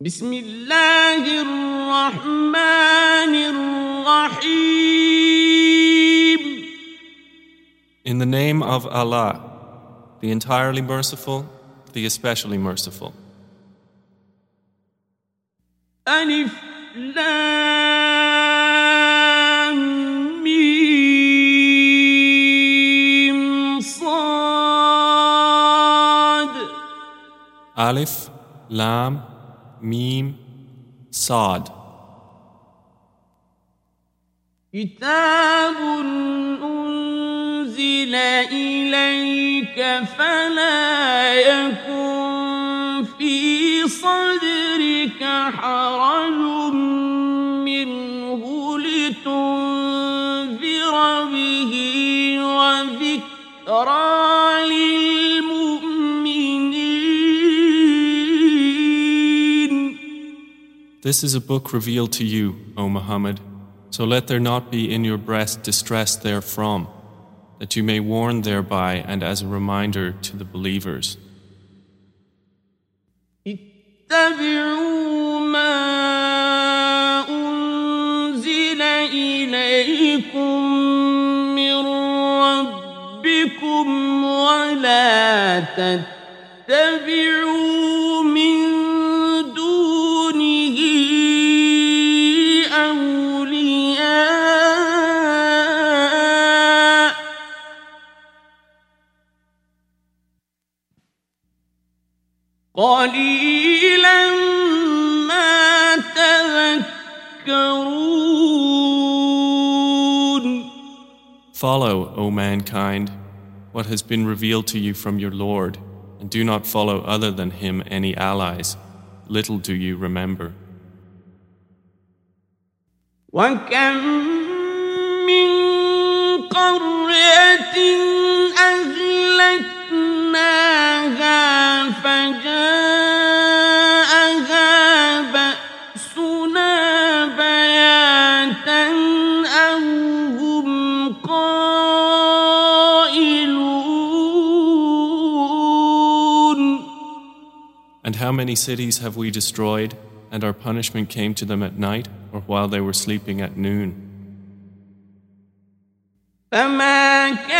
بسم الله الرحمن الرحيم In the name of Allah, the entirely merciful, the especially merciful. ألف لام ميم صاد Alif, Lam, Mim, Sad. كتاب أنزل إليك فلا يكن في صدرك حرج منه لتنذر به وذكرى للمؤمنين This is a book revealed to you, O Muhammad, so let there not be in your breast distress therefrom, that you may warn thereby and as a reminder to the believers. اتبعوا ما أنزل إليكم من ربكم ولا تتبعوا قليلا ما تذكرون Follow, O mankind, what has been revealed to you from your Lord, and do not follow other than him any allies. Little do you remember. وكم من قرية أهلكناها فجاءها بأسنا بياتا أو هم قائلون And how many cities have we destroyed, and our punishment came to them at night, or while they were sleeping at noon? فما كان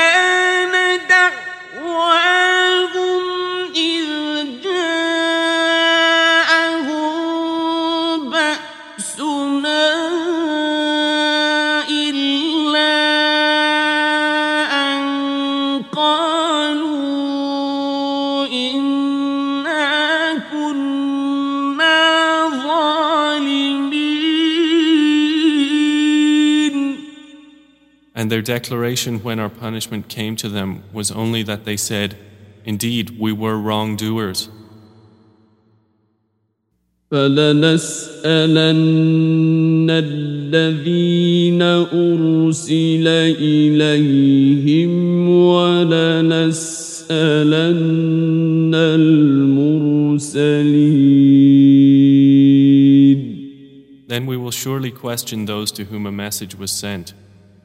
And their declaration when our punishment came to them was only that they said, Indeed, we were wrongdoers. فلنسألن الذين أرسل إليهم ولنسألن المرسلين Then we will surely question those to whom a message was sent,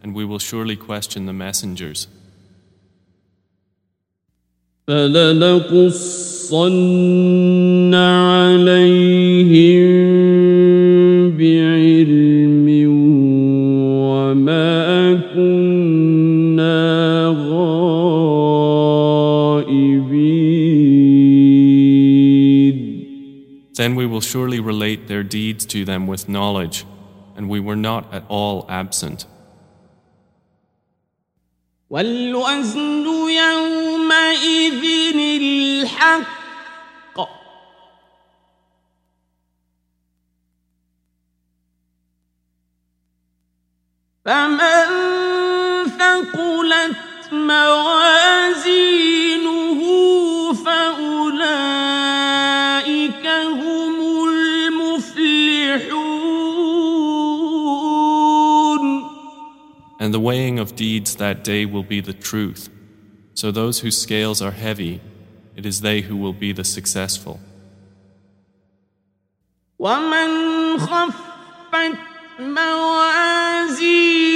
and we will surely question the messengers. فلنقصن عليهم بعلم وما كنا غائبين Then we will surely relate their deeds to them with knowledge, and we were not at all absent. والوزن يومئذ الحق. فمن ثقلت موازينه And the weighing of deeds that day will be the truth. So those whose scales are heavy, it is they who will be the successful. ومن خفت موازينه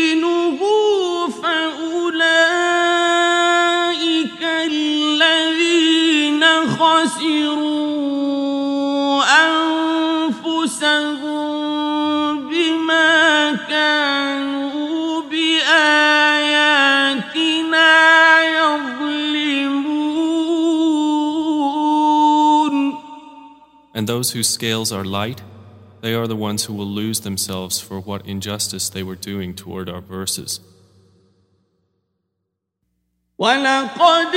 And those whose scales are light, they are the ones who will lose themselves for what injustice they were doing toward our verses. ولقد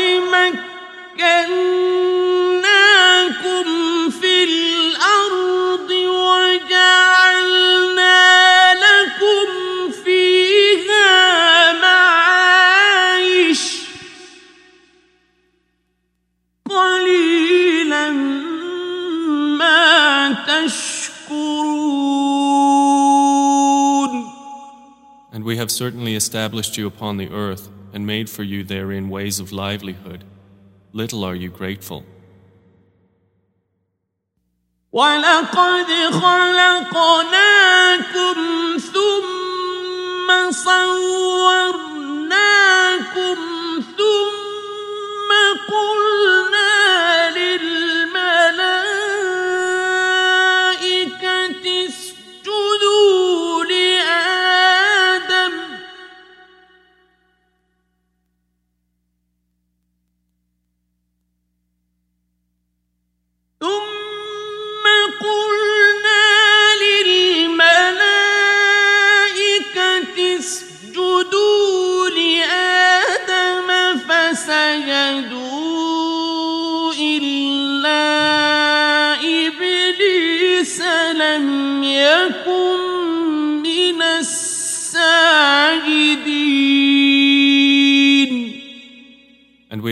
And we have certainly established you upon the earth and made for you therein ways of livelihood. Little are you grateful. ولقد خلقناكم ثم صورناكم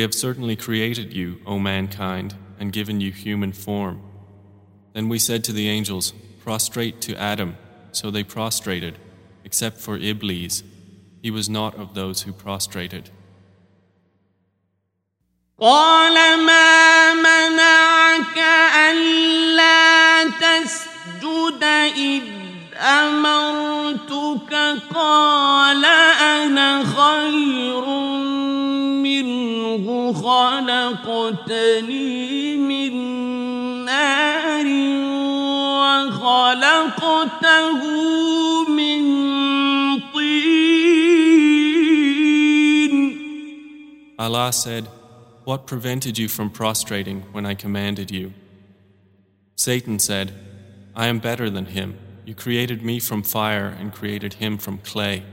have certainly created you, O mankind, and given you human form. Then we said to the angels, Prostrate to Adam. So they prostrated, except for Iblis. He was not of those who prostrated. قال ما منعك ألا تسجد إذ أمرتك قال أنا خير منه خلقتني من نار وخلقته من طين Allah said, What prevented you from prostrating when I commanded you? Satan said, I am better than him. You created me from fire and created him from clay.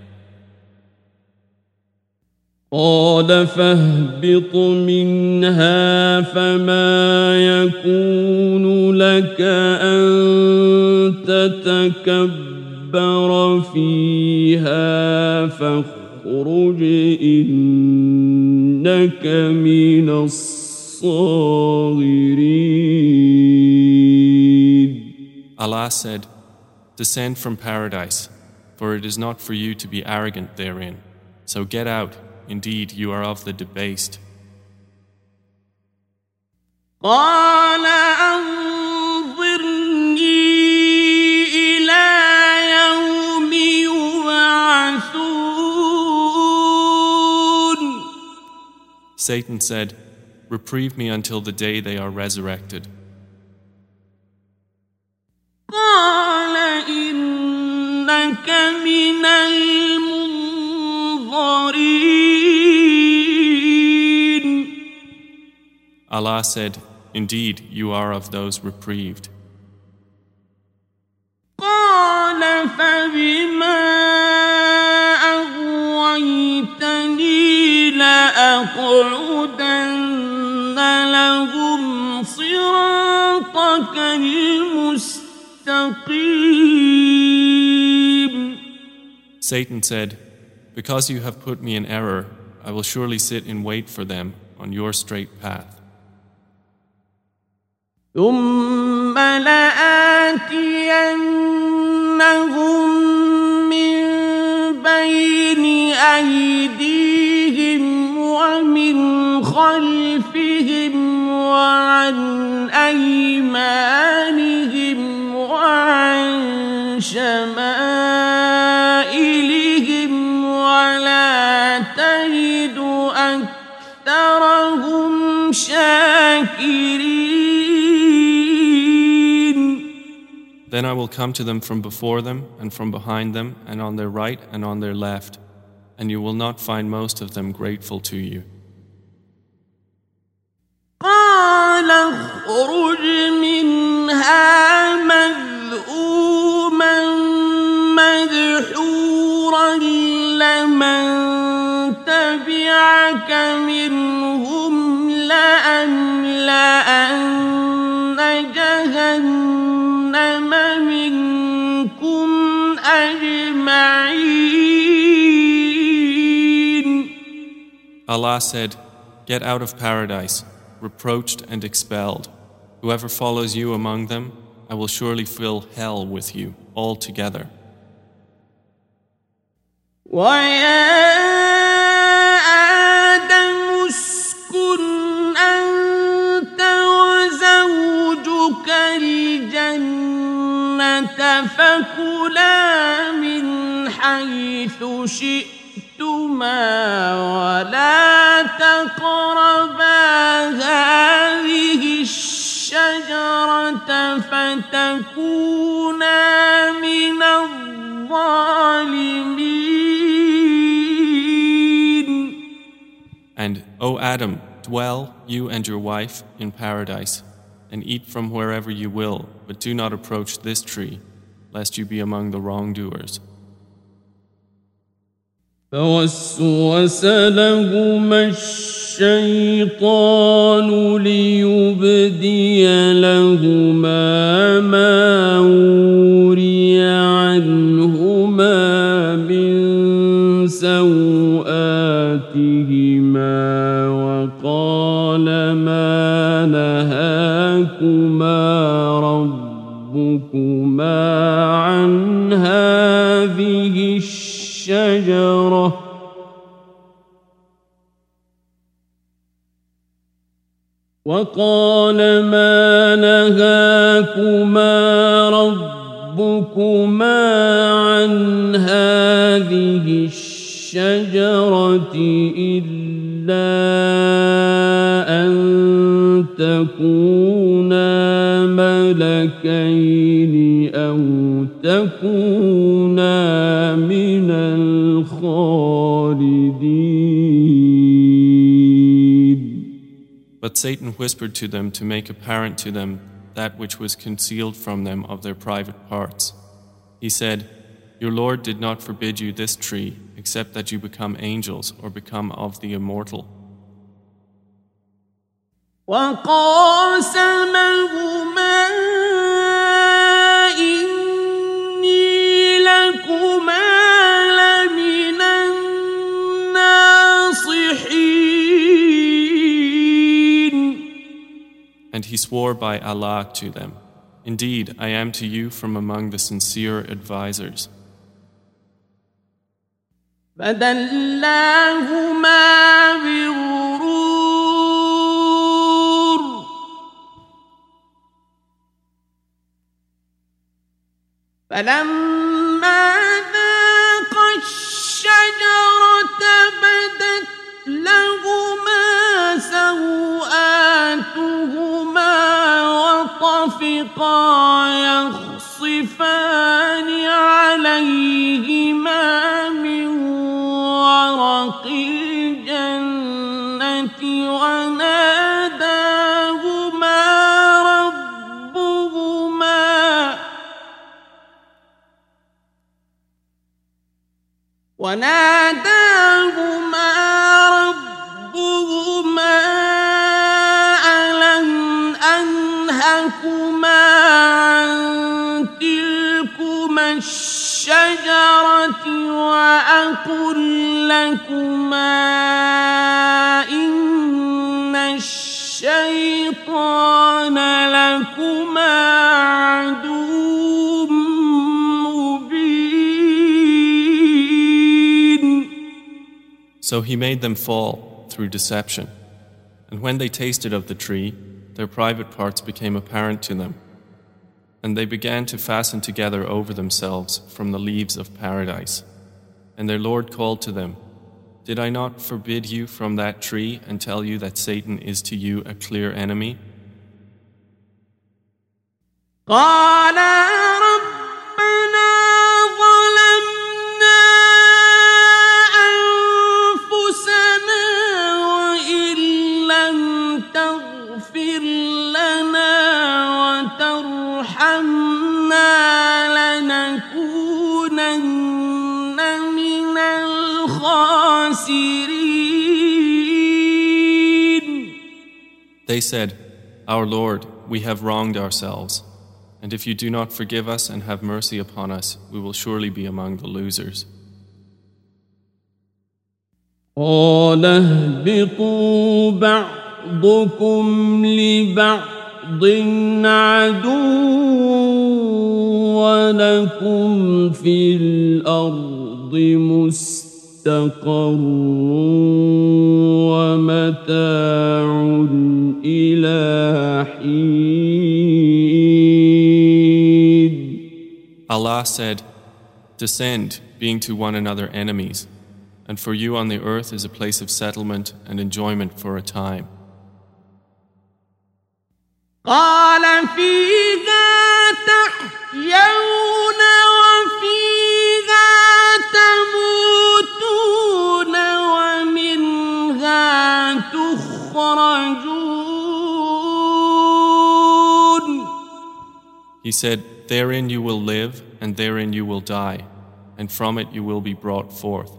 قال فاهبط منها فما يكون لك أن تتكبر فيها فاخرج إنك من الصاغرين Allah said, Descend from paradise, for it is not for you to be arrogant therein. So get out, Indeed, you are of the debased. Satan said, Reprieve me until the day they are resurrected. Allah said, Indeed, you are of those reprieved. قال فبما أغويتني لأقعدن لهم صراطك المستقيم Satan said, Because you have put me in error, I will surely sit in wait for them on your straight path. ثم لآتينهم من بين أيديهم ومن خلفهم وعن أيمانهم وعن شمائلهم Then I will come to them from before them, and from behind them, and on their right and on their left, and you will not find most of them grateful to you. قال اخرج منها مذءوما مدحورا لمن تبعك منهم لأملأن Allah said, Get out of paradise, reproached and expelled. Whoever follows you among them, I will surely fill hell with you altogether. ويا آدم اسكن أنت وزوجك الجنة فكلا من حيث شئتما and, O Adam, dwell, you and your wife, in paradise, and eat from wherever you will, but do not approach this tree, lest you be among the wrongdoers. فوسوس لهما الشيطان ليبدي لهما ما وقال ما نهاكما ربكما عن هذه الشجرة إلا أن تكونا ملكين أو تكونا من الخالدين But Satan whispered to them to make apparent to them that which was concealed from them of their private parts. He said, Your Lord did not forbid you this tree, except that you become angels or become of the immortal. وقاسمهما And he swore by Allah to them, Indeed, I am to you from among the sincere advisers. فدلاهما بغرور فلما وطفقا يخصفان عليهما من ورق الجنة وناداهما ربهما وناداهما الشجرة وأقل لكما إن الشيطان لكما عدو مبين So he made them fall through deception. And when they tasted of the tree, their private parts became apparent to them. And they began to fasten together over themselves from the leaves of paradise. And their Lord called to them, Did I not forbid you from that tree and tell you that Satan is to you a clear enemy? They said, Our Lord, we have wronged ourselves. And if you do not forgive us and have mercy upon us, we will surely be among the losers. قال اهبطوا بعضكم لبعض عدو ولكم في الأرض مستقر ومتاع إلى حين Allah said, Descend, being to one another enemies, and for you on the earth is a place of settlement and enjoyment for a time. قال فيها تحيون He said, Therein you will live, and therein you will die, and from it you will be brought forth.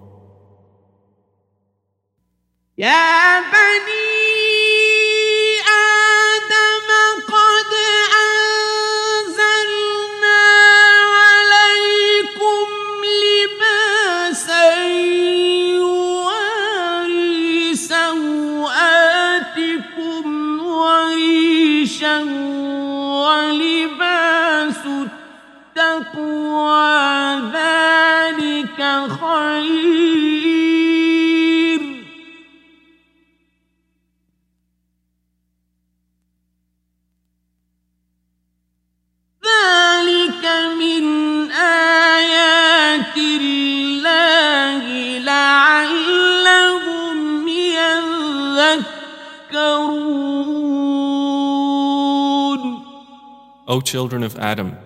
O children of Adam,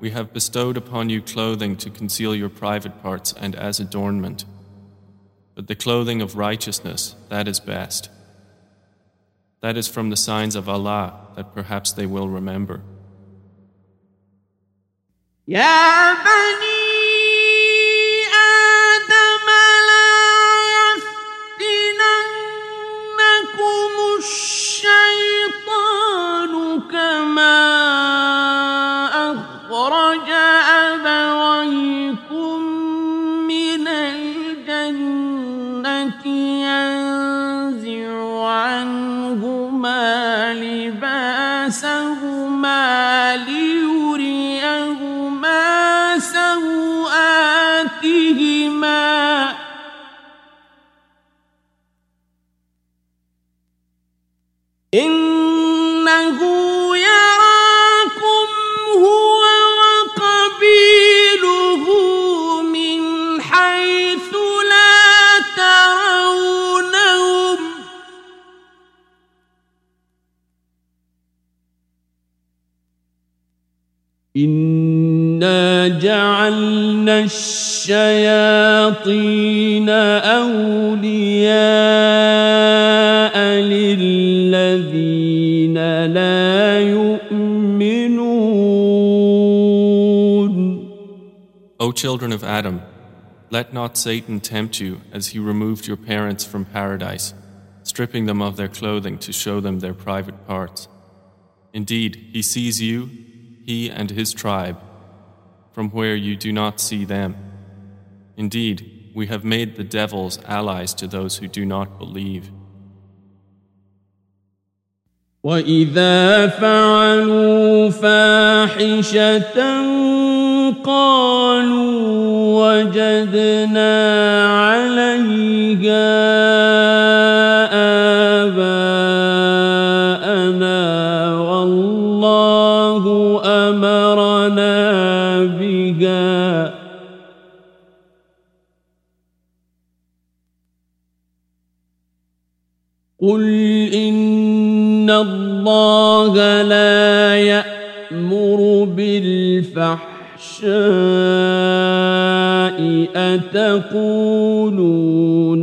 we have bestowed upon you clothing to conceal your private parts and as adornment. But the clothing of righteousness, that is best. That is from the signs of Allah that perhaps they will remember. يا بني آدم لا يفتننكم الشيطان كما الشياطين أولياء للذين لا يؤمنون O children of Adam, let not Satan tempt you as he removed your parents from paradise, stripping them of their clothing to show them their private parts. Indeed, he sees you, he and his tribe, from where you do not see them. Indeed, we have made the devils allies to those who do not believe. وإذا فعلوا فاحشة قالوا وجدنا عليها إن الله لا يأمر بالفحشاء أتقولون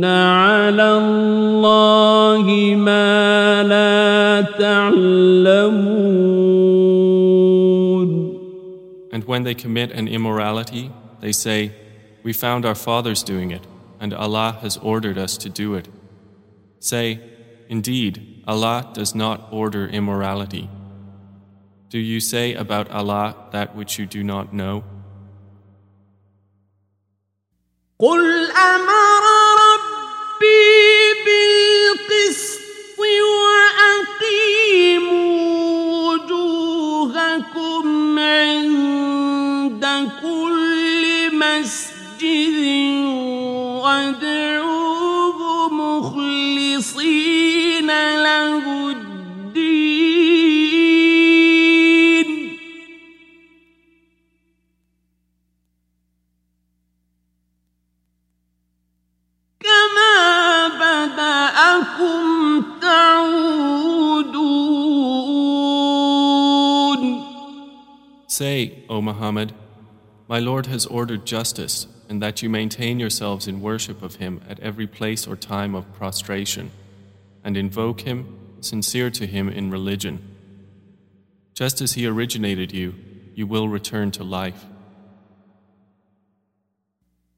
على الله ما لا تعلمون And when they commit an immorality, they say, We found our fathers doing it, and Allah has ordered us to do it. Say, Indeed, Allah does not order immorality. Do you say about Allah that which you do not know? قل أمر ربي بالقسط وأقيموا وجوهكم عند كل مسجد وادعوه Say, O Muhammad, My Lord has ordered justice, and that you maintain yourselves in worship of Him at every place or time of prostration, and invoke Him, sincere to Him in religion. Just as He originated you, you will return to life.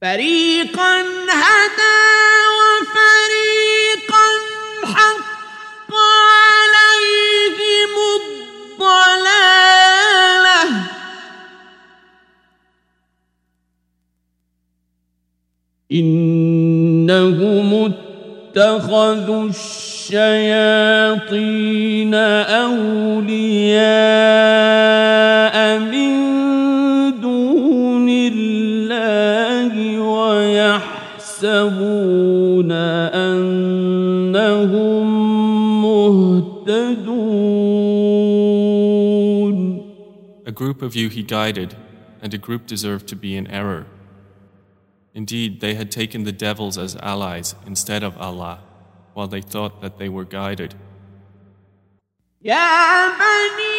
فريقا هدى وفريقا حق إنهم اتخذوا الشياطين أولياء من دون الله ويحسبون أنهم مهتدون A group of you he guided, and a group deserved to be in error. Indeed, they had taken the devils as allies instead of Allah, while they thought that they were guided. يا بني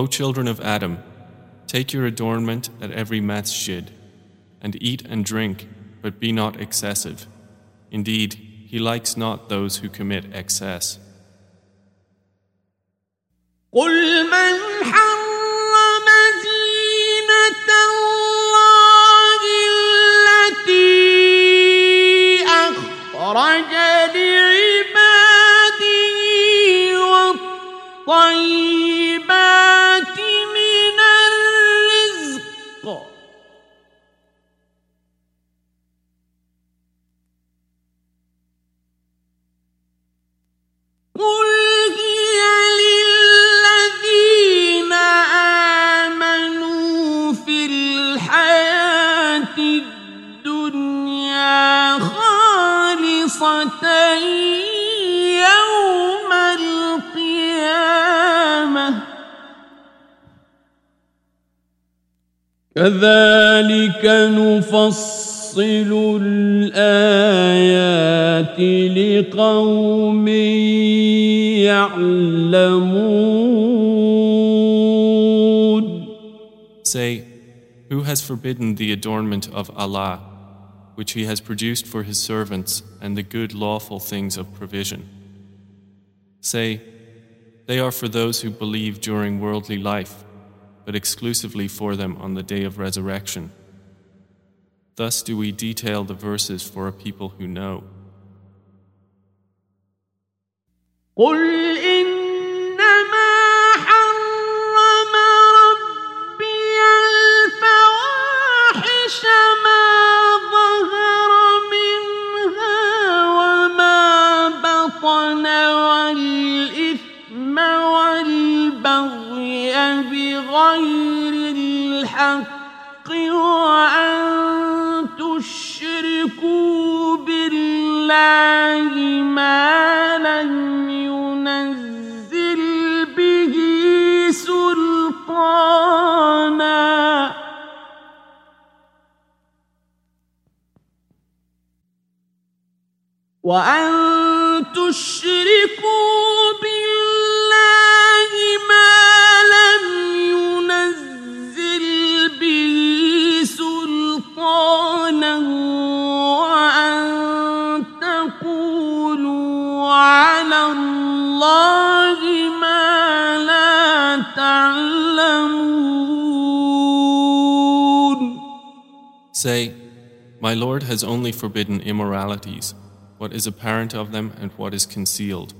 O children of Adam, take your adornment at every masjid, and eat and drink, but be not excessive. Indeed, he likes not those who commit excess. قل من حرم زينة الله التي أخرج لعباده والطيبات كذلك نفصل الآيات لقوم يعلمون Say, Who has forbidden the adornment of Allah, which He has produced for His servants, and the good lawful things of provision? Say, They are for those who believe during worldly life, but exclusively for them on the day of resurrection. Thus do we detail the verses for a people who know. الله ما لم ينزل به سلطانا. وأن تشركوا الله ما لا تعلمون Say, My Lord has only forbidden immoralities, what is apparent of them and what is concealed,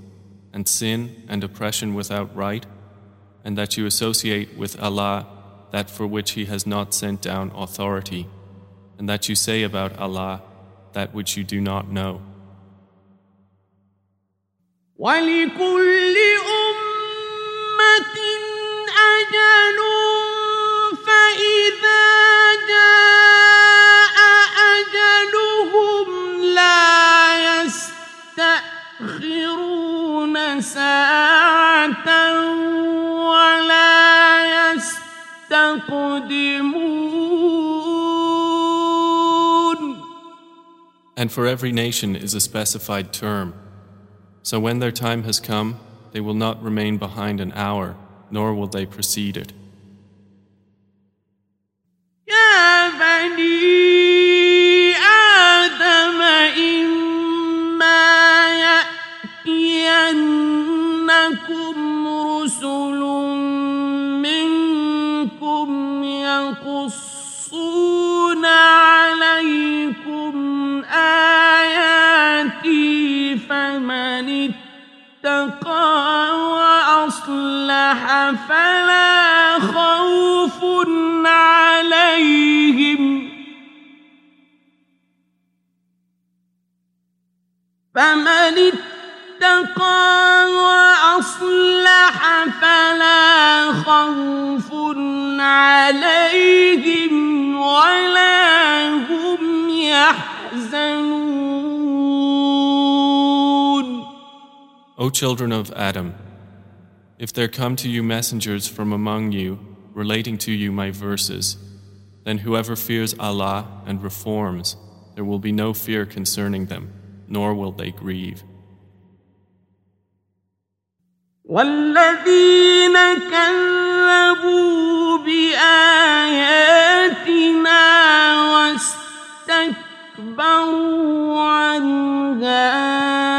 and sin and oppression without right, and that you associate with Allah that for which He has not sent down authority, and that you say about Allah that which you do not know. ولكل أمة أجل فإذا جاء أجلهم لا يستأخرون ساعة ولا يستقدمون And for every nation is a specified term. So when their time has come, they will not remain behind an hour, nor will they precede it. وأصلح فلا خوف عليهم. فمن اتقى وأصلح فلا خوف عليهم ولا هم يحزنون. O children of Adam, if there come to you messengers from among you relating to you my verses, then whoever fears Allah and reforms, there will be no fear concerning them, nor will they grieve. والذين كذبوا بآياتنا واستكبروا عنها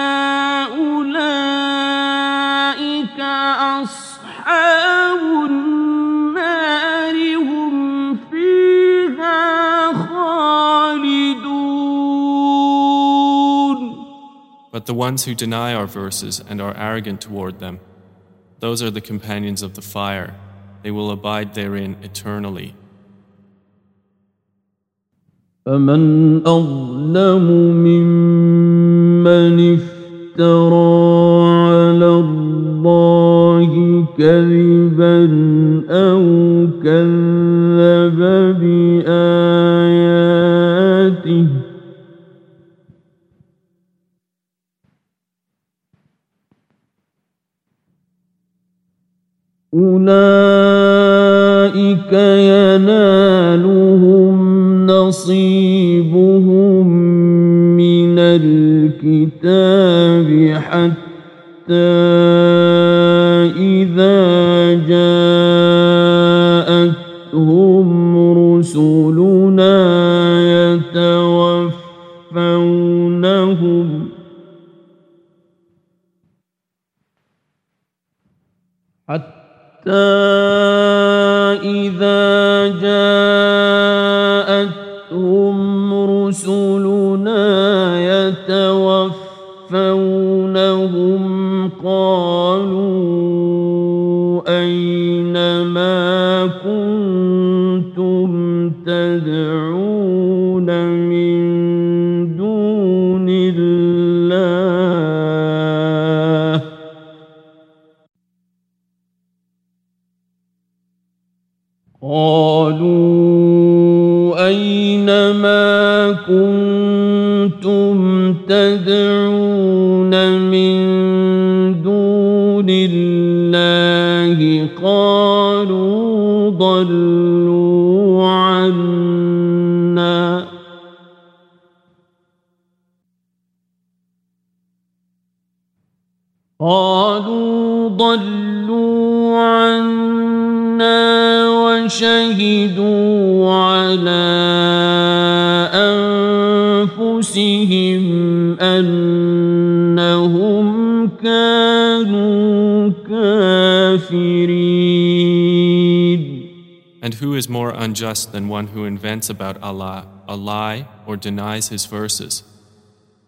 But the ones who deny our verses and are arrogant toward them, those are the companions of the fire. They will abide therein eternally. فمن أظلم ممن افترى على الله كذبا أولئك unjust than one who invents about Allah a lie or denies his verses?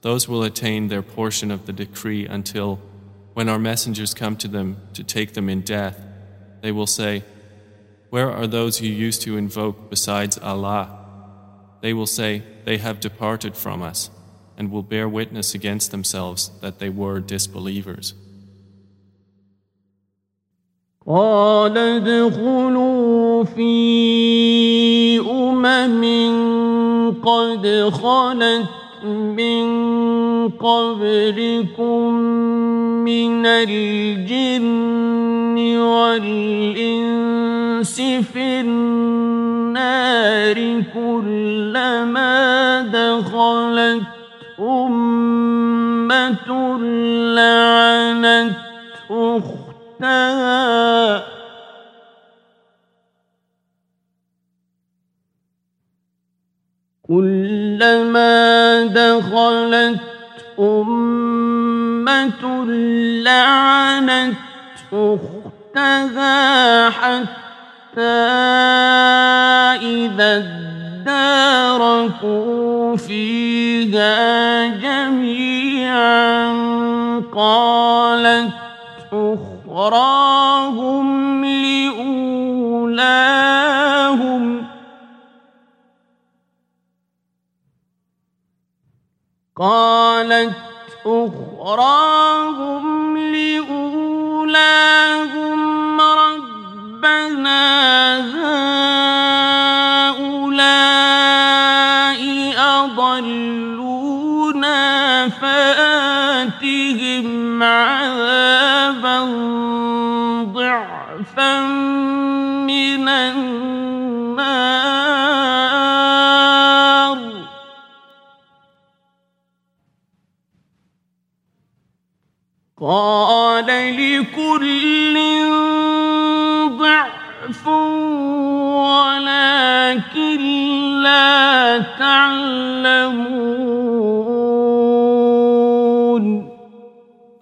Those will attain their portion of the decree until when our messengers come to them to take them in death, they will say, Where are those you used to invoke besides Allah? They will say, They have departed from us, and will bear witness against themselves that they were disbelievers. قال ادخلوا في أمم قد خلت من قبلكم من الجن والإنس في النار كلما دخلت أمة لعنت أختها. كلما دخلت أمة لعنت أختها حتى إذا اداركوا فيها جميعا قالت أخراهم لأولاهم قالت أخراهم لأولاهم ربنا هؤلاء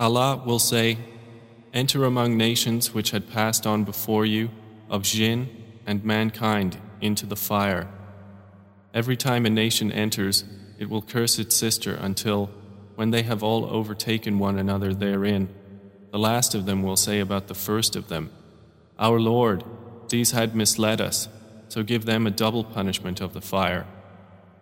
Allah will say, Enter among nations which had passed on before you, of jinn and mankind, into the fire. Every time a nation enters, it will curse its sister until, when they have all overtaken one another therein, the last of them will say about the first of them, Our Lord, these had misled us, so give them a double punishment of the fire.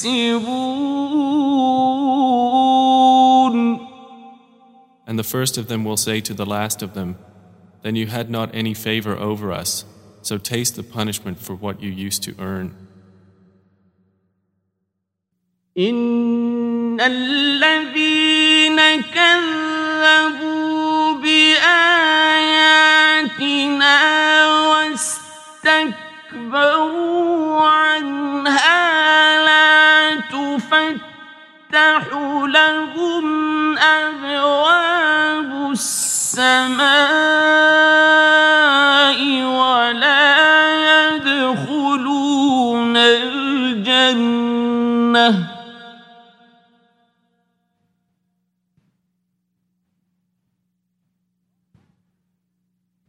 تكسبون And the first of them will say to the last of them, Then you had not any favor over us, so taste the punishment for what you used to earn. إن الذين كذبوا بآياتنا واستكبروا عنها لا تفتح لهم أبواب السماء ولا يدخلون الجنة.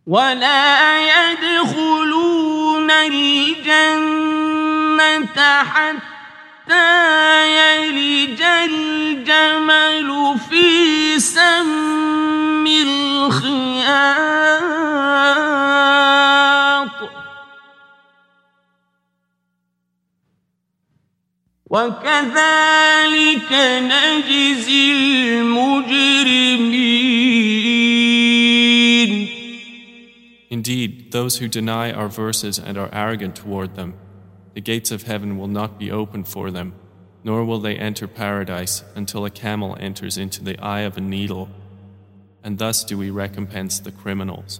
ولا يدخلون الجنة حتى يلج الجمل في سم الخياط وكذلك نجزي المجرمين Indeed, those who deny our verses and are arrogant toward them, the gates of heaven will not be opened for them, nor will they enter paradise until a camel enters into the eye of a needle, and thus do we recompense the criminals.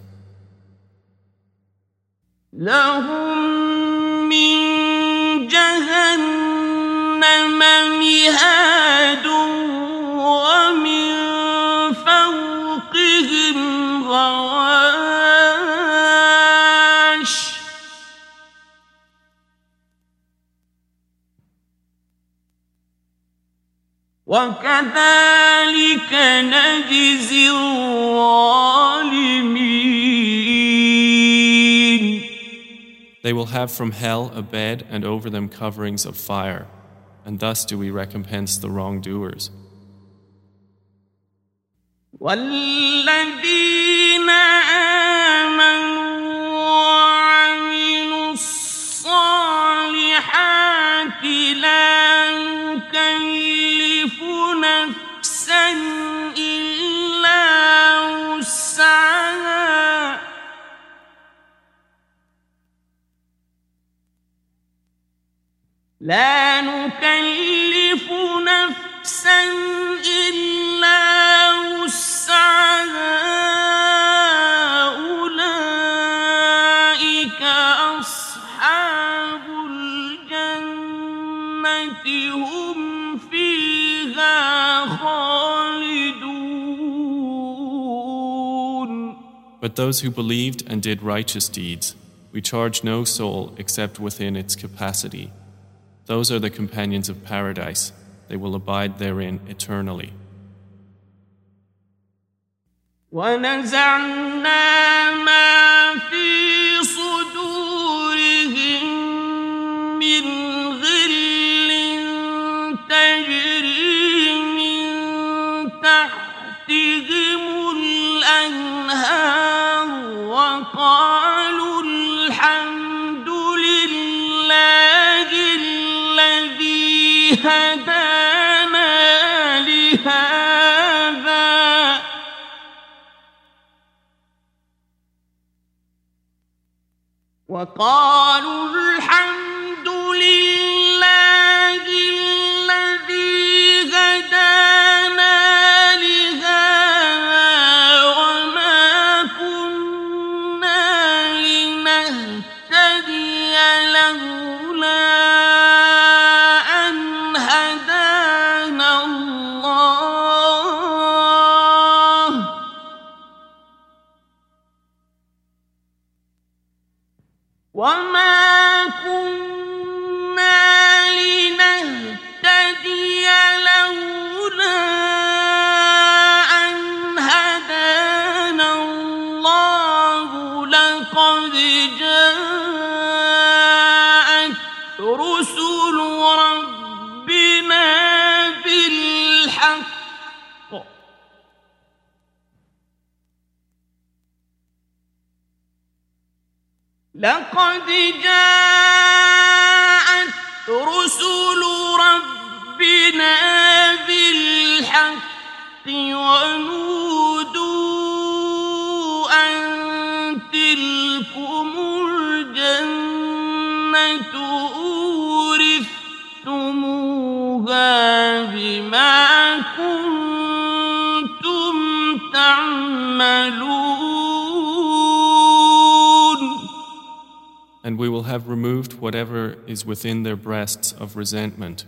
لهم من جهنم مهاد ومن وكذلك نجزي الظالمين They will have from hell a bed and over them coverings of fire, and thus do we recompense the wrongdoers. والذين آمنوا وعملوا الصالحات لا نكلف لا نكلف نفسا إلا وسعها أولئك أصحاب الجنة هم فيها خالدون But those who believed and did righteous deeds, we charge no soul except within its capacity. Those are the companions of paradise. They will abide therein eternally. ونزعنا ما في هدانا لهذا. وقالوا الحمد لقد جاءت رسل ربنا بالحق ونودوا And we will have removed whatever is within their breasts of resentment,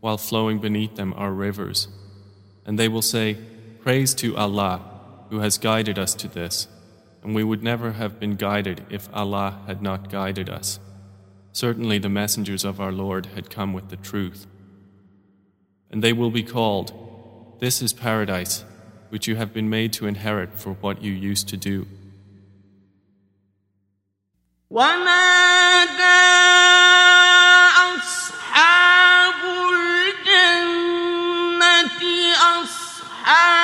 while flowing beneath them are rivers. And they will say, Praise to Allah, who has guided us to this, and we would never have been guided if Allah had not guided us. Certainly the messengers of our Lord had come with the truth. And they will be called, This is paradise, which you have been made to inherit for what you used to do. ونادى أصحاب الجنة أصحاب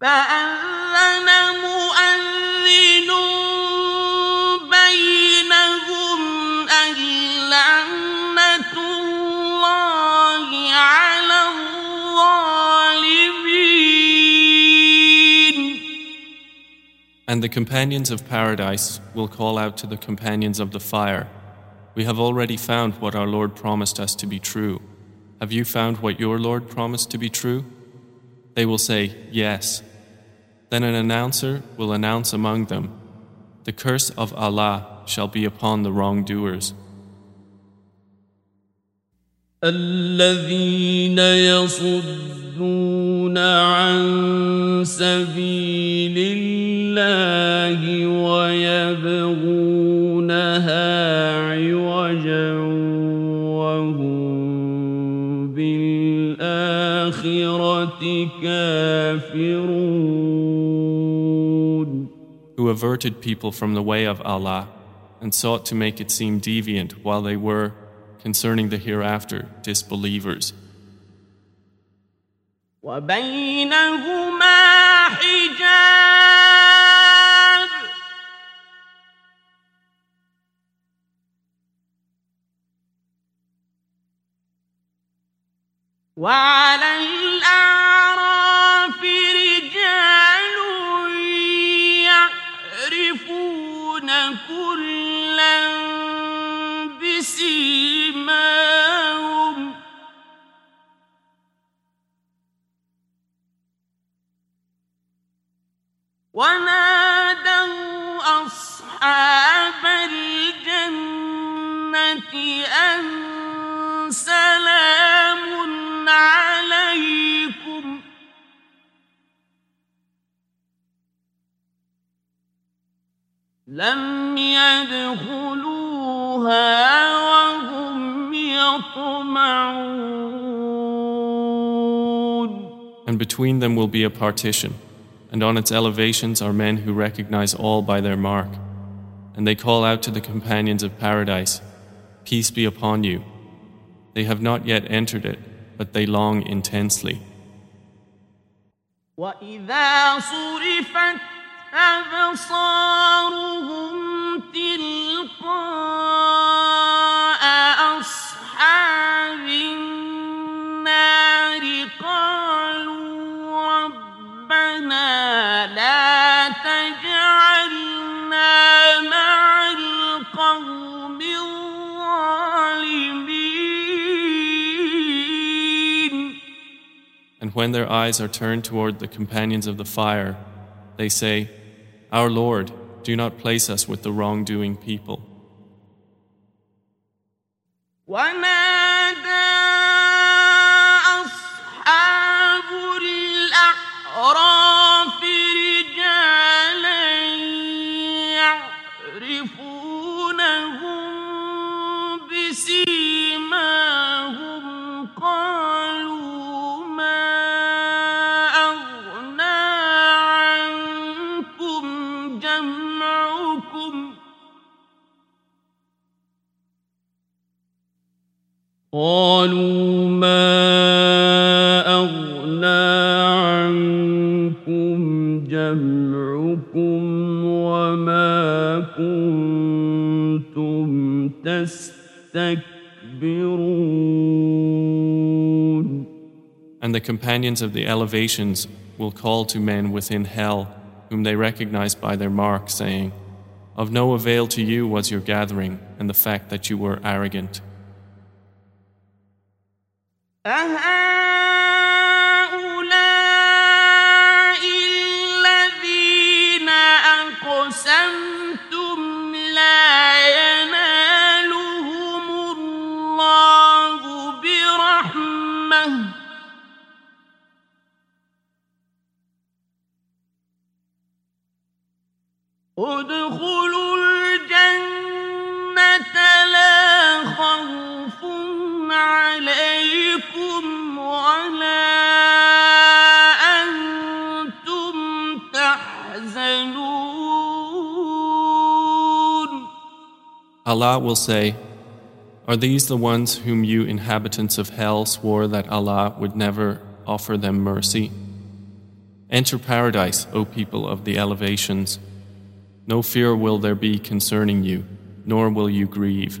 فأذن مؤذن بينهم اللعنة الله على الظالمين And the companions of paradise will call out to the companions of the fire, We have already found what our Lord promised us to be true. Have you found what your Lord promised to be true? They will say, Yes. Then an announcer will announce among them, The curse of Allah shall be upon the wrongdoers. الذين يصدون عن سبيل الله ويبغونها عوجا وهم بالآخرة كافرون averted people from the way of Allah and sought to make it seem deviant while they were, concerning the hereafter, disbelievers. وبينهما حجاب وعلى الأعراف ونادوا أصحاب الجنة أن سلام عليكم. لم يدخلوها وهم يطمعون. And between them will be a partition, and on its elevations are men who recognize all by their mark. And they call out to the companions of paradise, Peace be upon you. They have not yet entered it, but they long intensely. وإذا صرفت أبصارهم تلقاء أصحاب النار And when their eyes are turned toward the companions of the fire, they say, Our Lord, do not place us with the wrongdoing people. قالوا ما أغنى عنكم جمعكم وما كنتم تستكبرون And the companions of the elevations will call to men within hell, whom they recognize by their mark, saying, Of no avail to you was your gathering and the fact that you were arrogant. أهؤلاء الذين أقسمتم لا ينالهم الله برحمة. ادخلوا الجنة لا خوف عليكم ولا أنتم تحزنون Allah will say, Are these the ones whom you inhabitants of hell swore that Allah would never offer them mercy? Enter paradise, O people of the elevations. No fear will there be concerning you, nor will you grieve.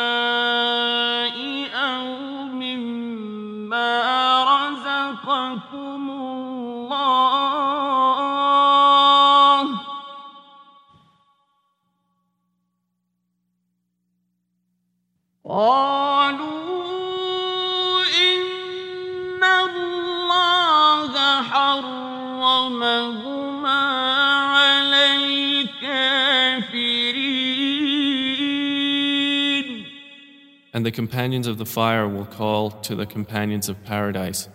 قالوا إن الله حرمهما على الكافرين And the companions of the fire will call to the companions of paradise,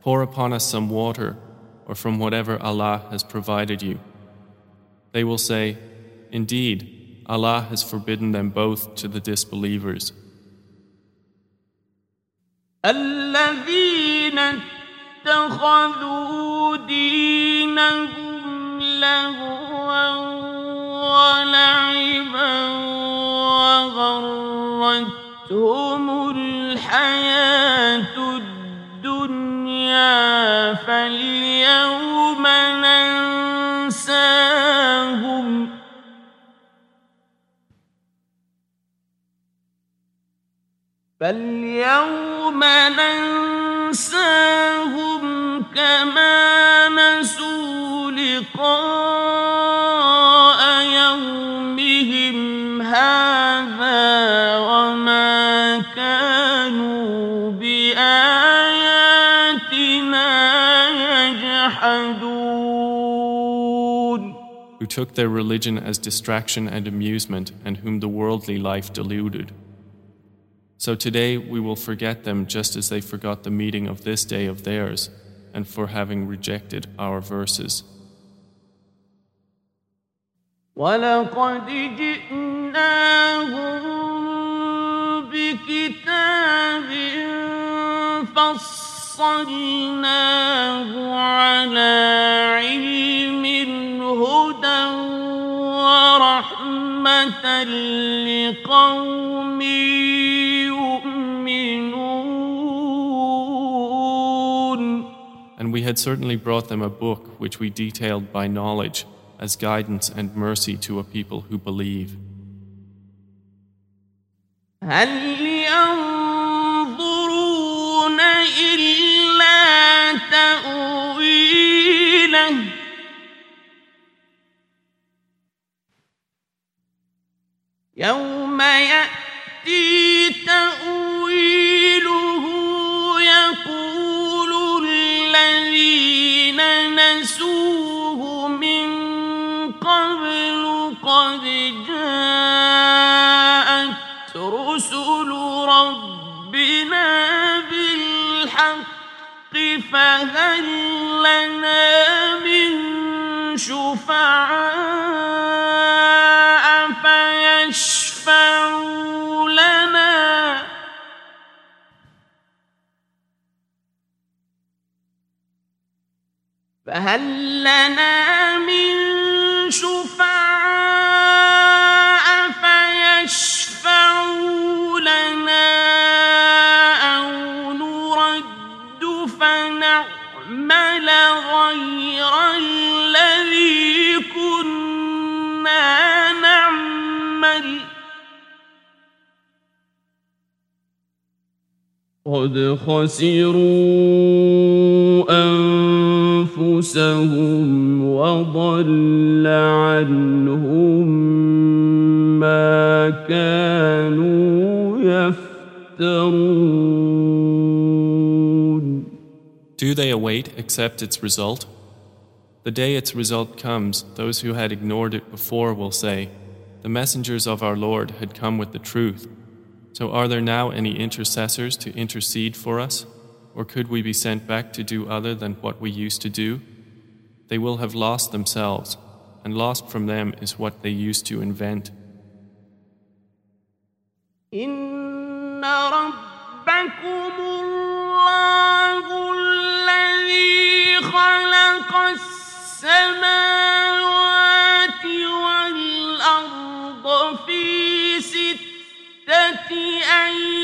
Pour upon us some water, or from whatever Allah has provided you. They will say, Indeed, Allah has forbidden them both to the disbelievers. الذين اتخذوا دينهم لهوا ولعبا وغرتهم الحياة الدنيا فاليوم فاليوم ننساهم كما نسوا لقاء يومهم هذا وما كانوا بآياتنا يجحدون who took their religion as distraction and amusement, and whom the worldly life deluded. So today we will forget them just as they forgot the meeting of this day of theirs, and for having rejected our verses. ولقد جئناهم بكتاب فصلناه على علم هدى ورحمة لقوم And we had certainly brought them a book which we detailed by knowledge as guidance and mercy to a people who believe. هل ينظرون إلا تأويله يوم يأتي تأويله الذين نسوه من قبل قد جاءت رسل ربنا بالحق فهل لنا من شفعاء لنا فهل لنا من شفعاء فيشفعوا لنا أو نرد فنعمل غير الذي كنا نعمل؟ قد خسروا أنفسهم وضل عنهم ما كانوا يفترون Do they await except its result? The day its result comes, those who had ignored it before will say, The messengers of our Lord had come with the truth. So are there now any intercessors to intercede for us? Or could we be sent back to do other than what we used to do? They will have lost themselves, and lost from them is what they used to invent. إن ربكم الله الذي خلق السماوات والأرض في ستة أيام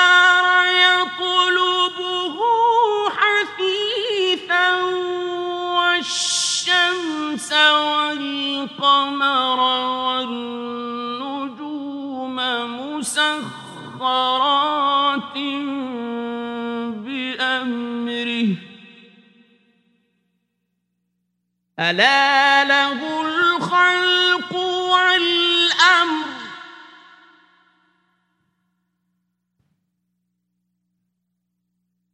والقمر والنجوم مسخرات بأمره. ألا له الخلق والأمر.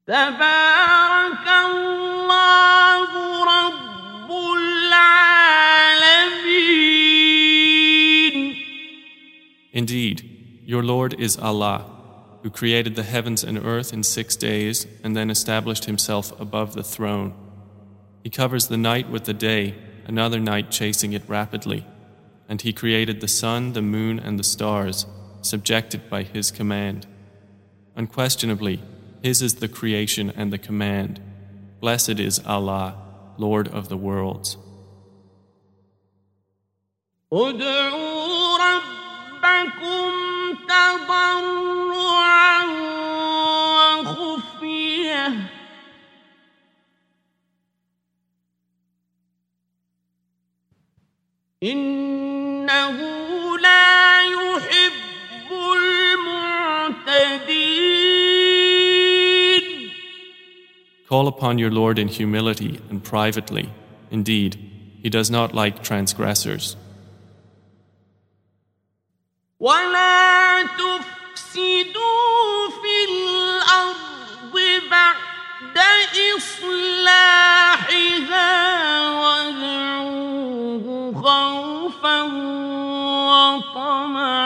تبارك الله رب العالمين Indeed, your Lord is Allah, who created the heavens and earth in six days and then established himself above the throne. He covers the night with the day, another night chasing it rapidly. And he created the sun, the moon, and the stars, subjected by his command. Unquestionably, his is the creation and the command. Blessed is Allah, Lord of the worlds. ادعوا ربكم تضرعا وخفيه انه لا يحب المعتدين Call upon your Lord in humility and privately. Indeed, he does not like transgressors. ولا تفسدوا في الأرض بعد إصلاحها وادعوه خوفا وطمعا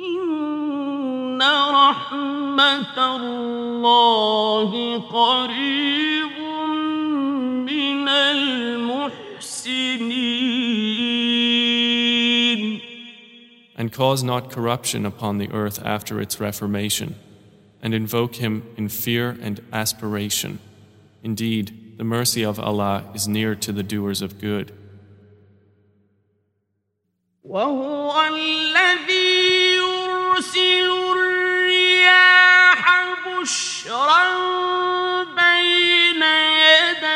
إن رحمة الله قريب And cause not corruption upon the earth after its reformation, and invoke him in fear and aspiration. Indeed, the mercy of Allah is near to the doers of good. وهو الذي يرسل الرياح بشرا بين يدي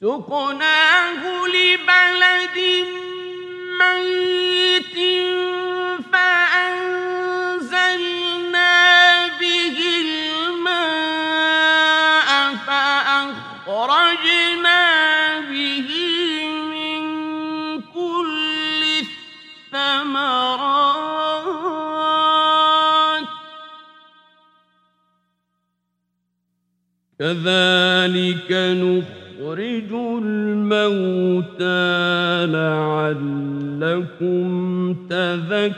سقناه لبلد ميت فأنزلنا به الماء فأخرجنا به من كل الثمرات. كذلك نخرج الموتى لعلكم تذكرون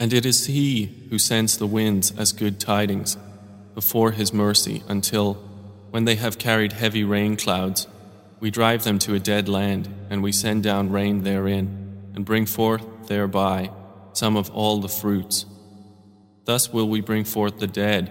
And it is He who sends the winds as good tidings, before His mercy until, when they have carried heavy rain clouds, we drive them to a dead land and we send down rain therein and bring forth thereby some of all the fruits. Thus will we bring forth the dead,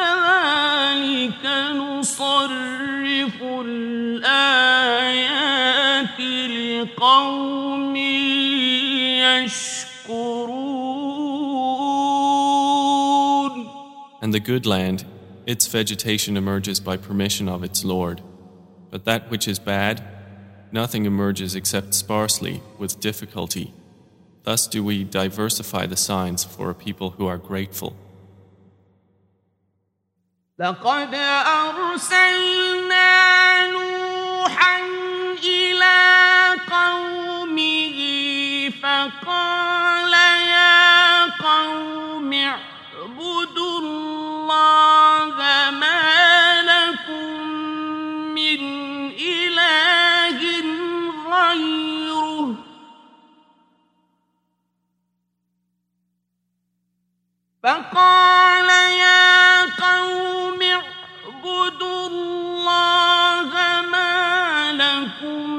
كذلك نصرف الآيات لقوم يشكرون And the good land, its vegetation emerges by permission of its Lord. But that which is bad, nothing emerges except sparsely, with difficulty. Thus do we diversify the signs for a people who are grateful. لقد أرسلنا نوحا إلى قومه فقال يا قوم اعبدوا الله ما لكم من إله غيره. فقال يا قوم اعبدوا الله ما لكم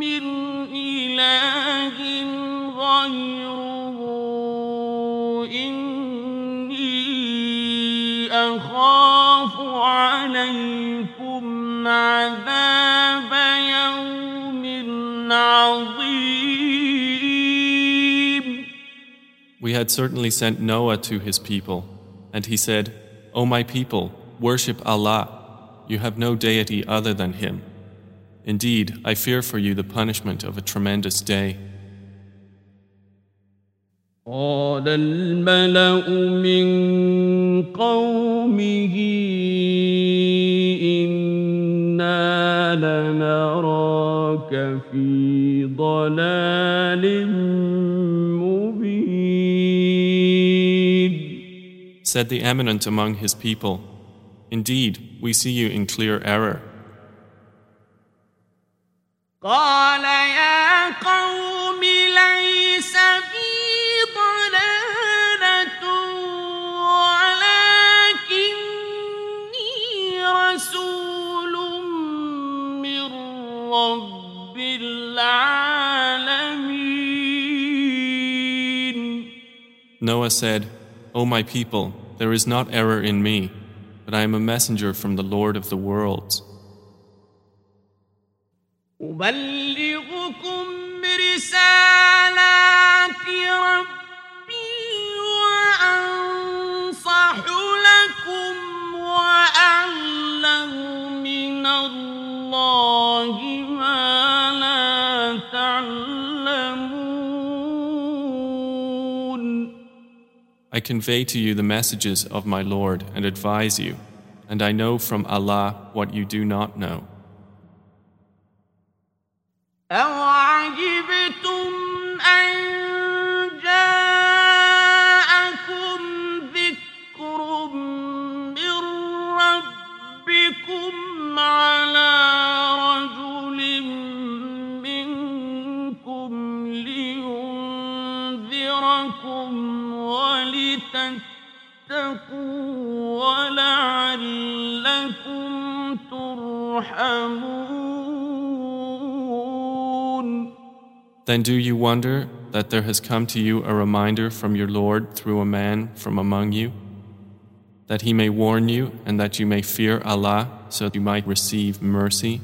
من إله غيره إني أخاف عليكم عذاب يوم عظيم We had certainly sent Noah to his people, and he said, O my people, worship Allah. You have no deity other than Him. Indeed, I fear for you the punishment of a tremendous day. قال الملأ من قومه إنا لنراك في ضلال Said the eminent among his people, Indeed, we see you in clear error. قال يا قوم ليس بي ضلالة ولكني رسول من رب العالمين Noah said, O my people, there is not error in me, but I am a messenger from the Lord of the worlds. أبلغكم رسالات ربي وأنصح لكم وأعلم من الله Convey to you the messages of my Lord and advise you, and I know from Allah what you do not know. Then do you wonder that there has come to you a reminder from your Lord through a man from among you? That he may warn you and that you may fear Allah so that you might receive mercy?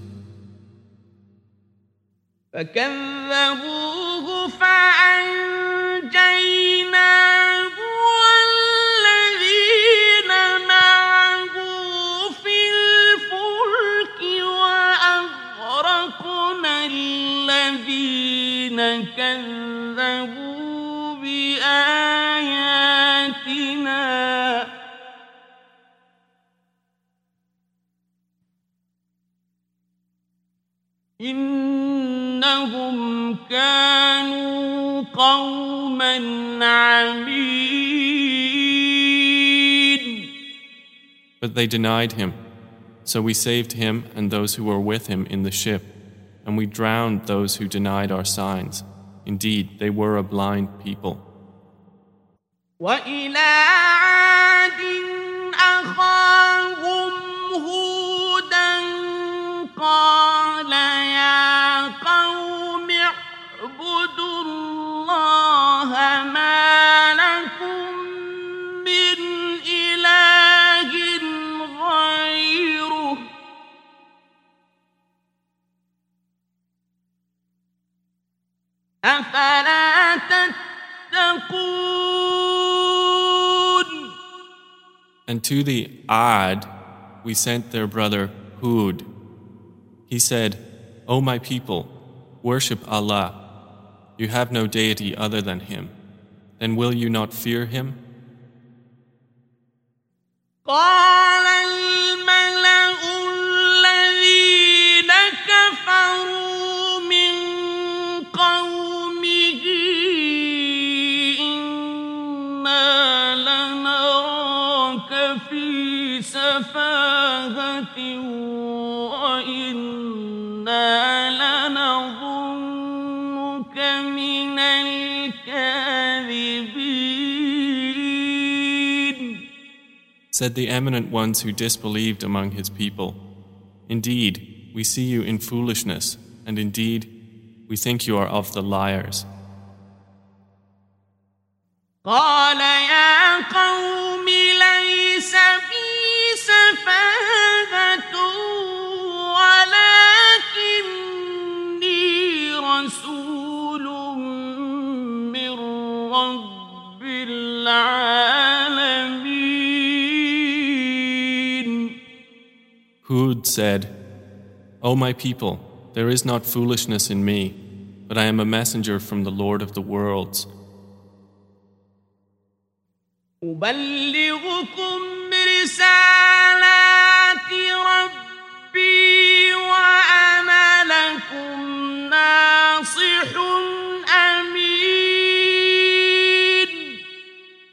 But they denied him. So we saved him and those who were with him in the ship, and we drowned those who denied our signs. Indeed, they were a blind people. وإلى عاد أخاهم هودا قال أفلا تتقون And to the Ad we sent their brother Hud. He said, O my people, worship Allah. You have no deity other than Him. Then will you not fear Him? قال الملأ وإنا لنظنك من الكاذبين Said the eminent ones who disbelieved among his people, Indeed, we see you in foolishness, and indeed, we think you are of the liars. قال يا قوم ليس بي سفاهة Hud said, O my people, there is not foolishness in me, but I am a messenger from the Lord of the worlds.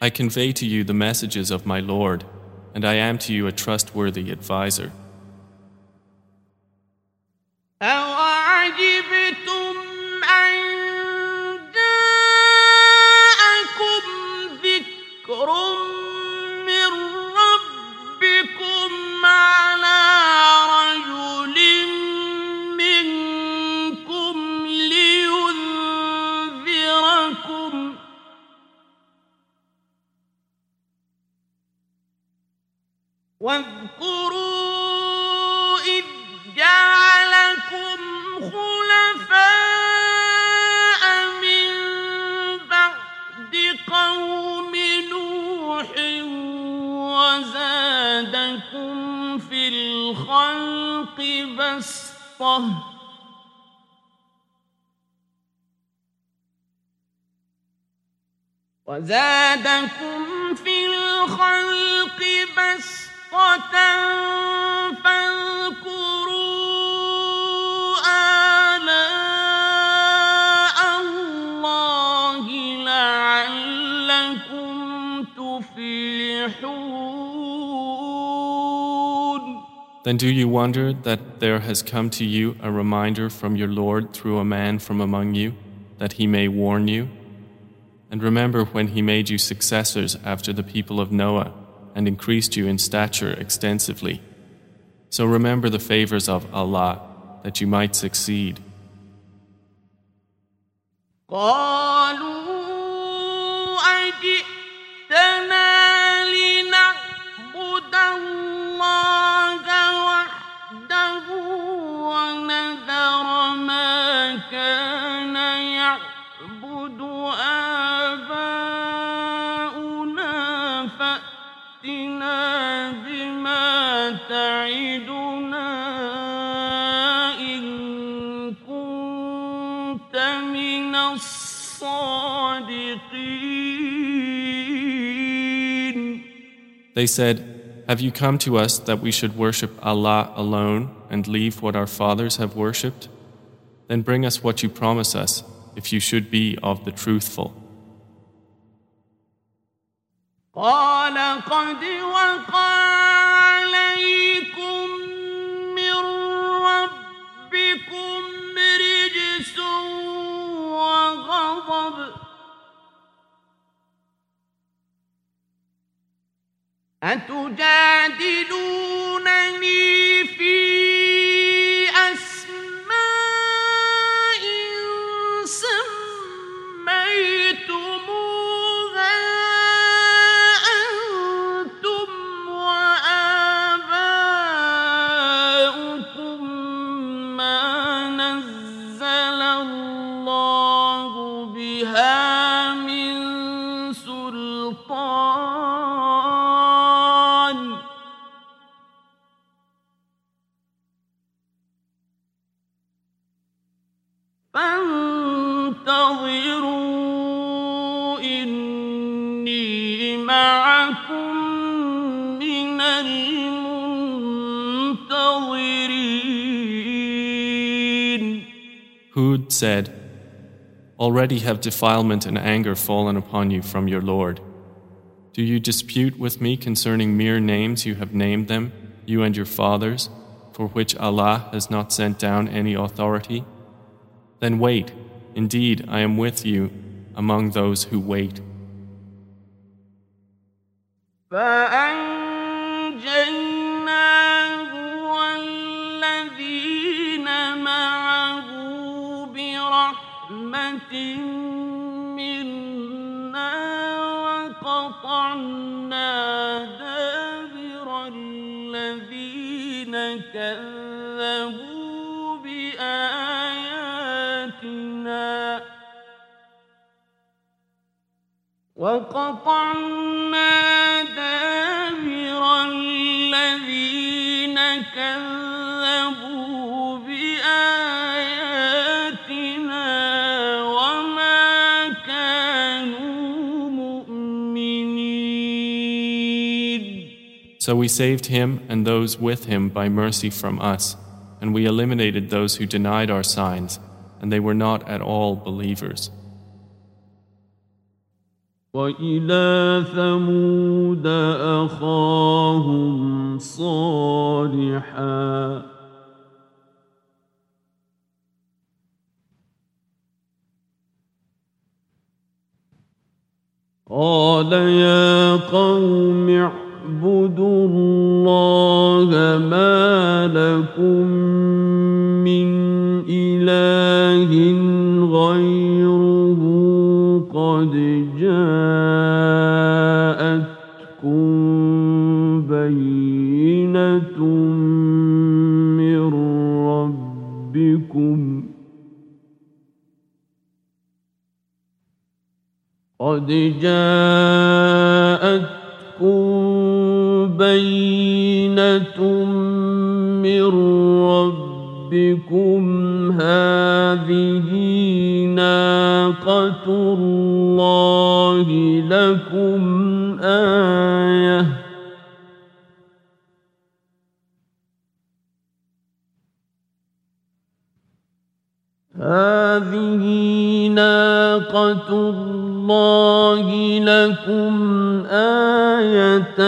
I convey to you the messages of my Lord, and I am to you a trustworthy adviser. ذكر وزادكم في الخلق بسطة وزادكم في الخلق بسطة Then do you wonder that there has come to you a reminder from your Lord through a man from among you, that he may warn you? And remember when he made you successors after the people of Noah and increased you in stature extensively. So remember the favors of Allah, that you might succeed. قالوا أجئتنا ما كان يعبد آباؤنا فأتنا بما تعدنا إن كنت من الصادقين They said, Have you come to us that we should worship Allah alone and leave what our fathers have worshipped? Then bring us what you promise us, if you should be of the truthful. قال Hud said, Already have defilement and anger fallen upon you from your Lord. Do you dispute with me concerning mere names you have named them, you and your fathers, for which Allah has not sent down any authority? Then wait, indeed I am with you among those who wait. فأنجيناه وقطعنا دابر الذين كذبوا بآياتنا. وقطعنا دابر الذين كذبوا So we saved him and those with him by mercy from us, and we eliminated those who denied our signs, and they were not at all believers. وإلى ثمود أخاهم صالحا قال يا قوم اعبدوا الله ما لكم من إله غيره قد جاءتكم بينة من ربكم قد جاءتكم من ربكم هذه ناقة الله لكم آية هذه ناقة الله لكم آية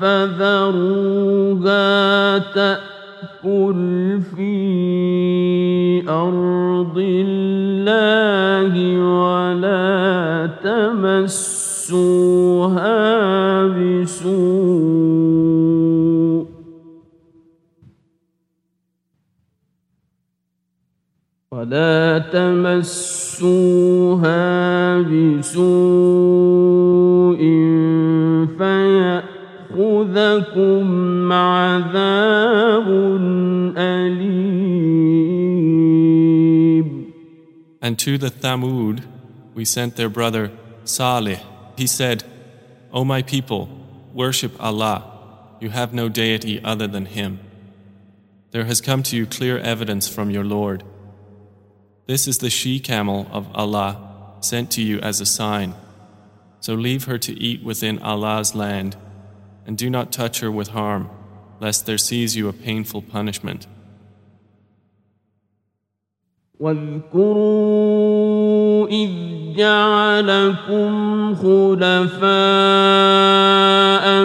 فذروها تأكل في أرض الله ولا تمسوها بسوء ولا تمسوها بسوء فيأخذكم عذاب أليم And to the Thamud we sent their brother Salih. He said, O my people, worship Allah. You have no deity other than Him. There has come to you clear evidence from your Lord. This is the she camel of Allah sent to you as a sign. So leave her to eat within Allah's land, and do not touch her with harm, lest there seize you a painful punishment. واذكروا إذ جعلكم خلفاء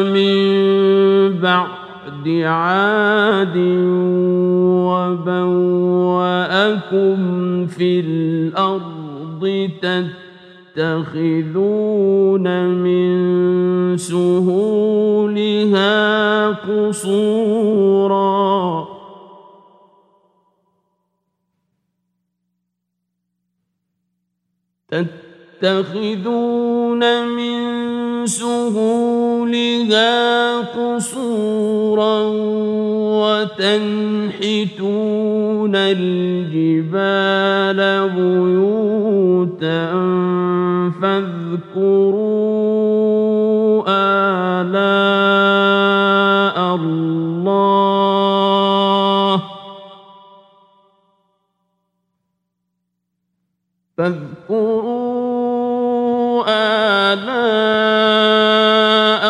من بعد عاد وبوأكم في الأرض تتخذون من سهولها قصورا تتخذون من سهولها قصورا وتنحتون الجبال بيوتا فاذكروا آلاء الله. فاذكروا آلاء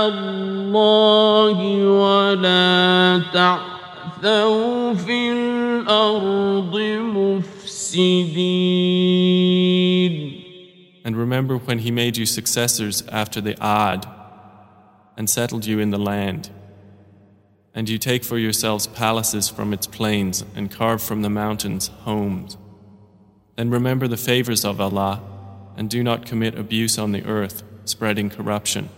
الله ولا تعثوا في الأرض مفسدين And remember when he made you successors after the Ad and settled you in the land. And you take for yourselves palaces from its plains and carve from the mountains homes. Then remember the favors of Allah and do not commit abuse on the earth, spreading corruption.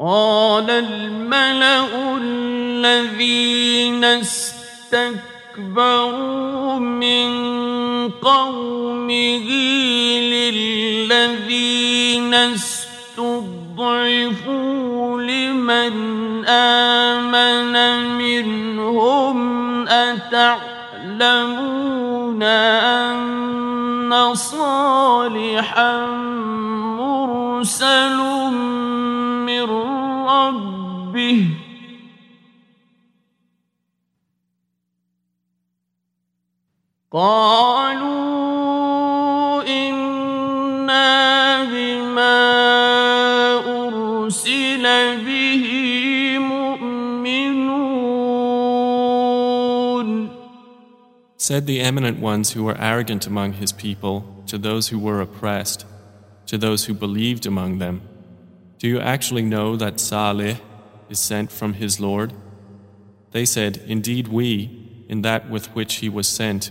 قال الملأ الذين استكبروا من قومه للذين استضعفوا لمن آمن منهم أتعلمون أن صالحا مرسل قالوا إنا بما أرسل به مؤمنون Said the eminent ones who were arrogant among his people to those who were oppressed, to those who believed among them, Do you actually know that Salih is sent from his Lord? They said, Indeed, we, in that with which he was sent,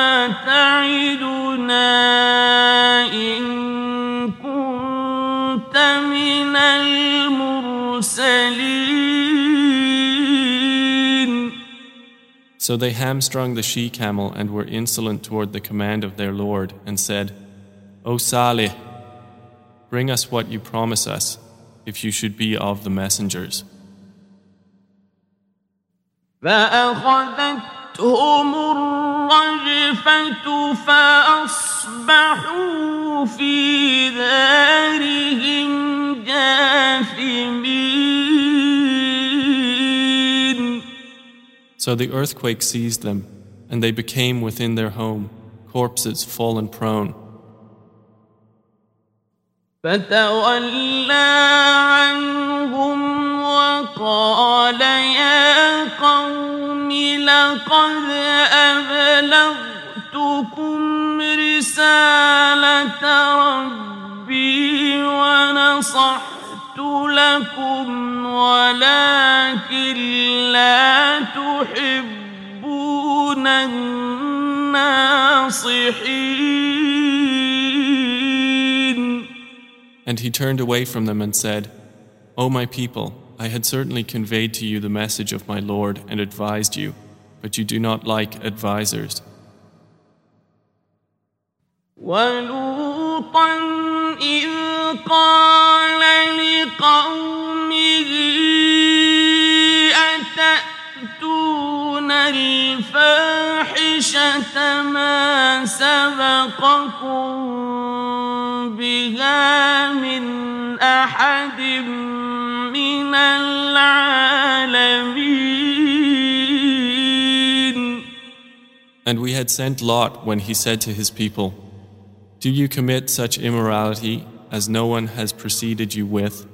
So they hamstrung the she camel and were insolent toward the command of their Lord and said, O Salih, bring us what you promise us, if you should be of the messengers. فأخذتهم الرجفة فأصبحوا في دارهم جاثمين So the earthquake seized them, and they became within their home, corpses fallen prone. فتولى عنهم وقال يا قوم لقد أبلغتكم رسالة ربي ونصحت لكم ولكن لا تحبون الناصحين And he turned away from them and said, O my people, I had certainly conveyed to you the message of my Lord and advised you, but you do not like advisers. ولوطا إذ قال لقومه أتأتون الفاحشة ما سبقكم بها من أحد من العالمين And we had sent Lot when he said to his people, Do you commit such immorality as no one has preceded you with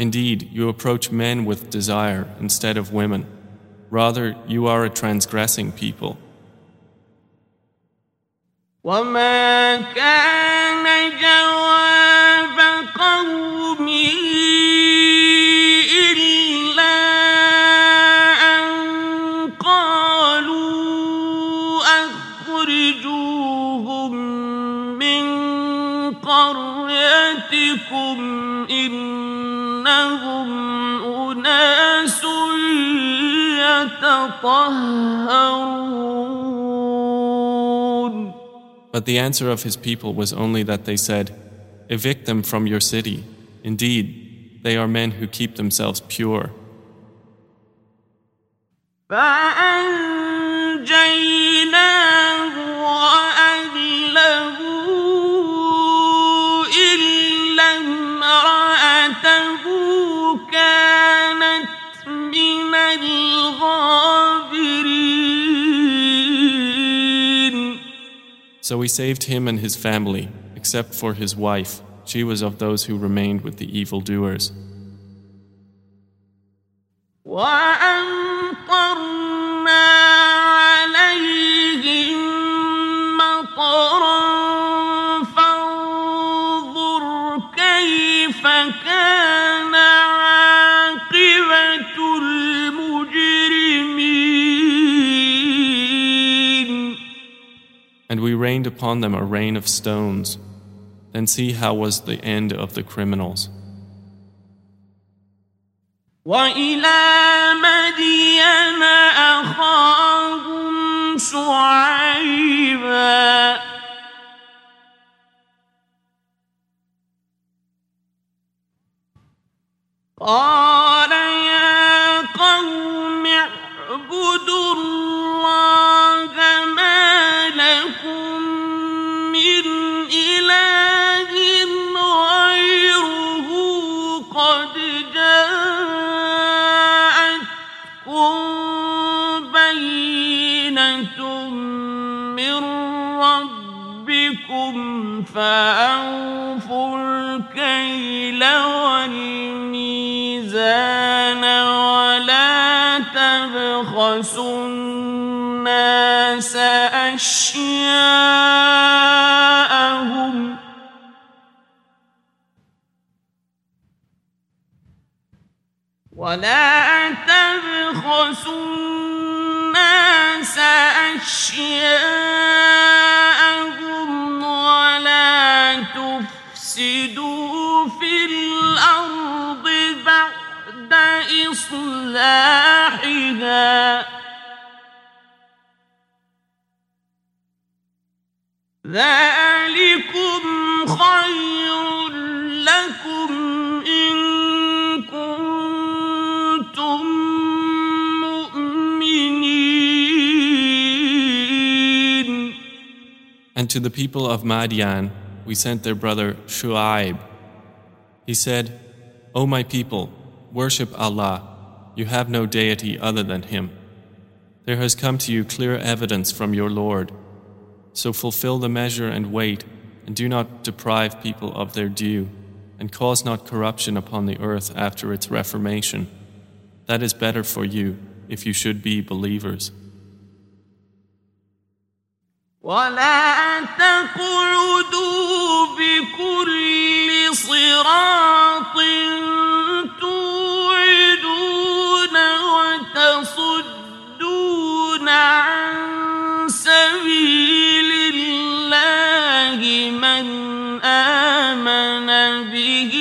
Indeed, you approach men with desire instead of women. Rather, you are a transgressing people. وما كان جواب But the answer of his people was only that they said, Evict them from your city. Indeed, they are men who keep themselves pure. فأنجيناه So we saved him and his family, except for his wife. She was of those who remained with the evildoers. وأمطرنا rained upon them a rain of stones. Then see how was the end of the criminals. وإلى مدين أخاهم شعيبا قال يا قوم اعبدوا الله فأوفوا الكيل والميزان ولا تبخسوا الناس أشياءهم. ولا تبخسوا الناس أشياءهم. تفسدوا في الأرض بعد إصلاحها. ذلكم خير لكم إن كنتم مؤمنين. And to the people of Madian, we sent their brother Shu'aib. He said, O my people, worship Allah. You have no deity other than Him. There has come to you clear evidence from your Lord. So fulfill the measure and weight, and do not deprive people of their due, and cause not corruption upon the earth after its reformation. That is better for you if you should be believers. ولا تقعدوا بكل صراط توعدون وتصدون عن سبيل الله من آمن به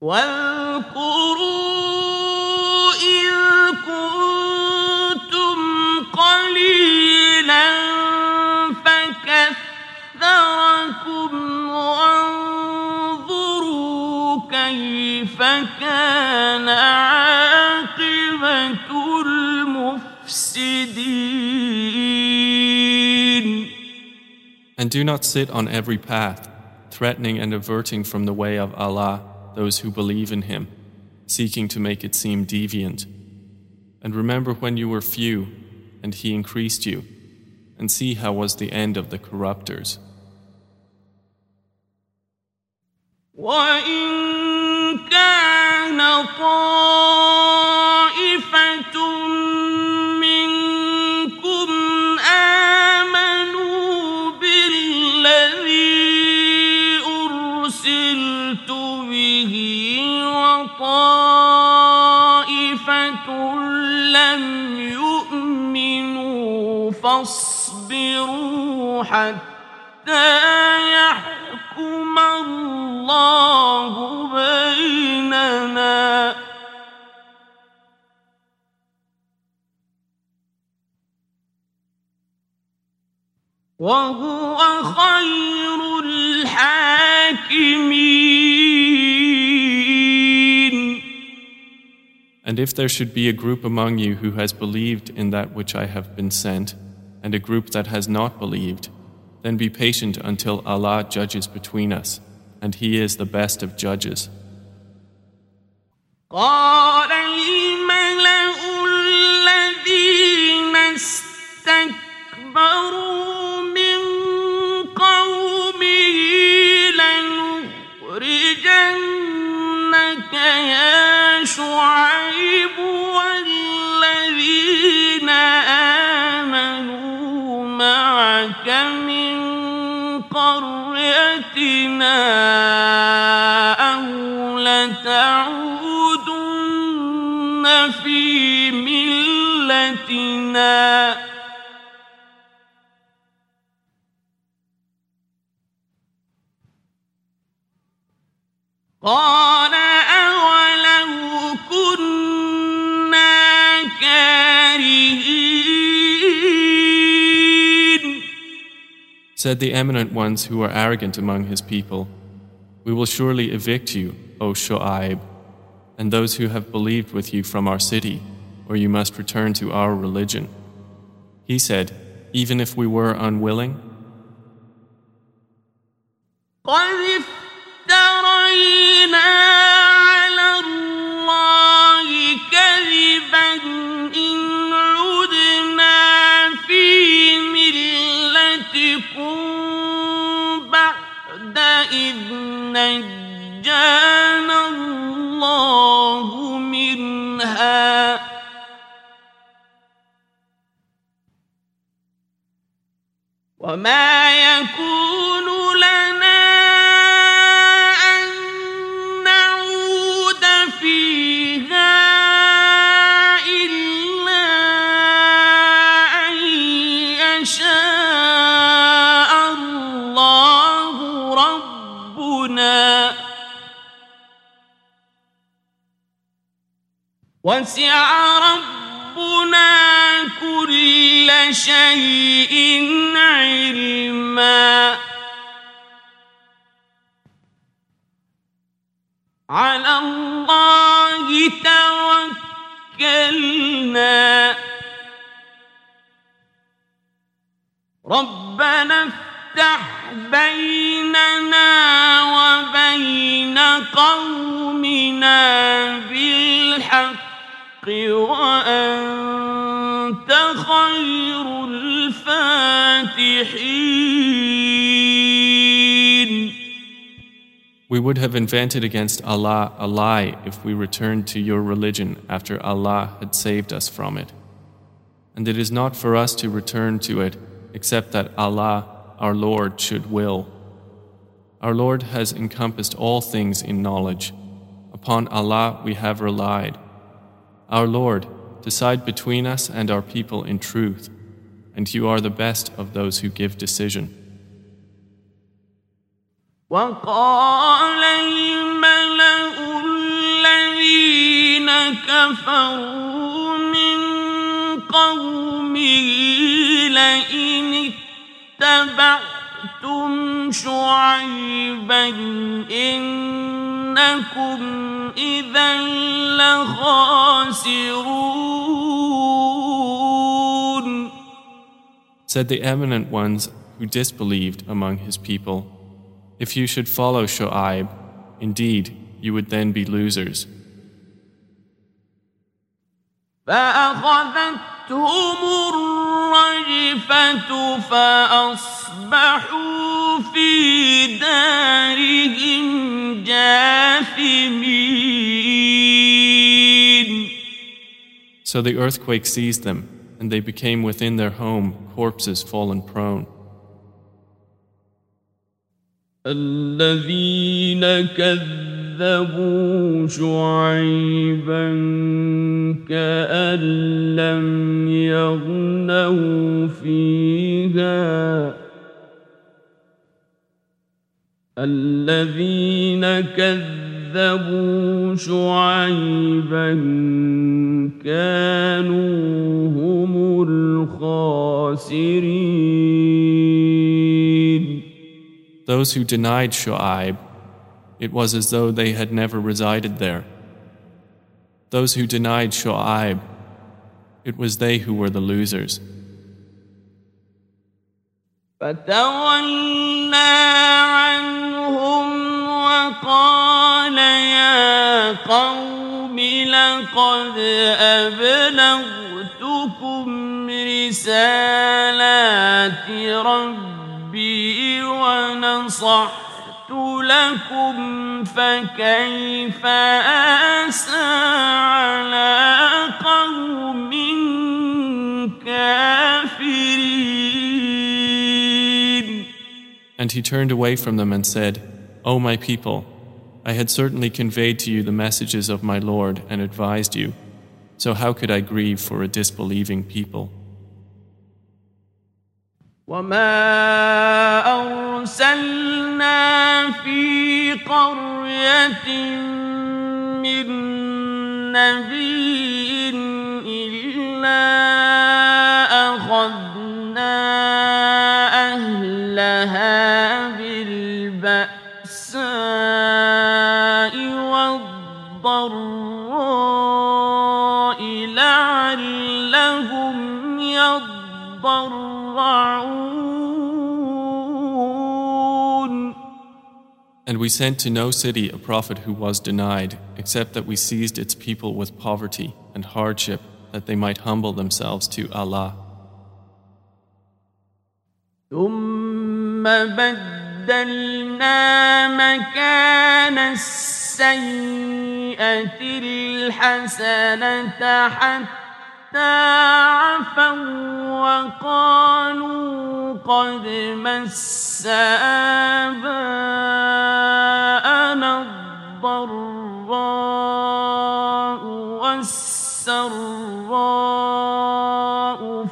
واذكروا إذ كنتم قليلا فكثركم وانظروا كيف كان عاقبة المفسدين And do not sit on every path, threatening and averting from the way of Allah those who believe in Him, seeking to make it seem deviant. And remember when you were few, and He increased you, and see how was the end of the corruptors. وإن كان طائفة وطائفة لم يؤمنوا فاصبروا حتى يحكم الله بيننا. وهو خير الحاكمين. And if there should be a group among you who has believed in that which I have been sent, and a group that has not believed, then be patient until Allah judges between us, and He is the best of judges. شعيب والذين آمنوا معك من قريتنا أو لتعودن في ملتنا. قال أولو كنا كارهين Said the eminent ones who are arrogant among his people, We will surely evict you, O Shu'aib, and those who have believed with you from our city, or you must return to our religion. He said, Even if we were unwilling, قد افترينا وما يكون لنا أن نعود فيها إلا أن يشاء الله ربنا. وسع ربنا كل شيء علما. على الله توكلنا. ربنا افتح بيننا وبين قومنا بالحق. وأنت خير الفاتحين الفاتحين We would have invented against Allah a lie if we returned to your religion after Allah had saved us from it. And it is not for us to return to it except that Allah, our Lord, should will. Our Lord has encompassed all things in knowledge. Upon Allah we have relied. Our Lord, decide between us and our people in truth, and you are the best of those who give decision. وقال الملأ الذين كفروا من قومه لئن اتبعتم شعيبا إنكم إذا لخاسرون Said the eminent ones who disbelieved among his people, If you should follow Shu'aib, indeed you would then be losers. فأخذتهم الرجفة فأصبحوا في دارهم جاثمين So the earthquake seized them, and they became within their home corpses fallen prone. الذين كذبوا شعيبا كأن لم يغنوا فيها. الذين كذبوا شعيبا كانوا هم الخاسرين. Those who denied Shu'aib, it was as though they had never resided there. Those who denied Shu'aib, it was they who were the losers. فتولى عنهم وقال يا قوم لقد أبلغتكم رسالات ربي ونصحت لكم فكيف آسى على قوم كافرين And he turned away from them and said, O my people, I had certainly conveyed to you the messages of my Lord and advised you. So how could I grieve for a disbelieving people? وما أرسلنا في قرية من نبي إلا أخذنا أهلها And we sent to no city a prophet who was denied, except that we seized its people with poverty and hardship, that they might humble themselves to Allah. ثم بدلنا مكان السيئة الحسنة حتى عفوا وقالوا قد مس آباءنا الضراء والسراء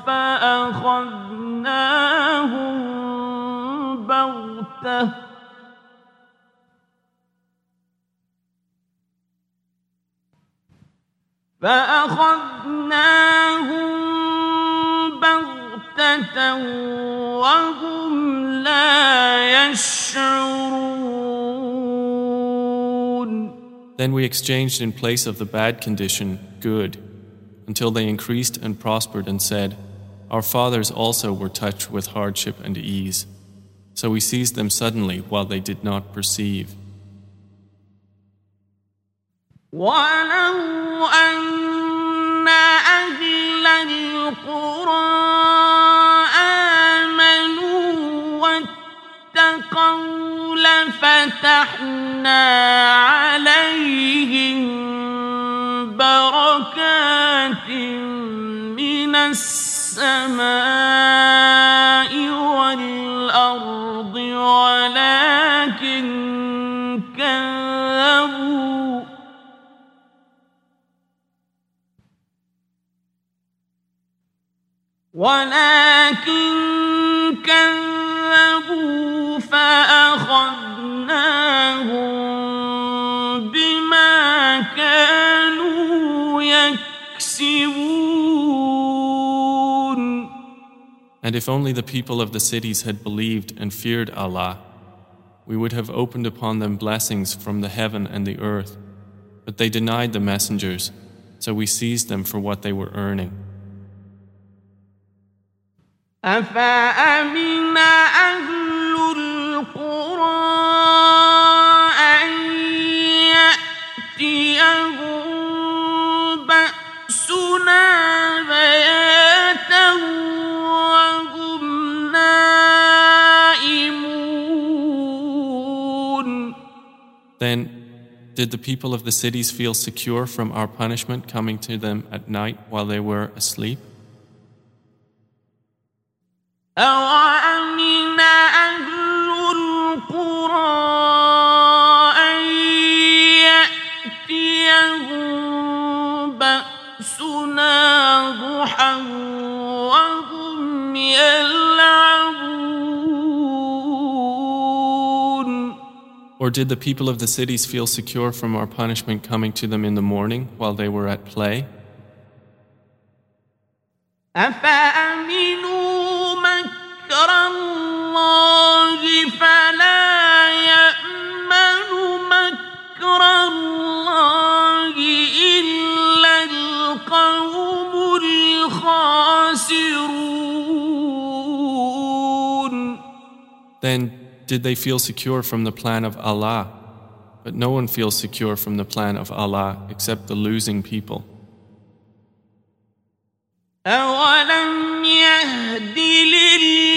فأخذناهم بغتة فأخذناهم بغتة وهم لا يشعرون Then we exchanged in place of the bad condition good, until they increased and prospered and said, Our fathers also were touched with hardship and ease. So we seized them suddenly while they did not perceive. ولو أن أهل القرى آمنوا واتقوا لفتحنا عليهم بركات من السماء ولكن كذبوا فأخذناهم بما كانوا يكسبون And if only the people of the cities had believed and feared Allah, we would have opened upon them blessings from the heaven and the earth. But they denied the messengers, so we seized them for what they were earning. أفأمن أهل القرى أن يأتيهم بأسنا بياتا وهم نائمون Then, did the people of the cities feel secure from our punishment coming to them at night while they were asleep? أوأمن أهل القرى أن يأتيهم بأسنا ضحى وهم يلعبون Or did the people of the cities feel secure from our punishment coming to them in the morning while they were at play? أفأمنوا مكر الله فلا يأمن مكر الله إلا القوم الخاسرون Then, did they feel secure from the plan of Allah? But no one feels secure from the plan of Allah except the losing people. أولم يهد للذين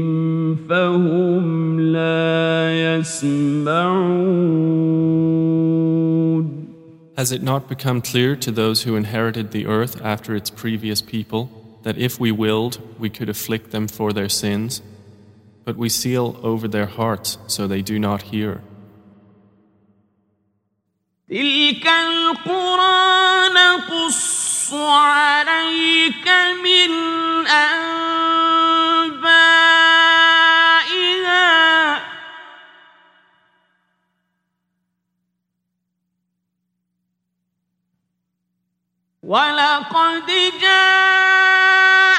فهم لا يسمعون Has it not become clear to those who inherited the earth after its previous people that if we willed, we could afflict them for their sins? But we seal over their hearts so they do not hear. تلك القرى نقص عليك من أنبائها ولقد جاءتهم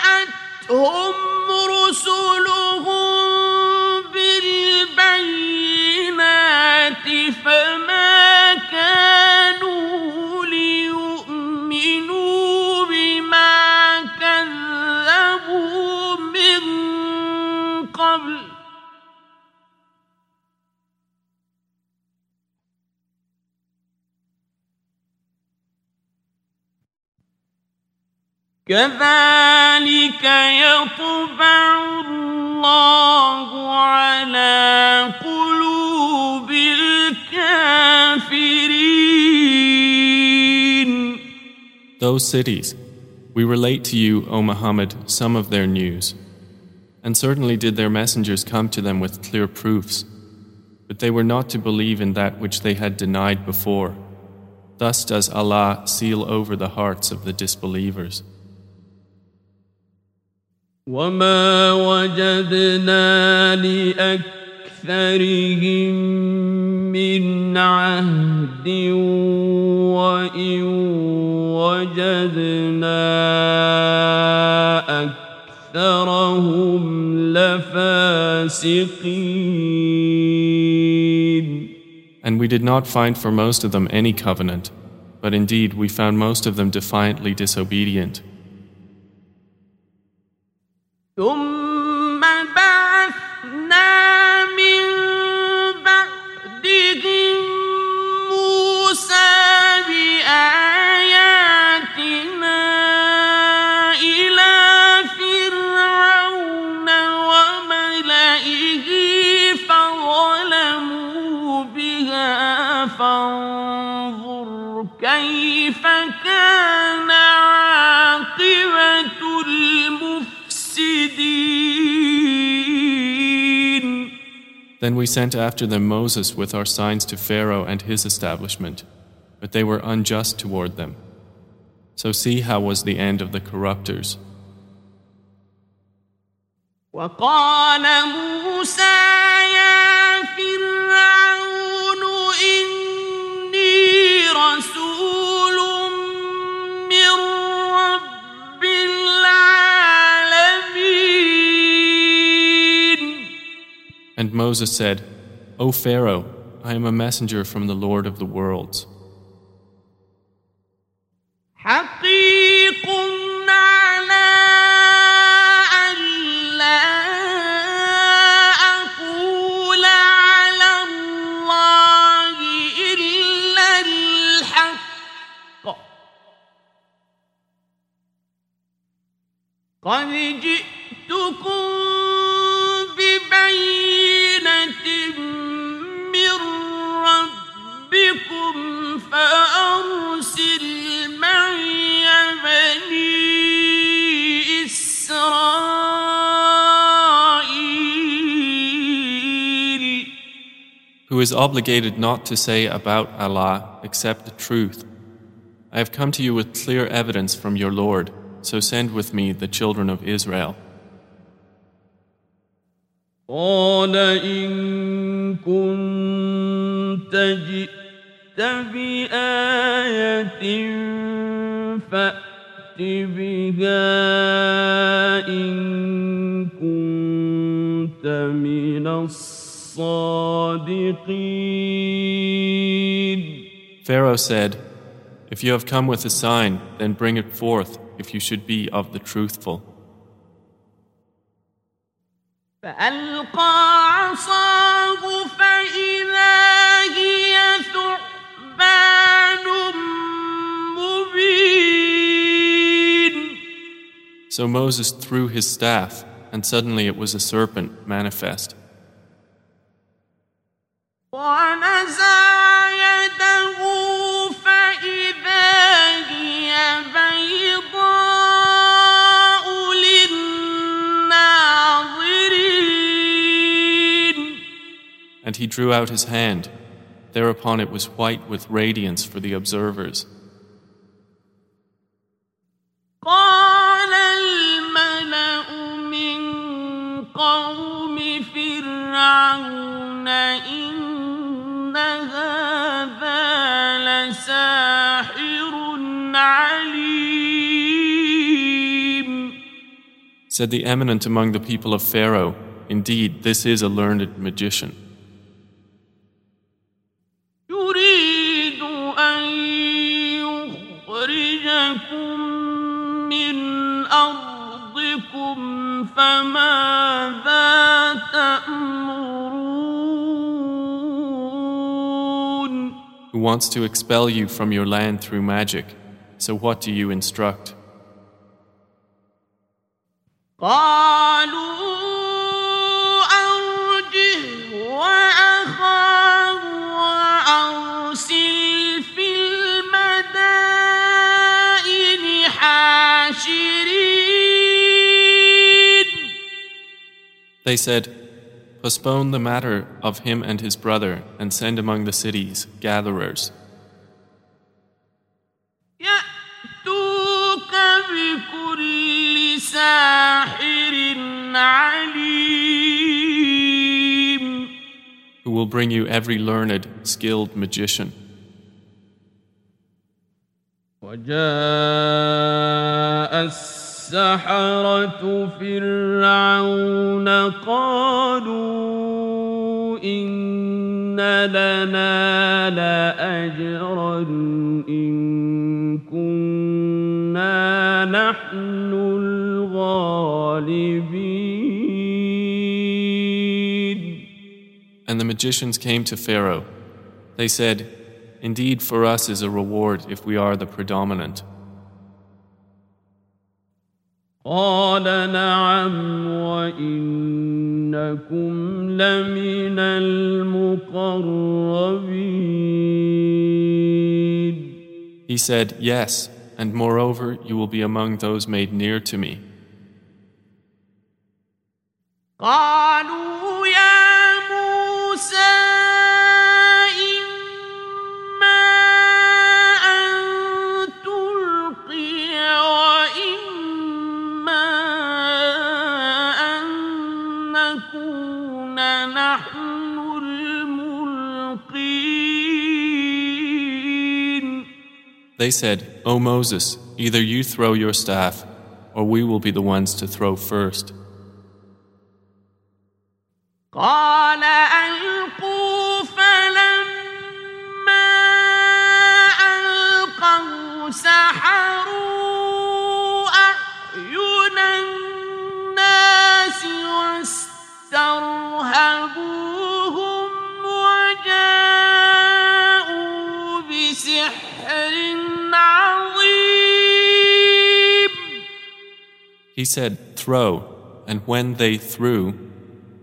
رسلهم بالبينات فما كذلك يطبع الله على قلوب الكافرين Those cities, we relate to you, O Muhammad, some of their news. And certainly did their messengers come to them with clear proofs. But they were not to believe in that which they had denied before. Thus does Allah seal over the hearts of the disbelievers. وما وجدنا لأكثرهم من عهد وإن وجدنا وأكثرهم لفاسقين And we did not find for most of them any covenant, but indeed we found most of them defiantly disobedient. ثم Then we sent after them Moses with our signs to Pharaoh and his establishment, but they were unjust toward them. So see how was the end of the corrupters. وقال موسى And Moses said, O Pharaoh, I am a messenger from the Lord of the worlds. حقيق على ربكم فأرسل معي بني إسرائيل who is obligated not to say about Allah except the truth. I have come to you with clear evidence from your Lord, so send with me the children of Israel. قال إن كنت جئت بآية فأت بها إن كنت من الصادقين Pharaoh said, If you have come with a sign, then bring it forth if you should be of the truthful. فألقى عصاه So Moses threw his staff, and suddenly it was a serpent manifest. And he drew out his hand. Thereupon it was white with radiance for the observers. قوم فرعون إن هذا لساحر عليم Said the eminent among the people of Pharaoh, Indeed, this is a learned magician. فماذا تأمرون Who wants to expel you from your land through magic. So what do you instruct? قالوا They said, Postpone the matter of him and his brother and send among the cities gatherers. يأتوك بكل ساحر عليم who will bring you every learned, skilled magician. وجاء السحرة فرعون قالوا إن لنا لأجرا إن كنا نحن الغالبين And the magicians came to Pharaoh. They said, Indeed, for us is a reward if we are the predominant. قال نعم وإنكم لمن المقربين He said, Yes, and moreover, you will be among those made near to me. قالوا يا موسى They said, O Moses, either you throw your staff, or we will be the ones to throw first. قال ألقوا فلما ألقوا سحروا He said, Throw, and when they threw,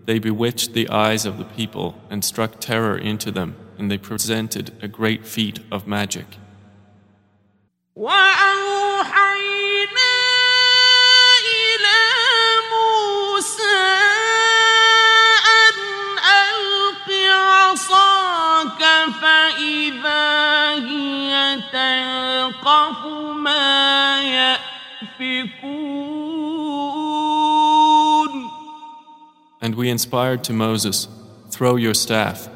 they bewitched the eyes of the people and struck terror into them, and they presented a great feat of magic. وأوحينا إلى موسى أن ألق عصاك فإذا هي تلقف ما And we inspired to Moses, Throw your staff,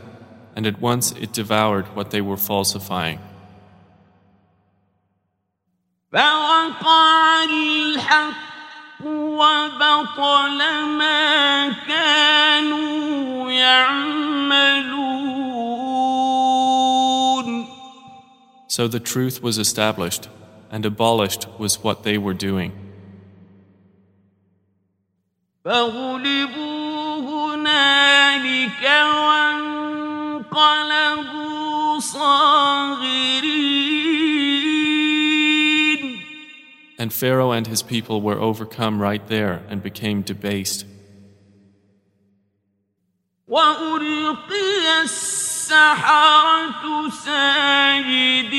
and at once it devoured what they were falsifying. فوقع الحق وبطل ما كانوا يعملون So the truth was established, and abolished was what they were doing. فغلبوا هنالك وانقلبوا صاغرين And Pharaoh and his people were overcome right there and became debased. وألقي السحرة ساجدين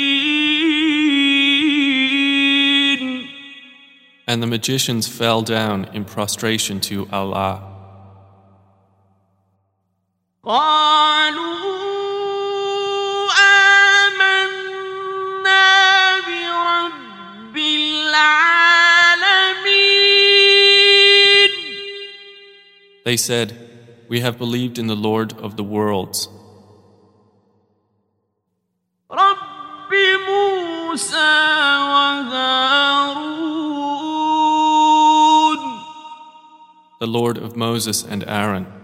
And the magicians fell down in prostration to Allah. They said, We have believed in the Lord of the worlds. The Lord of Moses and Aaron.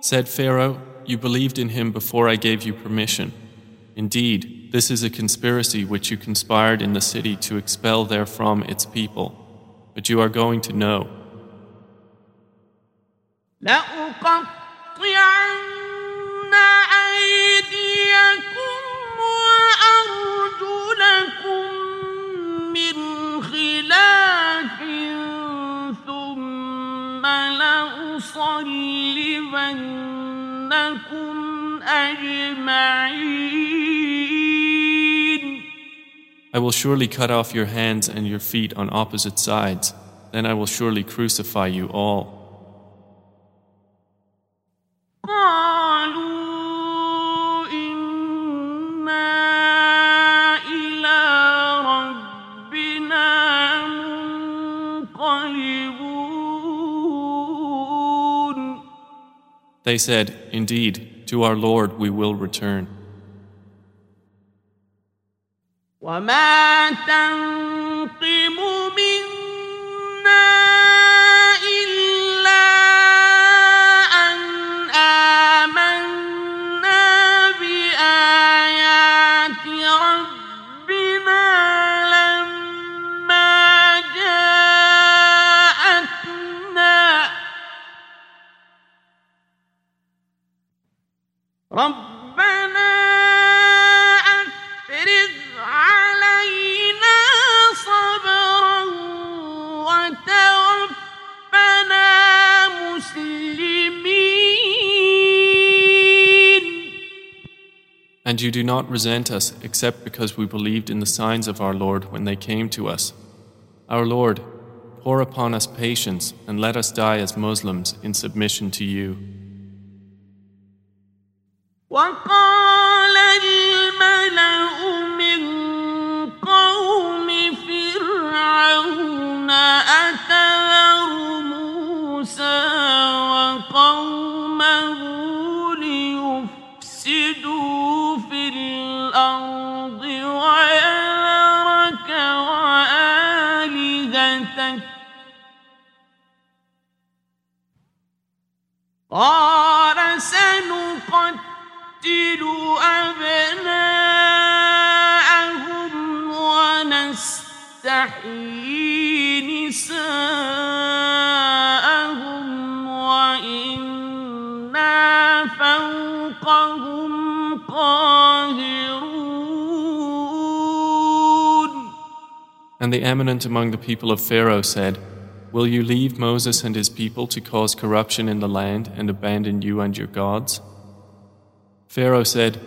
Said Pharaoh, You believed in him before I gave you permission. Indeed, this is a conspiracy which you conspired in the city to expel therefrom its people. But you are going to know. لأقطعن أيديكم وأرجلكم لأصلبنكم أجمعين I will surely cut off your hands and your feet on opposite sides, then I will surely crucify you all. They said, Indeed, to our Lord we will return. وما تنقم منا ربنا أفرغ علينا صبرا وتوفنا مسلمين And you do not resent us except because we believed in the signs of our Lord when they came to us. Our Lord, pour upon us patience and let us die as Muslims in submission to you. وقال الملأ من قوم فرعون موسى وقومه ليفسدوا في الأرض وآلهتك قال سنقتل And the eminent among the people of Pharaoh said, Will you leave Moses and his people to cause corruption in the land and abandon you and your gods? Pharaoh said,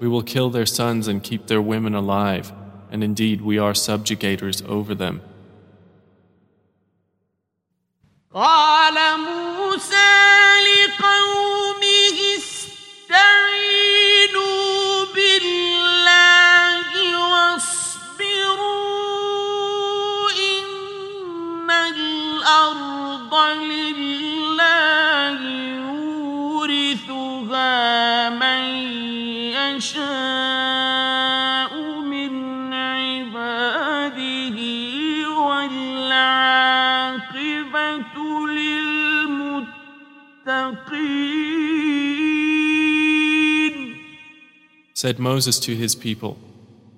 We will kill their sons and keep their women alive, and indeed we are subjugators over them. قال موسى لقومه استعينوا بالله واصبروا إن الأرض يشاء من عباده والعاقبة للمتقين Said Moses to his people,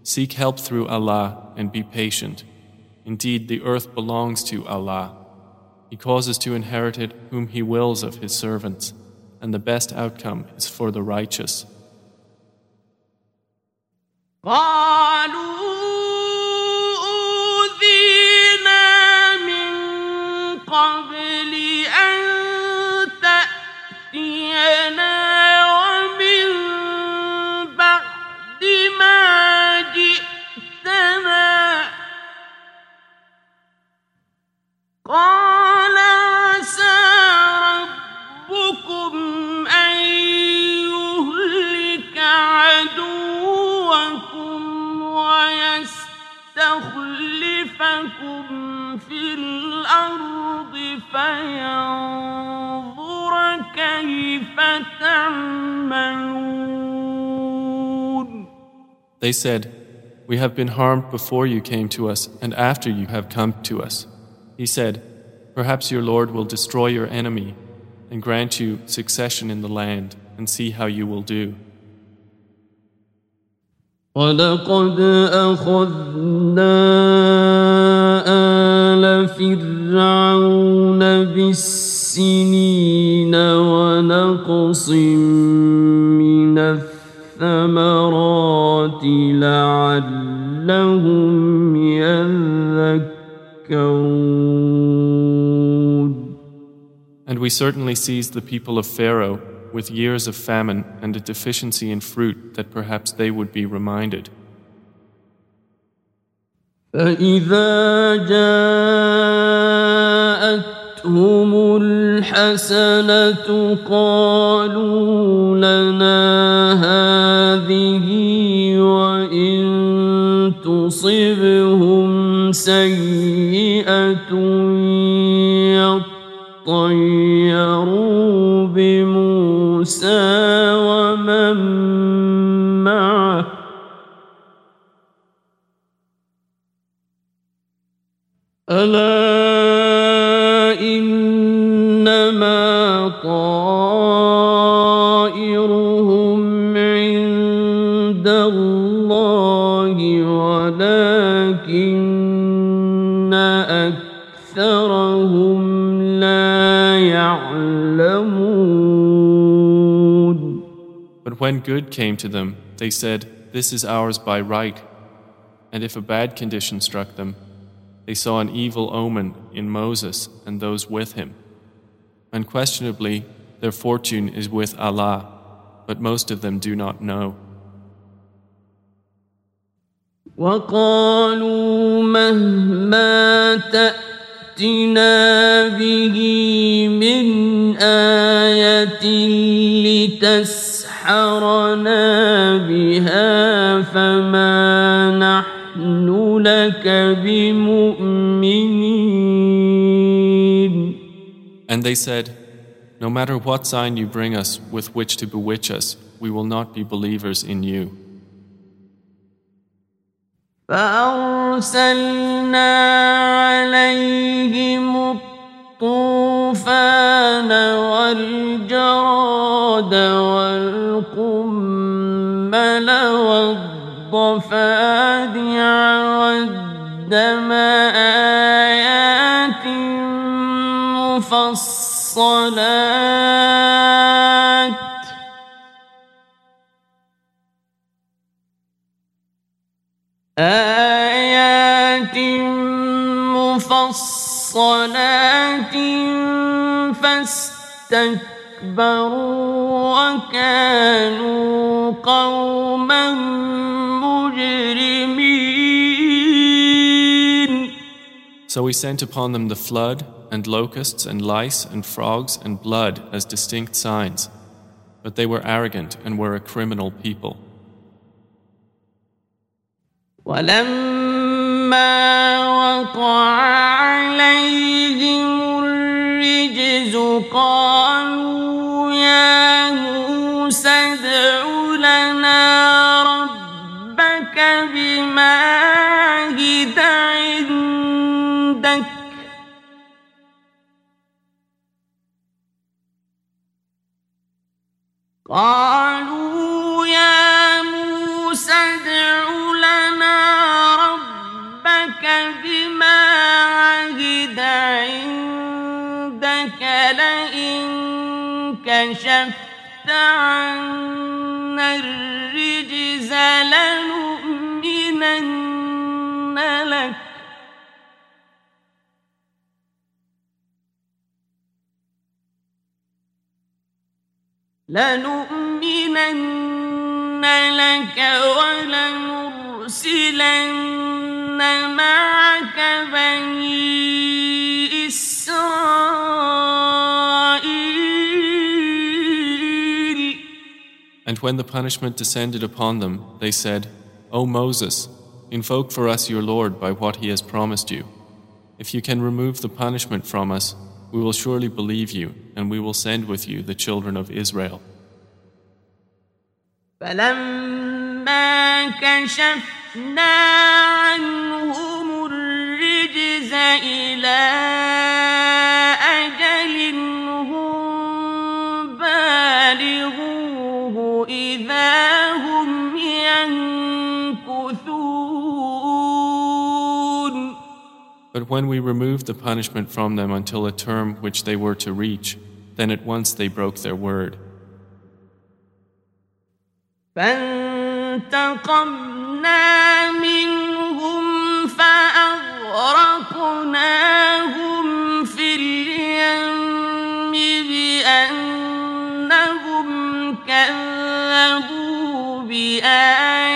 Seek help through Allah and be patient. Indeed, the earth belongs to Allah. He causes to inherit it whom He wills of His servants, and the best outcome is for the righteous. قالوا أوذينا من قبل أن تأتينا ويستخلفكم في الأرض فينظر كيف تعملون They said, We have been harmed before you came to us and after you have come to us. He said, Perhaps your Lord will destroy your enemy and grant you succession in the land and see how you will do. ولقد أخذنا آل فرعون بالسنين ونقص من الثمرات لعلهم يذكرون And we certainly seized the people of Pharaoh with years of famine and a deficiency in fruit that perhaps they would be reminded. فإذا جاءتهم الحسنة قالوا لنا هذه وإن تصبهم سيئة يطيروا بموسى ألا إنما طائرهم عند الله ولكن أكثرهم لا يعلمون But when good came to them, they said, This is ours by right. And if a bad condition struck them, they saw an evil omen in Moses and those with him. Unquestionably, their fortune is with Allah, but most of them do not know. وقالوا مهما تأتنا به من آية لتسحرنا بها فما نحن لك بمؤمنين And they said, No matter what sign you bring us with which to bewitch us, we will not be believers in you. فأرسلنا عليهم الطوفان والجراد والقمل والضفادع والدم آيات مفصلات. آيات مفصلات فاستكبروا وكانوا قوما So we sent upon them the flood, and locusts, and lice, and frogs, and blood as distinct signs. But they were arrogant and were a criminal people. ولما وقع عليهم الرجز قالوا يا موسى ادع لنا ربك بما قالوا يا موسى ادع لنا ربك بما عهد عندك لئن كشفت عنا الرجز لنؤمنن لك. لنؤمنن لك ولنرسلن معك بني إسرائيل And when the punishment descended upon them, they said, O Moses, invoke for us your Lord by what he has promised you. If you can remove the punishment from us, we will surely believe you, and we will send with you the children of Israel. فلما كشفنا عنهم الرجز إلى But when we removed the punishment from them until a term which they were to reach, then at once they broke their word. فانتقمنا منهم فأغرقناهم في اليم بأنهم كذبوا بآياتنا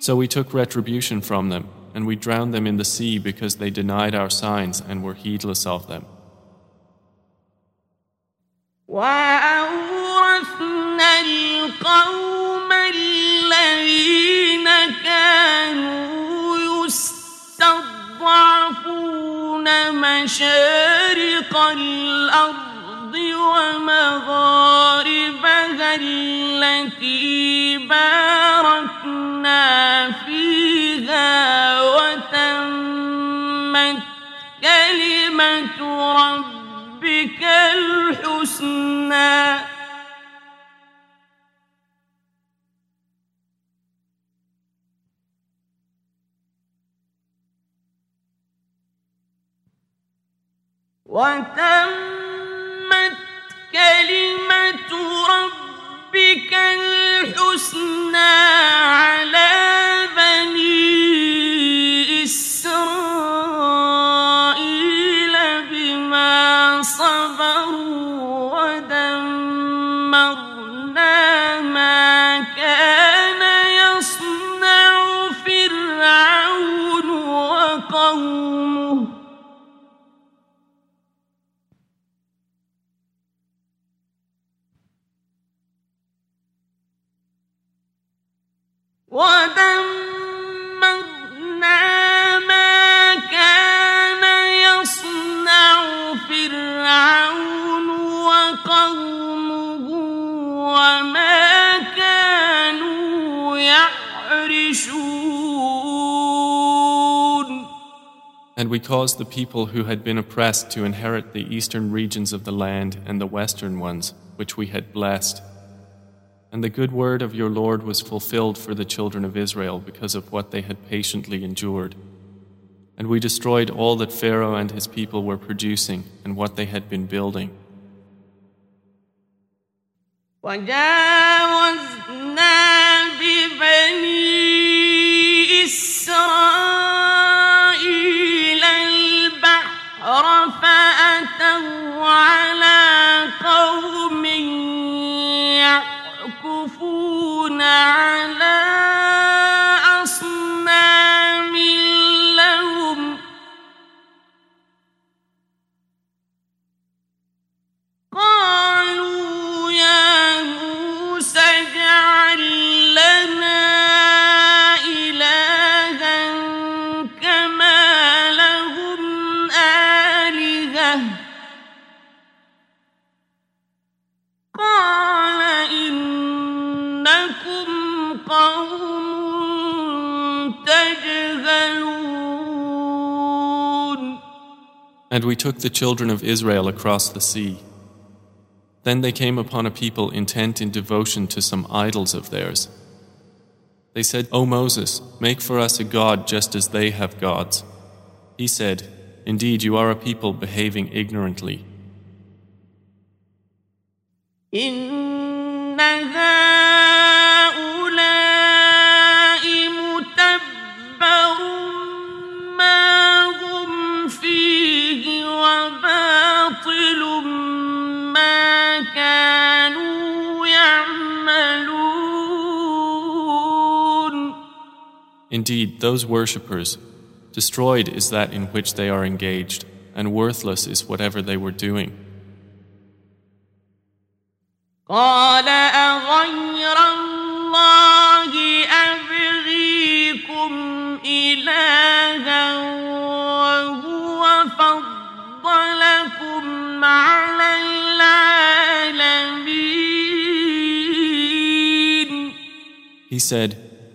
So we took retribution from them, and we drowned them in the sea because they denied our signs and were heedless of them. وأورثنا القوم الذين كانوا يستضعفون مشارق الأرض ومغاربها التي باركنا فيها وتمت كلمة ربك الحسنى. وتمت كلمة ربك الحسنى على بني إسرائيل caused the people who had been oppressed to inherit the eastern regions of the land and the western ones, which we had blessed. And the good word of your Lord was fulfilled for the children of Israel because of what they had patiently endured. And we destroyed all that Pharaoh and his people were producing and what they had been building. وجاوزنا ببني فأتوا على قوم يعكفون على And we took the children of Israel across the sea. Then they came upon a people intent in devotion to some idols of theirs. They said, O Moses, make for us a god just as they have gods. He said, Indeed, you are a people behaving ignorantly. Indeed, those worshippers, destroyed is that in which they are engaged, and worthless is whatever they were doing. قال أغير الله أبغيكم إلها وهو فضلكم على العالمين He said,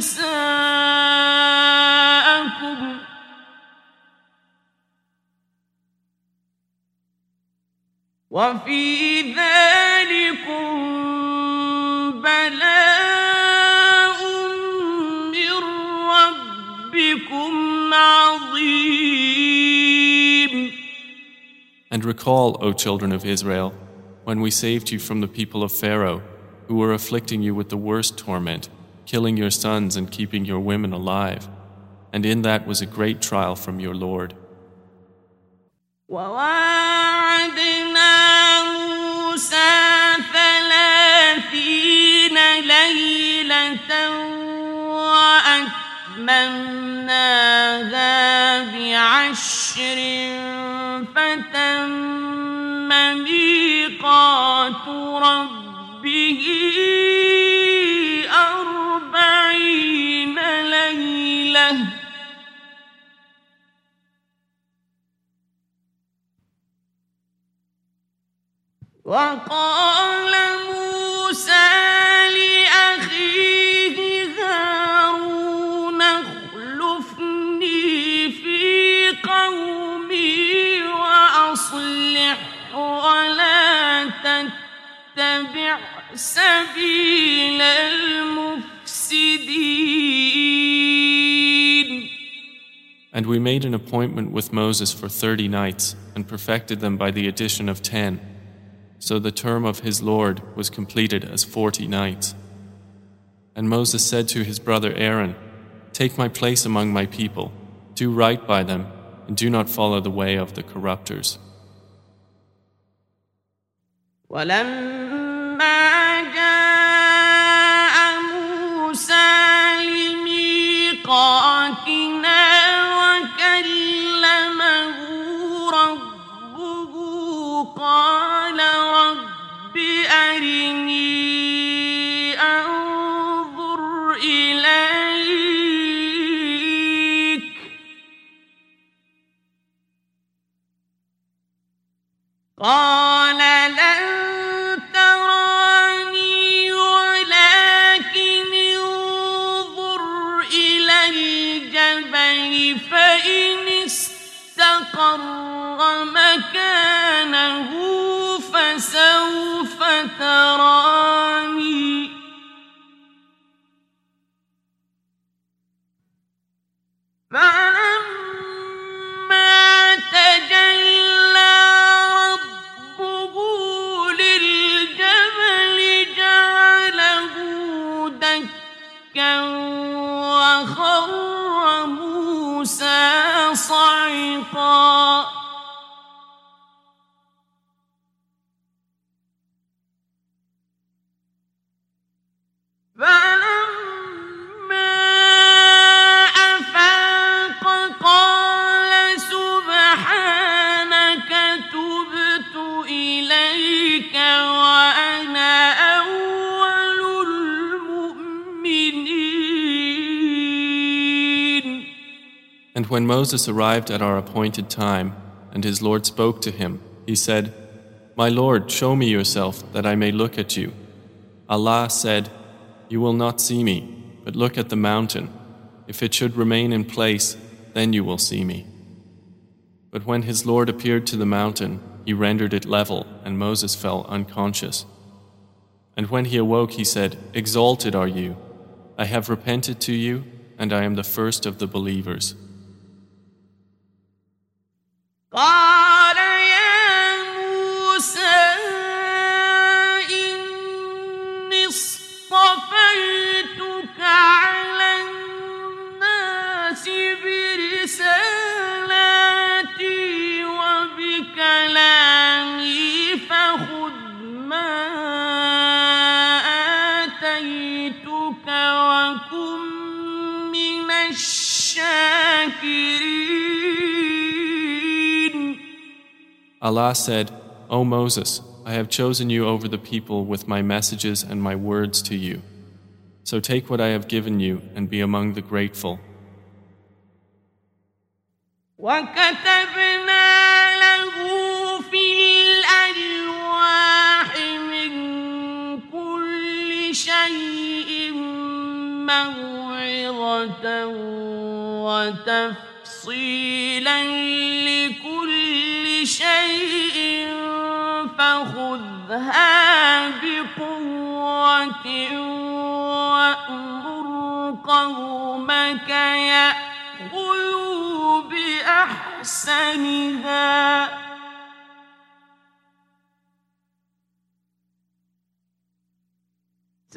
نساءكم. وفي ذلكم بلاء من ربكم عظيم. And recall, O children of Israel, when we saved you from the people of Pharaoh, who were afflicting you with the worst torment, killing your sons and keeping your women alive. And in that was a great trial from your Lord. وواعدنا موسى ثلاثين ليلة وأتممناها بعشر فتم ميقات ربه وقال موسى لأخيه هارون اخلفني في قومي وأصلح ولا تتبع سبيل المفسدين. And we made an appointment with Moses for thirty nights, and perfected them by the addition of ten. So the term of his Lord was completed as forty nights. And Moses said to his brother Aaron, Take my place among my people, do right by them, and do not follow the way of the corrupters. ولما جاء Moses arrived at our appointed time, and his Lord spoke to him, he said, My Lord, show me yourself, that I may look at you. Allah said, You will not see me, but look at the mountain. If it should remain in place, then you will see me. But when his Lord appeared to the mountain, he rendered it level, and Moses fell unconscious. And when he awoke, he said, Exalted are you. I have repented to you, and I am the first of the believers. Allah said, O Moses, I have chosen you over the people with my messages and my words to you. So take what I have given you and be among the grateful.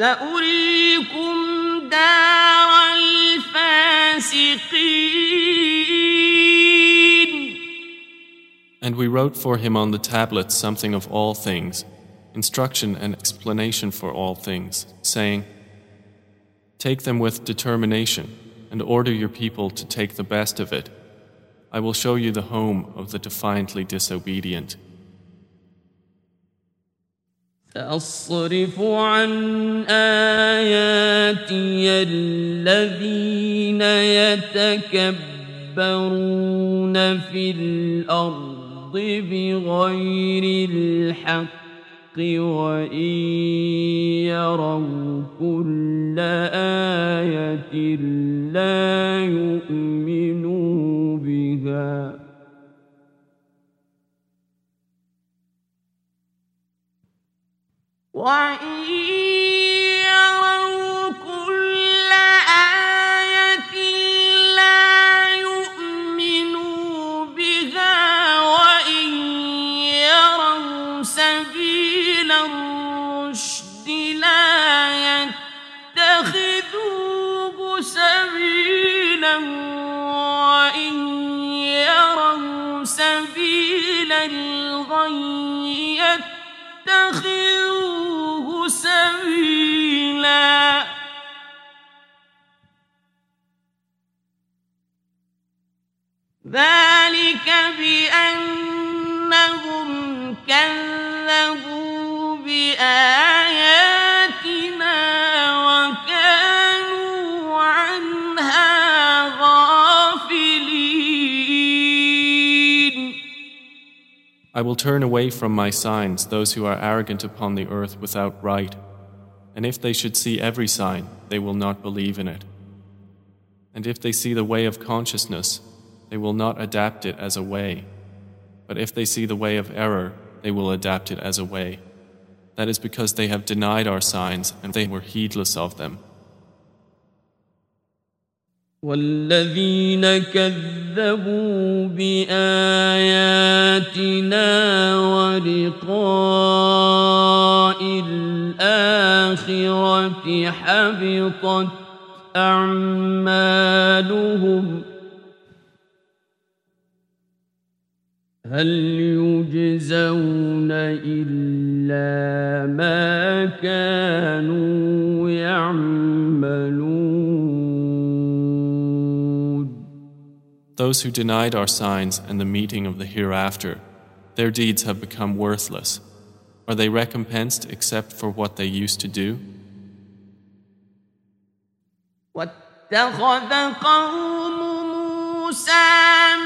سأريكم دار الفاسقين And we wrote for him on the tablets something of all things, instruction and explanation for all things, saying, Take them with determination and order your people to take the best of it. I will show you the home of the defiantly disobedient. سأصرف عن آياتي الذين يتكبرون في الأرض بغير الحق وإن يروا كل آية لا يؤمنوا 万一 سبيلا ذلك بأنهم كذبوا بآياتنا وكانوا عنها غافلين I will turn away from my signs those who are arrogant upon the earth without right, and if they should see every sign, they will not believe in it. And if they see the way of consciousness, they will not adapt it as a way. But if they see the way of error, they will adapt it as a way. That is because they have denied our signs and they were heedless of them. والذين كذبوا بآياتنا ولقاء الآخرة حبطت أعمالهم هل يجزون إلا ما كانوا يعملون Those who denied our signs and the meeting of the hereafter, their deeds have become worthless. Are they recompensed except for what they used to do? واتخذ قوم موسى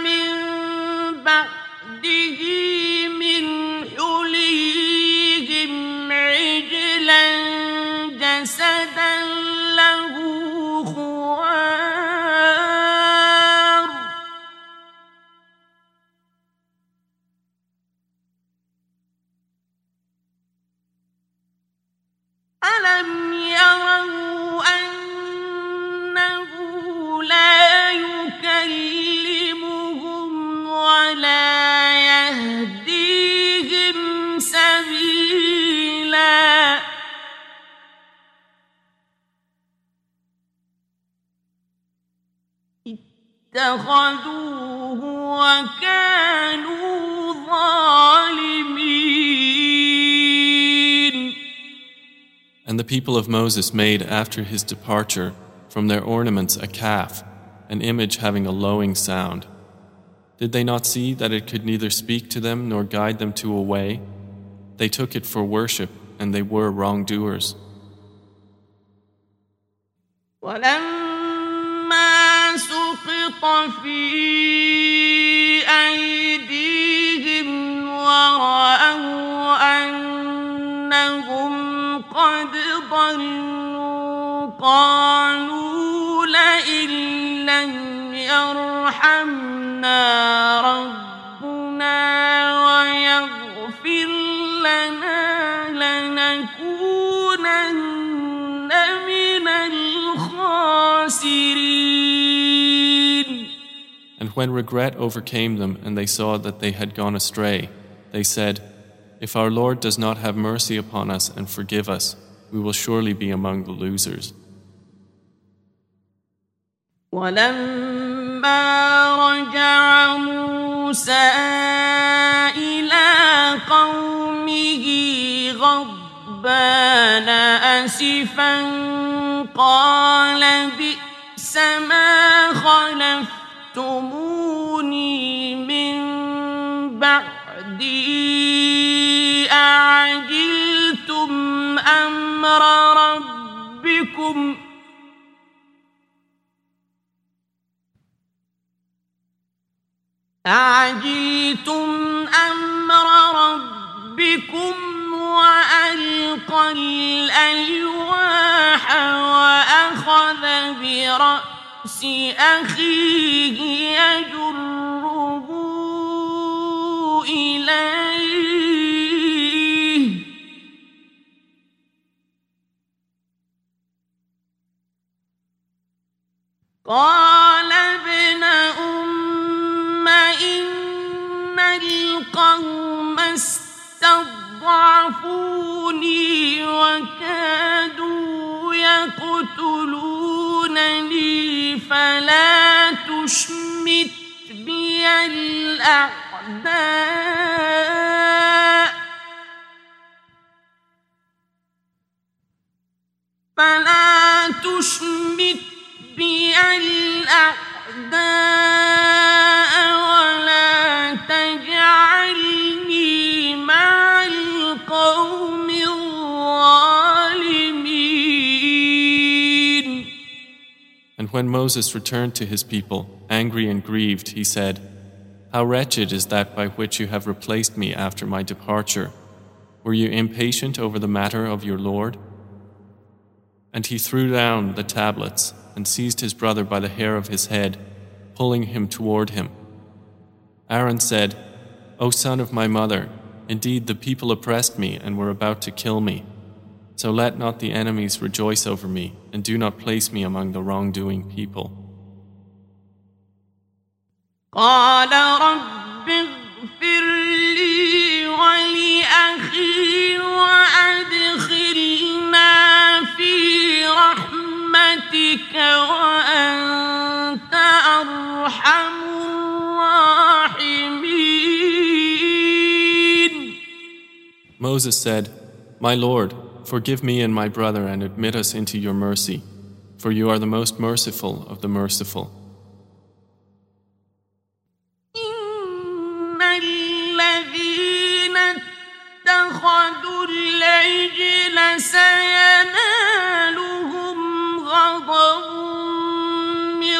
من بعده يروا أنه لا يكلمهم ولا يهديهم سبيلا اتخذوه وكانوا ظالمين And the people of Moses made after his departure from their ornaments a calf, an image having a lowing sound. Did they not see that it could neither speak to them nor guide them to a way? They took it for worship, and they were wrongdoers. ولما سقط في أيديهم ورأوا أنهم قد ضلوا قالوا لئن لم يرحمنا ربنا ويغفر لنا لنكونن من الخاسرين when regret overcame them and they saw that they had gone astray, they said, If our Lord does not have mercy upon us and forgive us, we will surely be among the losers. ولما رجع موسى إلى قومه غضبان أسفا قال بئس ما خلفتموني من بعدي أعجلتم أمر ربكم؟ أعجلتم أمر ربكم وألقى الألواح وأخذ برأس أخيه يجره إليه قال ابن أم إن القوم استضعفوني وكادوا يقتلونني فلا تشمت بي الأعداء. فلا تشمت And when Moses returned to his people, angry and grieved, he said, How wretched is that by which you have replaced me after my departure. Were you impatient over the matter of your Lord? And he threw down the tablets and seized his brother by the hair of his head, pulling him toward him. Aaron said, O son of my mother, indeed the people oppressed me and were about to kill me. So let not the enemies rejoice over me, and do not place me among the wrongdoing people. قال رب اغفر لي ولأخي وأدخلنا في رحمتك وأنت أرحم الراحمين Moses said, My Lord, forgive me and my brother and admit us into your mercy, for you are the most merciful of the merciful. إن من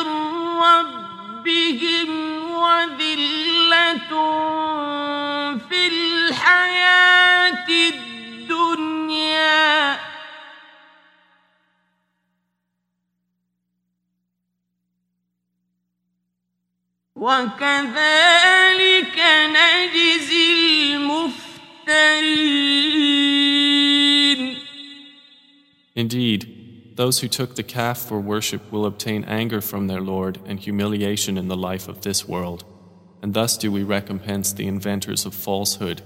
ربهم وذلة في الحياة الدنيا وكذلك نجزي المفترين Indeed, those who took the calf for worship will obtain anger from their Lord and humiliation in the life of this world, and thus do we recompense the inventors of falsehood.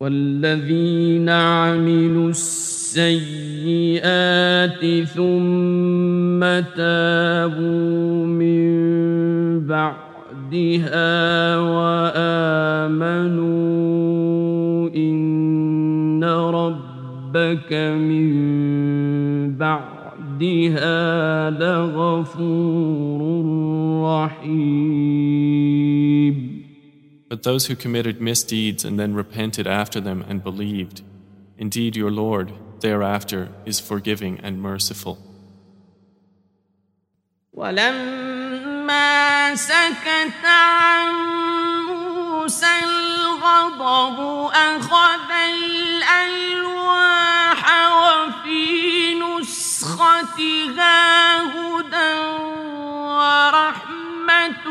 والذين عملوا السيئات ثم تابوا من بعدها وآمنوا ربك من بعدها لغفور رحيم But those who committed misdeeds and then repented after them and believed, indeed your Lord thereafter is forgiving and merciful. ولما سكت عن موسى الغضب أخذ الألواح وفي نسختها هدى ورحمة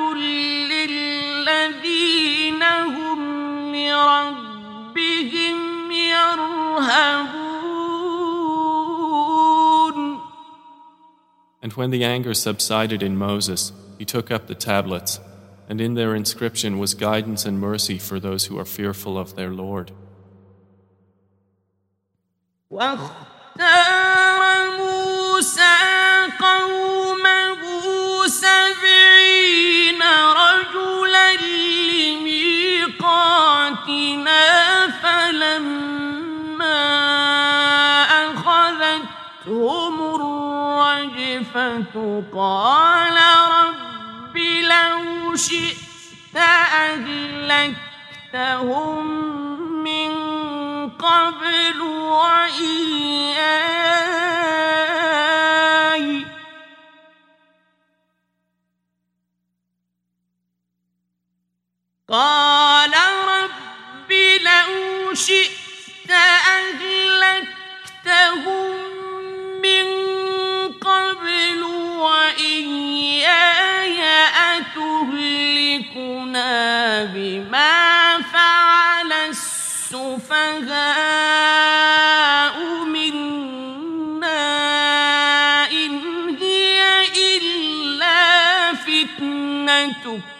للذين هم لربهم يرهبون And And when the anger subsided in Moses, he took up the tablets, and in their inscription was guidance and mercy for those who are fearful of their Lord. واختار قال رب لو شئت أهلكتهم من قبل وإياي قال رب لو شئت أهلكتهم من قبل وإياي أتهلكنا بما فعل السفهاء منا إن هي إلا فتنتك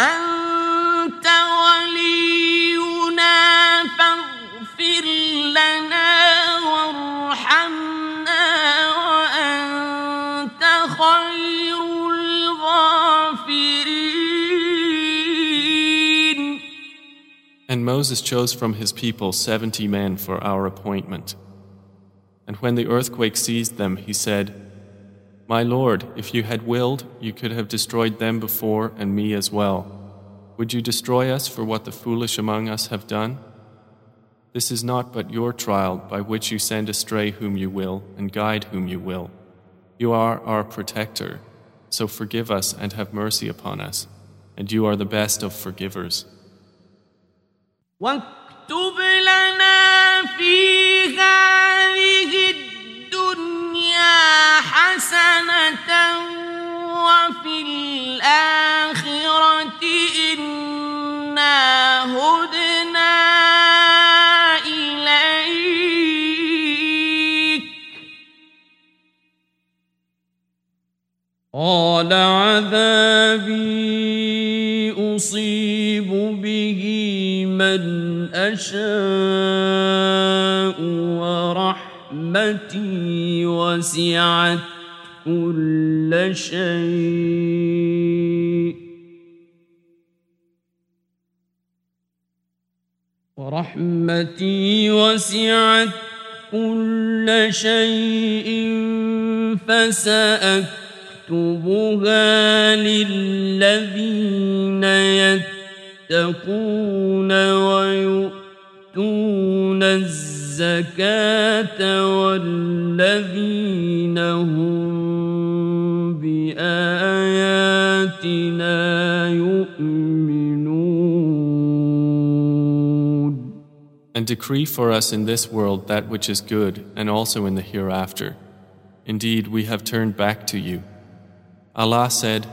أنت ولينا فاغفر لنا وارحمنا وأنت خير الغافرين And Moses chose from his people seventy men for our appointment. And when the earthquake seized them, he said, My Lord, if you had willed, you could have destroyed them before and me as well. Would you destroy us for what the foolish among us have done? This is not but your trial by which you send astray whom you will and guide whom you will. You are our protector, so forgive us and have mercy upon us, and you are the best of forgivers. واكتب لنا في هذه الدنيا حسنة وفي الآخرة إنا هدنا إليك. قال عذابي أصيب به من أشاء ورحمتي وسعت كل شيء. ورحمتي وسعت كل شيء فسأكتبها للذين يتقون ويؤتون الزكاة والذين هم بآياتنا يؤمنون And decree for us in this world that which is good, and also in the hereafter. Indeed, we have turned back to you. Allah said,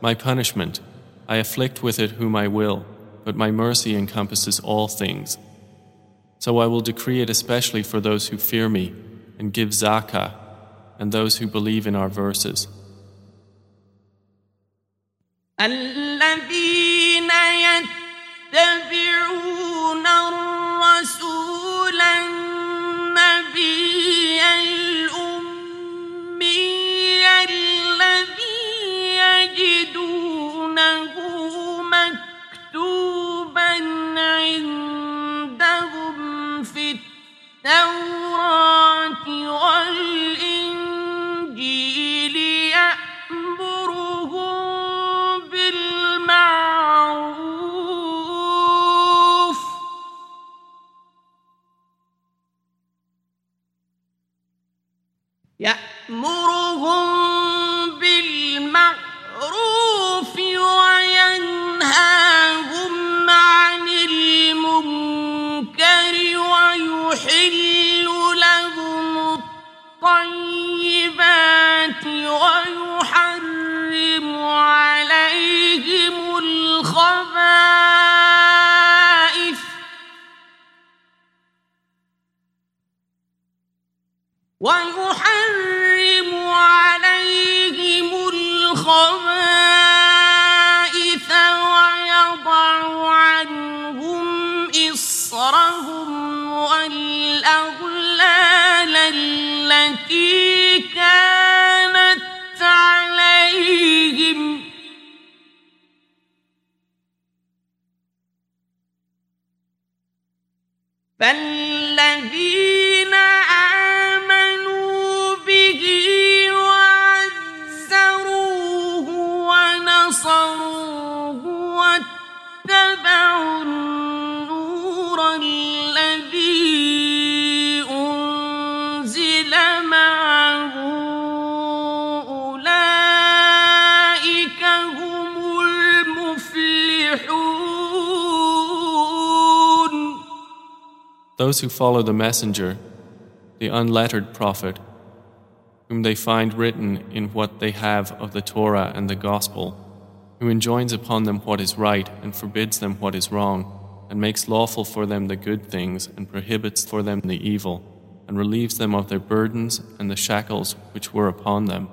My punishment, I afflict with it whom I will, but my mercy encompasses all things. So I will decree it especially for those who fear me and give zakah, and those who believe in our verses. الذين يتبعون الرسول Those who follow the messenger, the unlettered prophet, whom they find written in what they have of the Torah and the Gospel, who enjoins upon them what is right and forbids them what is wrong, and makes lawful for them the good things and prohibits for them the evil, and relieves them of their burdens and the shackles which were upon them.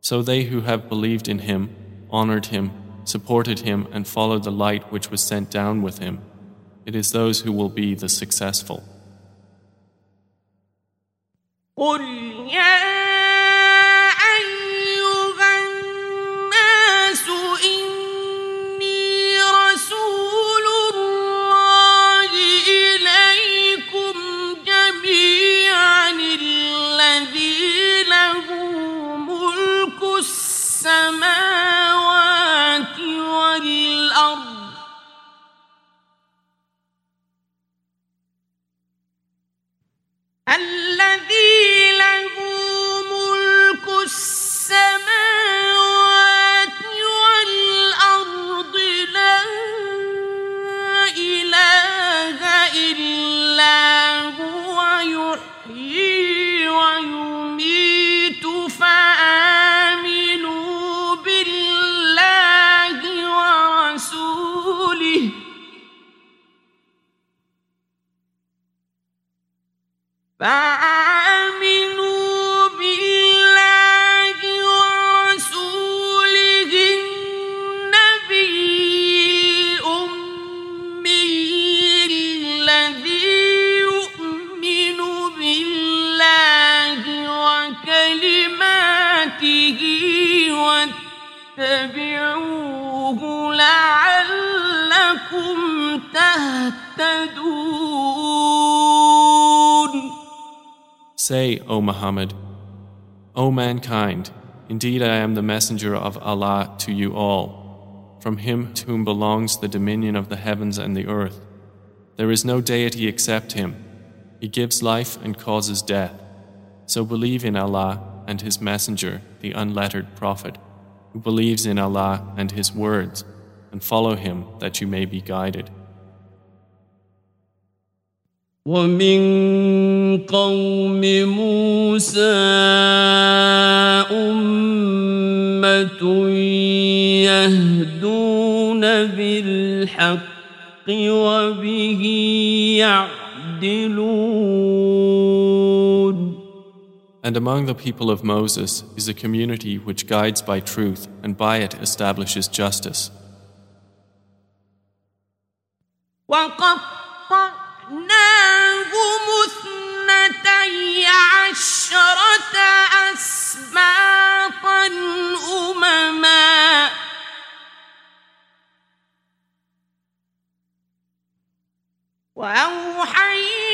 So they who have believed in him, honored him, supported him, and followed the light which was sent down with him, it is those who will be the successful. قل فآمنوا بالله ورسوله النبي الأمي الذي يؤمن بالله وكلماته واتبعوه لعلكم تهتدون Say, O Muhammad, O mankind, indeed I am the messenger of Allah to you all, from him to whom belongs the dominion of the heavens and the earth. There is no deity except him. He gives life and causes death. So believe in Allah and his messenger, the unlettered prophet, who believes in Allah and his words, and follow him that you may be guided. ومن قوم موسى أمة يهدون بالحق وبه يعدلون And among the people of Moses is a community which guides by truth and by it establishes justice. وقطعناهم عشرة أسباطا أمما. وأوحينا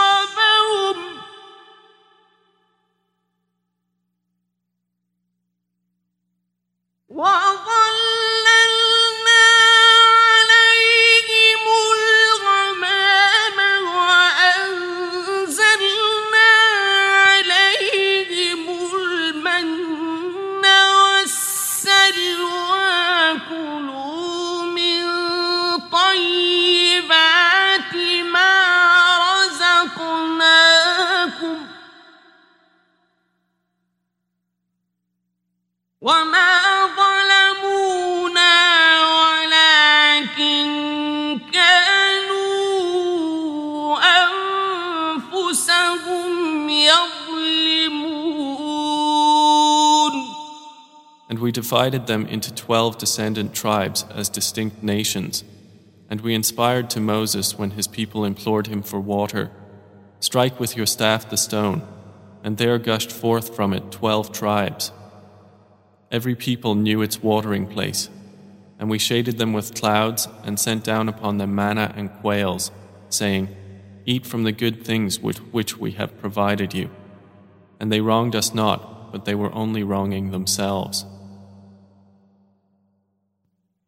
divided them into twelve descendant tribes as distinct nations. And we inspired to Moses when his people implored him for water Strike with your staff the stone, and there gushed forth from it twelve tribes. Every people knew its watering place, and we shaded them with clouds and sent down upon them manna and quails, saying, Eat from the good things with which we have provided you. And they wronged us not, but they were only wronging themselves.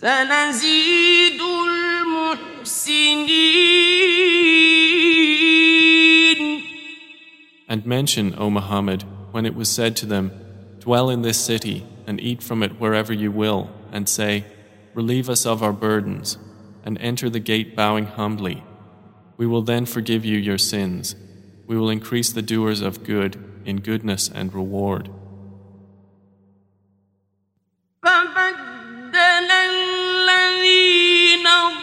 سنزيد المحسنين And mention, O Muhammad, when it was said to them, Dwell in this city and eat from it wherever you will, and say, Relieve us of our burdens, and enter the gate bowing humbly. We will then forgive you your sins. We will increase the doers of good in goodness and reward.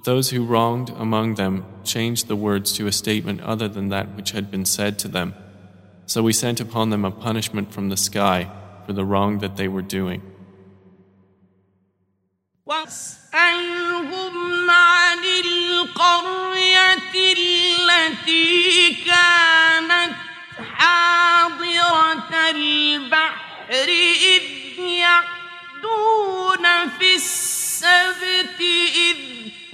But those who wronged among them changed the words to a statement other than that which had been said to them. So we sent upon them a punishment from the sky for the wrong that they were doing. واسألهم عن القرية التي كانت حاضرة البحر إذ يعدون في السبت إذ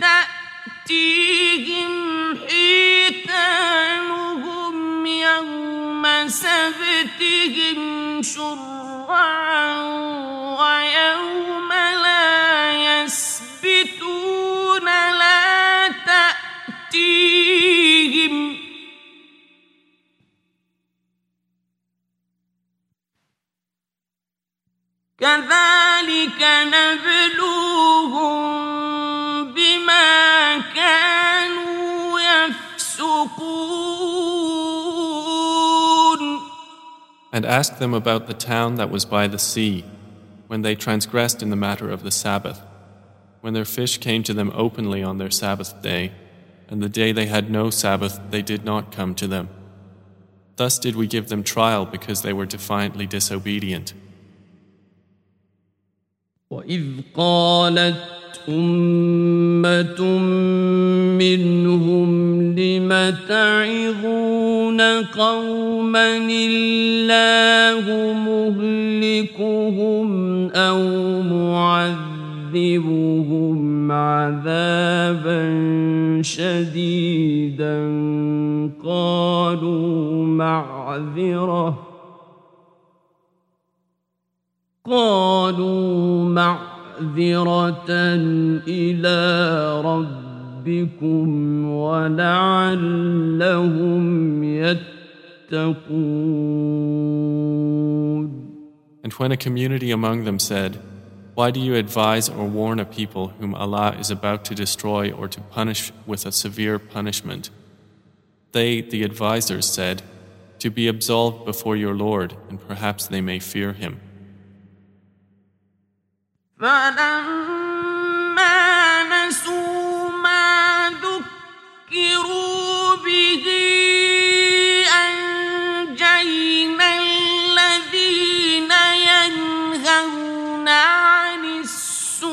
تأتيهم حيتانهم يوم سبتهم شرعا ويوم لا يسبتون لا تأتيهم. كذلك نبلوهم And ask them about the town that was by the sea, when they transgressed in the matter of the Sabbath, when their fish came to them openly on their Sabbath day, and the day they had no Sabbath they did not come to them. Thus did we give them trial because they were defiantly disobedient. وإذ قالت أمة منهم لم تعظون قوما الله مهلكهم أو معذبهم عذابا شديدا قالوا معذره قالوا معذرة إلى ربكم ولعلهم يتقون And when a community among them said, Why do you advise or warn a people whom Allah is about to destroy or to punish with a severe punishment? They, the advisers, said, To be absolved before your Lord, and perhaps they may fear Him. فلما نسوا ما ذكروا به أنجينا الذين ينهون عن السوء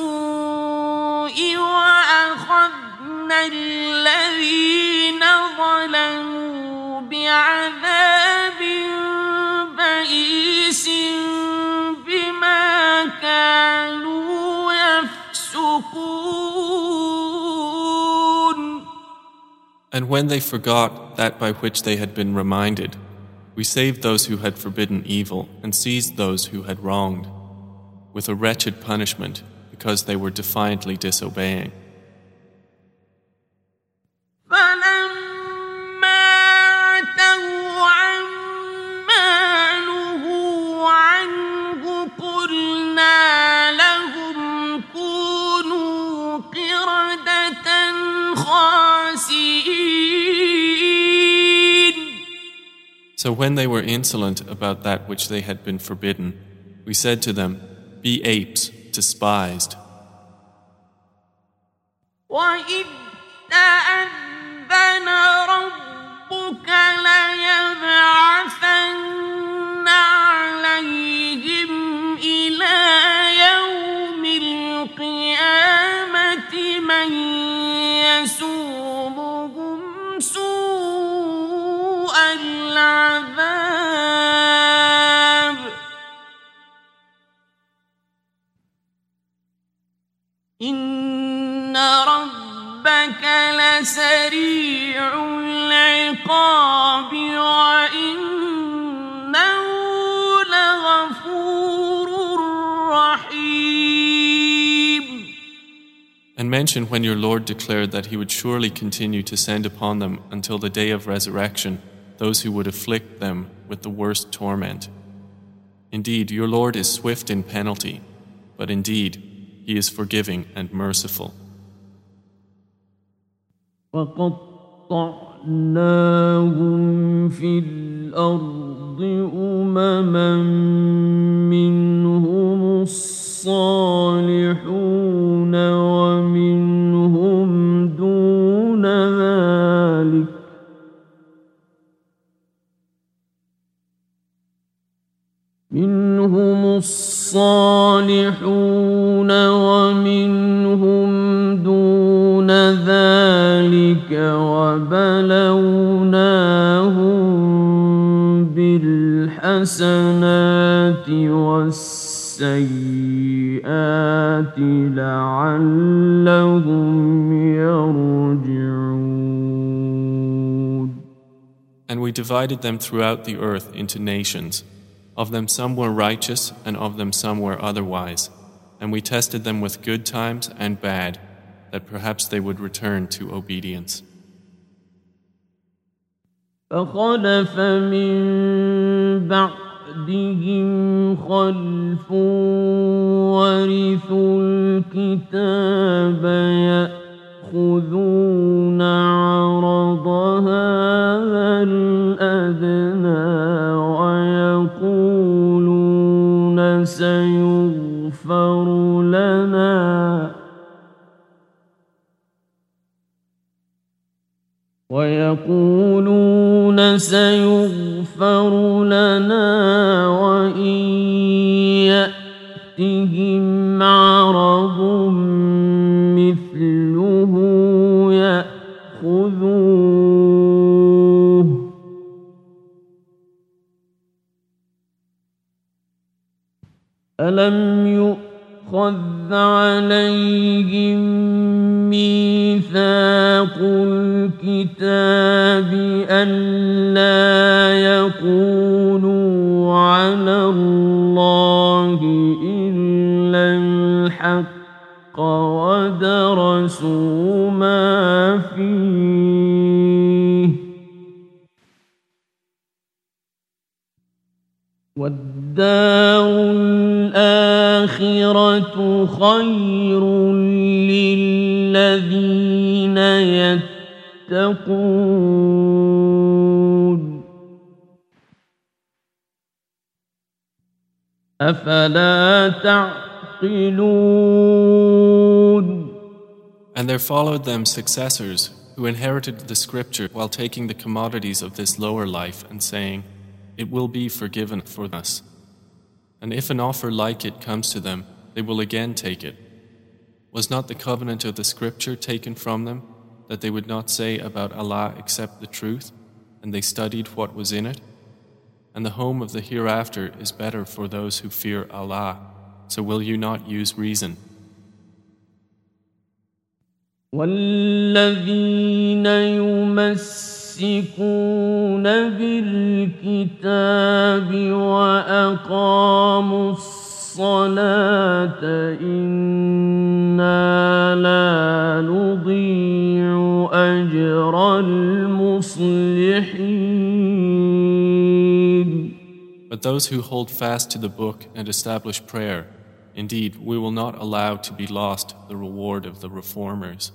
وأخذنا الذين ظلموا بعذاب And when they forgot that by which they had been reminded, we saved those who had forbidden evil and seized those who had wronged, with a wretched punishment because they were defiantly disobeying. So when they were insolent about that which they had been forbidden, we said to them, Be apes, despised. ربك لسريع العقاب وإنه لغفور رحيم And mention when your Lord declared that He would surely continue to send upon them until the day of resurrection those who would afflict them with the worst torment. Indeed, your Lord is swift in penalty, but indeed, He is forgiving and merciful. وقطعناهم في الأرض أمما منهم الصالحون ومنهم دون ذلك منهم الصالحون ذلك وبلوناهم بالحسنات والسيئات لعلهم يرجعون And we divided them throughout the earth into nations. Of them some were righteous, and of them some were otherwise. And we tested them with good times and bad, that perhaps they would return to obedience. فخلف من بعدهم خلف ورثوا الكتاب يأخذون عرض هذا الأدنى ويقولون سيغفر ويقولون سيغفر لنا وإن يأتهم عرض مثله يأخذوه. ألم يؤخذ عليهم ميثاق الكتاب ألا يقولوا على الله ودرسوا ما فيه. والدار الآخرة خير للذين يتقون أفلا تعقلون And there followed them successors who inherited the scripture while taking the commodities of this lower life and saying, It will be forgiven for us. And if an offer like it comes to them, they will again take it. Was not the covenant of the scripture taken from them, that they would not say about Allah except the truth, and they studied what was in it? And the home of the hereafter is better for those who fear Allah. So will you not use reason? والذين يمسكون بالكتاب وأقاموا الصلاة إنا لا نضيع أجر المصلحين But those who hold fast to the book and establish prayer, indeed, we will not allow to be lost the reward of the reformers.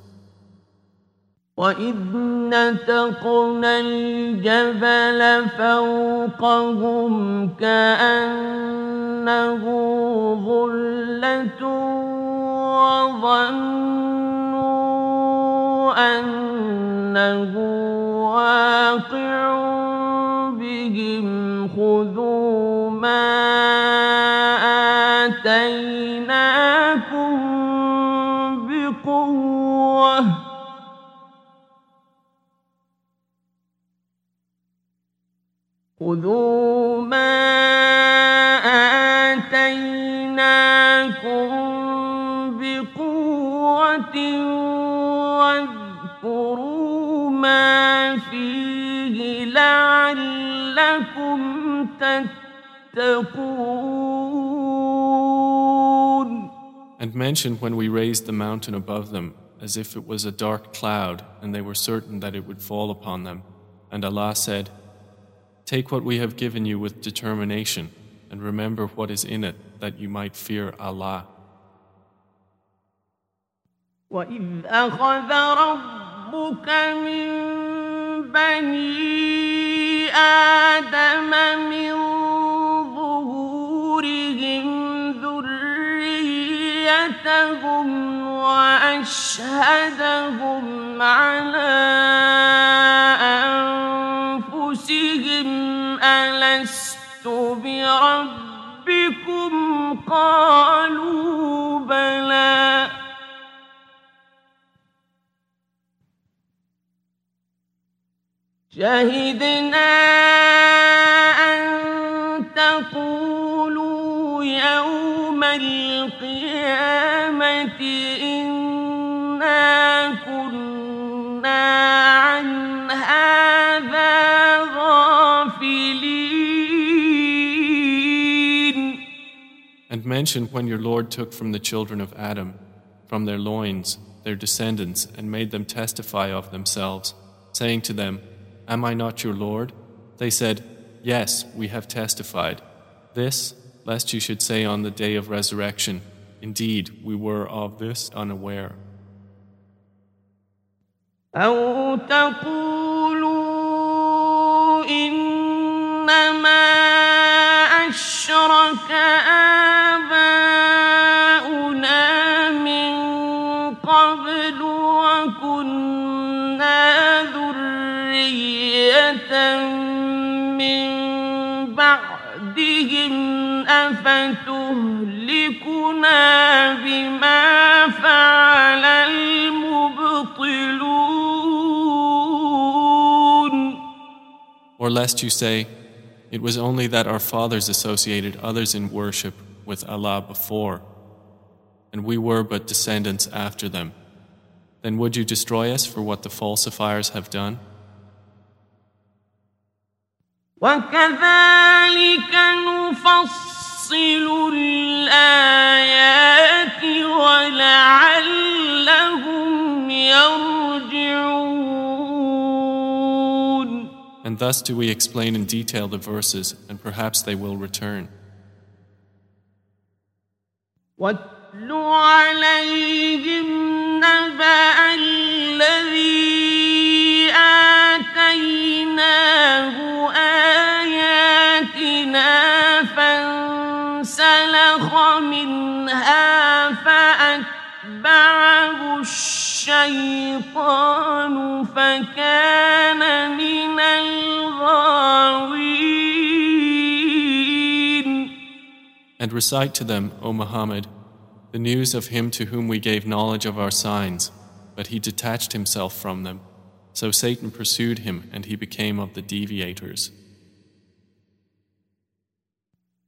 وإذ نتقنا الجبل فوقهم كأنه ظلة وظنوا أنه واقع بهم خذوا ما آتيناكم بقوة واذكروا ما فيه لعلكم تتقون And mention when we raised the mountain above them as if it was a dark cloud and they were certain that it would fall upon them. And Allah said, Take what we have given you with determination and remember what is in it that you might fear Allah. وإذ أخذ ربك من بني آدم من ظهورهم ذريتهم وأشهدهم على قالوا بلى. شهدنا أن تقولوا يوم القيامة إنا كنا عن هذا And mention when your Lord took from the children of Adam, from their loins, their descendants, and made them testify of themselves, saying to them, Am I not your Lord? They said, Yes, we have testified. This, lest you should say on the day of resurrection, Indeed, we were of this unaware. أفتهلكنا بما فعل المبطلون. Or lest you say, It was only that our fathers associated others in worship with Allah before, and we were but descendants after them. Then would you destroy us for what the falsifiers have done? وكذلك نفصل الآيات ولعلهم يرجعون And thus do we explain in detail the verses, and perhaps they will return. واتل عليهم نبأ الذي آتيناه آياتنا فانسلخ منها فأتبعه الشيطان فكان من الغاوين And recite to them, O Muhammad, the news of him to whom we gave knowledge of our signs, but he detached himself from them. So Satan pursued him, and he became of the deviators.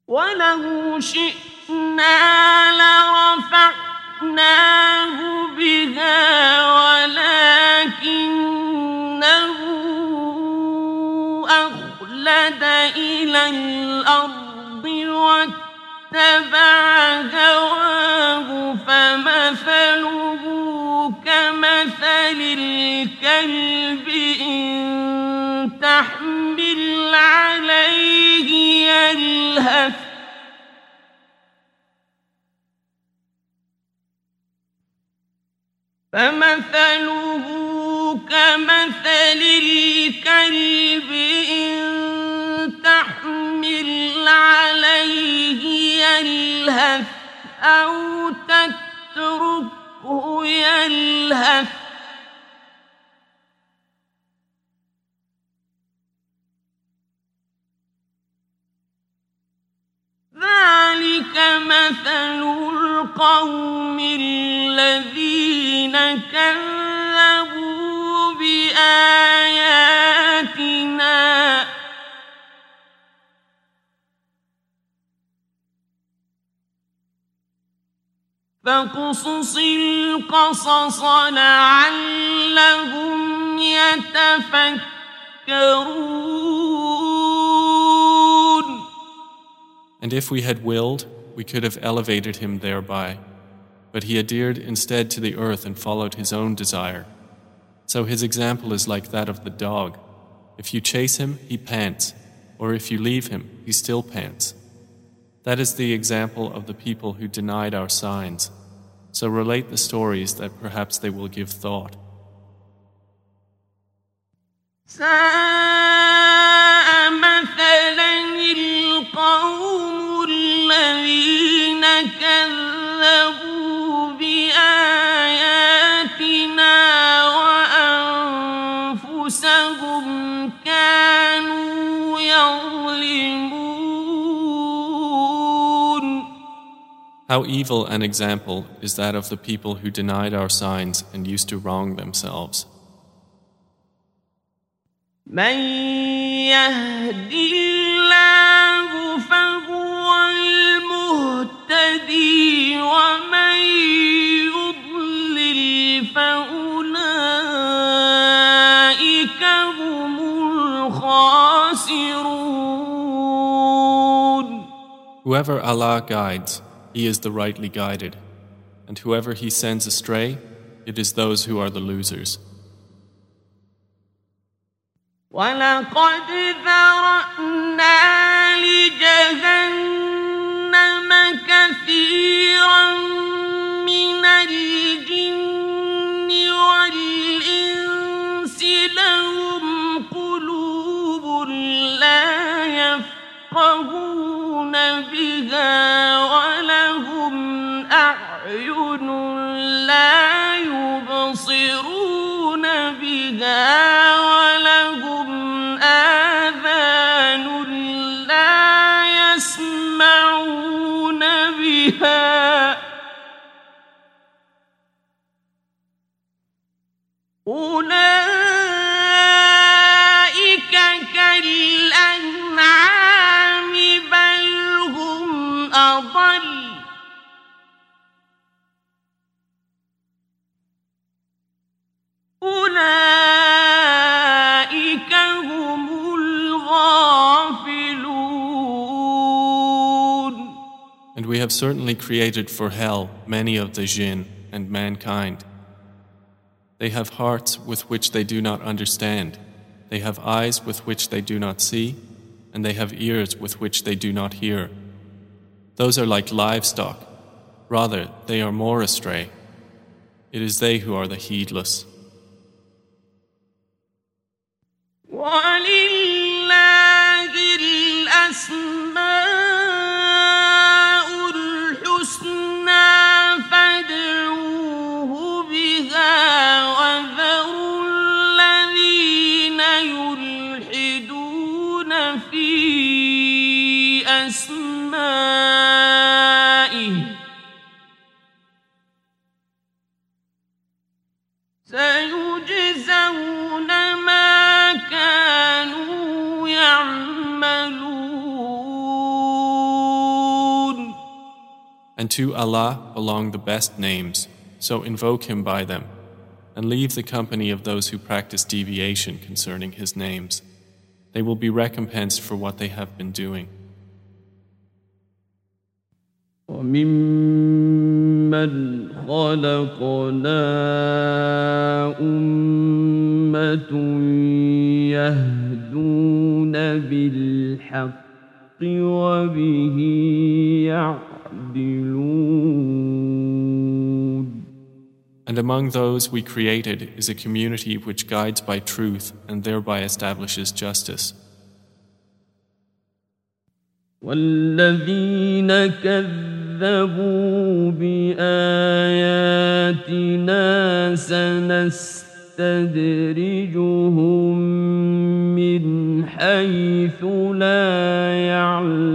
ولو شئنا لرفعناه بها ولكنه أخلد إلى الأرض واتبع هواه فمثله كمثل الكلب إن تحمل عليه يلهث فمثله كمثل الكلب إن تحمل عليه يلهث أو تتركه يلهث ذلك مثل القوم الذين كذبوا بآياتنا. فاقصص القصص لعلهم يتفكرون. And if we had willed, we could have elevated him thereby. But he adhered instead to the earth and followed his own desire. So his example is like that of the dog. If you chase him, he pants, or if you leave him, he still pants. That is the example of the people who denied our signs. So relate the stories that perhaps they will give thought. ساء مثلا القوم الذين كذبوا بآياتنا وأنفسهم كانوا يظلمون How evil an example is that of the people who denied our signs and used to wrong themselves. من يهد المهتدي ومن يضلل فأولئك هم الخاسرون Whoever Allah guides, he is the rightly guided, and whoever he sends astray, it is those who are the losers. ولقد ذرأنا لجهنم أعين لا يبصرون بها أولئك كالأنعام بل هم أضل أولئك هم الغافلون And we have certainly created for hell many of the jinn and mankind. They have hearts with which they do not understand, they have eyes with which they do not see, and they have ears with which they do not hear. Those are like livestock, rather, they are more astray. It is they who are the heedless. ولله الأسماء And to Allah belong the best names, so invoke Him by them, and leave the company of those who practice deviation concerning His names. They will be recompensed for what they have been doing. وممن خلقنا أمة يهدون بالحق وبه يعدلون And among those we created is a community which guides by truth and thereby establishes justice. والذين كذبوا بآياتنا سنستدرجهم من حيث لا يعلمون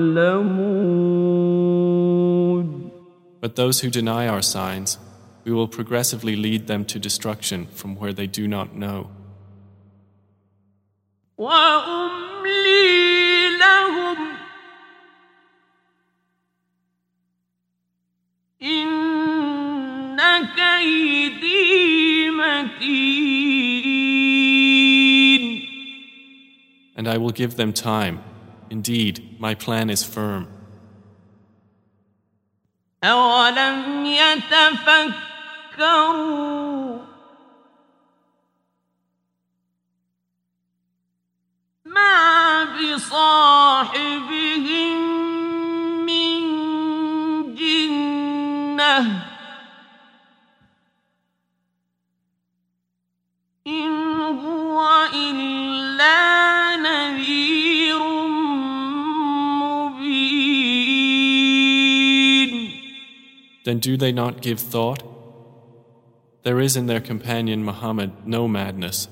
But those who deny our signs, we will progressively lead them to destruction from where they do not know. And I will give them time. Indeed, my plan is firm. أولم يتفكروا ما بصاحبهم من جنة إن هو إلا نذير Then do they not give thought? There is in their companion Muhammad no madness.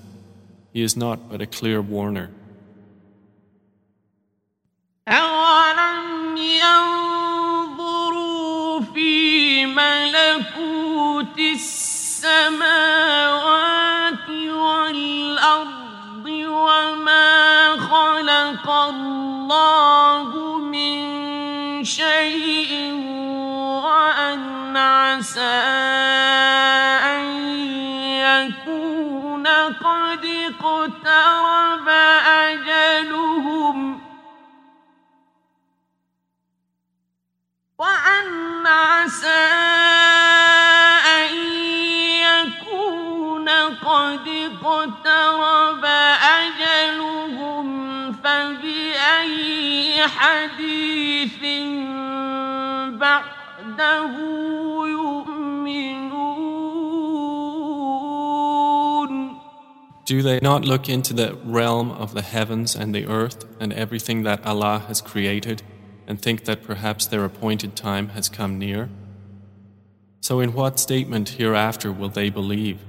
He is not but a clear warner. أولم ينظروا في ملكوت السماوات والأرض وما خلق الله من شيء وأن عسى أن يكون قد اقترب أجلهم. وأن عسى أن يكون قد اقترب أجلهم. فبأي حديث Do they not look into the realm of the heavens and the earth and everything that Allah has created and think that perhaps their appointed time has come near? So, in what statement hereafter will they believe?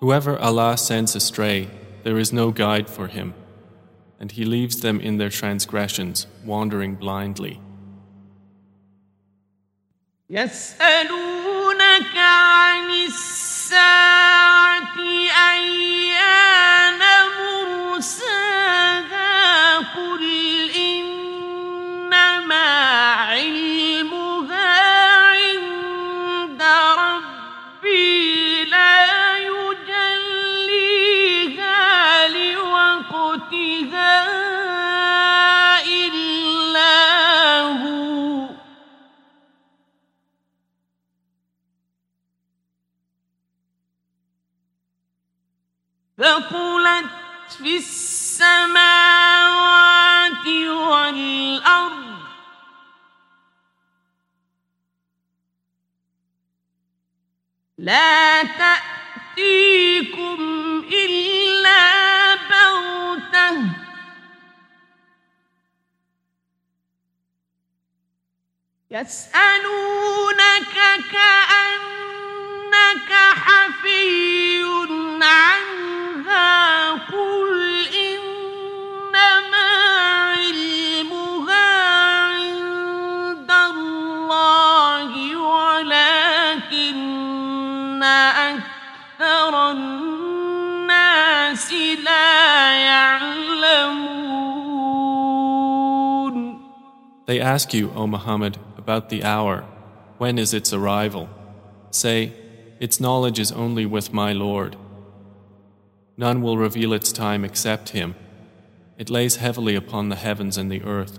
Whoever Allah sends astray, there is no guide for him, and He leaves them in their transgressions, wandering blindly. يسألونك عن الساعة أيان ثقلت في السماوات والأرض. لا تأتيكم إلا بغتة. يسألونك كأنك حفي عنه They ask you, O Muhammad, about the hour. When is its arrival? Say, Its knowledge is only with my Lord. None will reveal its time except Him. It lays heavily upon the heavens and the earth,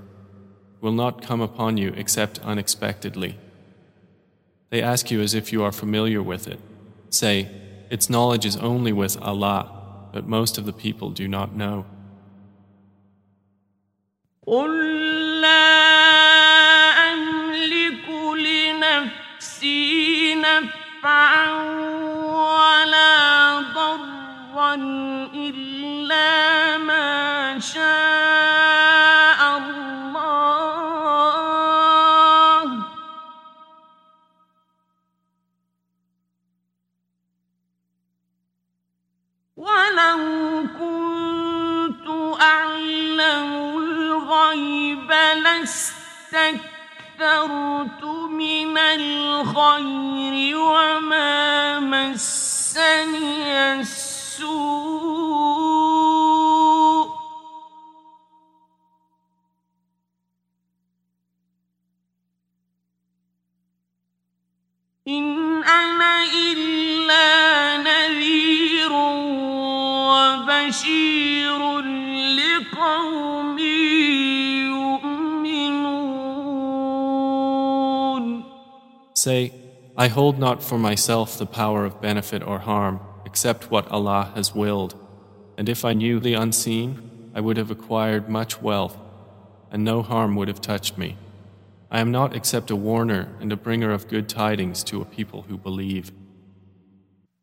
will not come upon you except unexpectedly. They ask you as if you are familiar with it. Say, Its knowledge is only with Allah, but most of the people do not know. قل لا أملك لنفسي نفعا ولا إلا ما شاء الله ولو كنت أعلم الغيب لاستكثرت من الخير وما مسني السوء إن أنا إلا نذير وبشير لقوم يؤمنون Say, I hold not for myself the power of benefit or harm, except what Allah has willed. And if I knew the unseen, I would have acquired much wealth, and no harm would have touched me. I am not except a warner and a bringer of good tidings to a people who believe.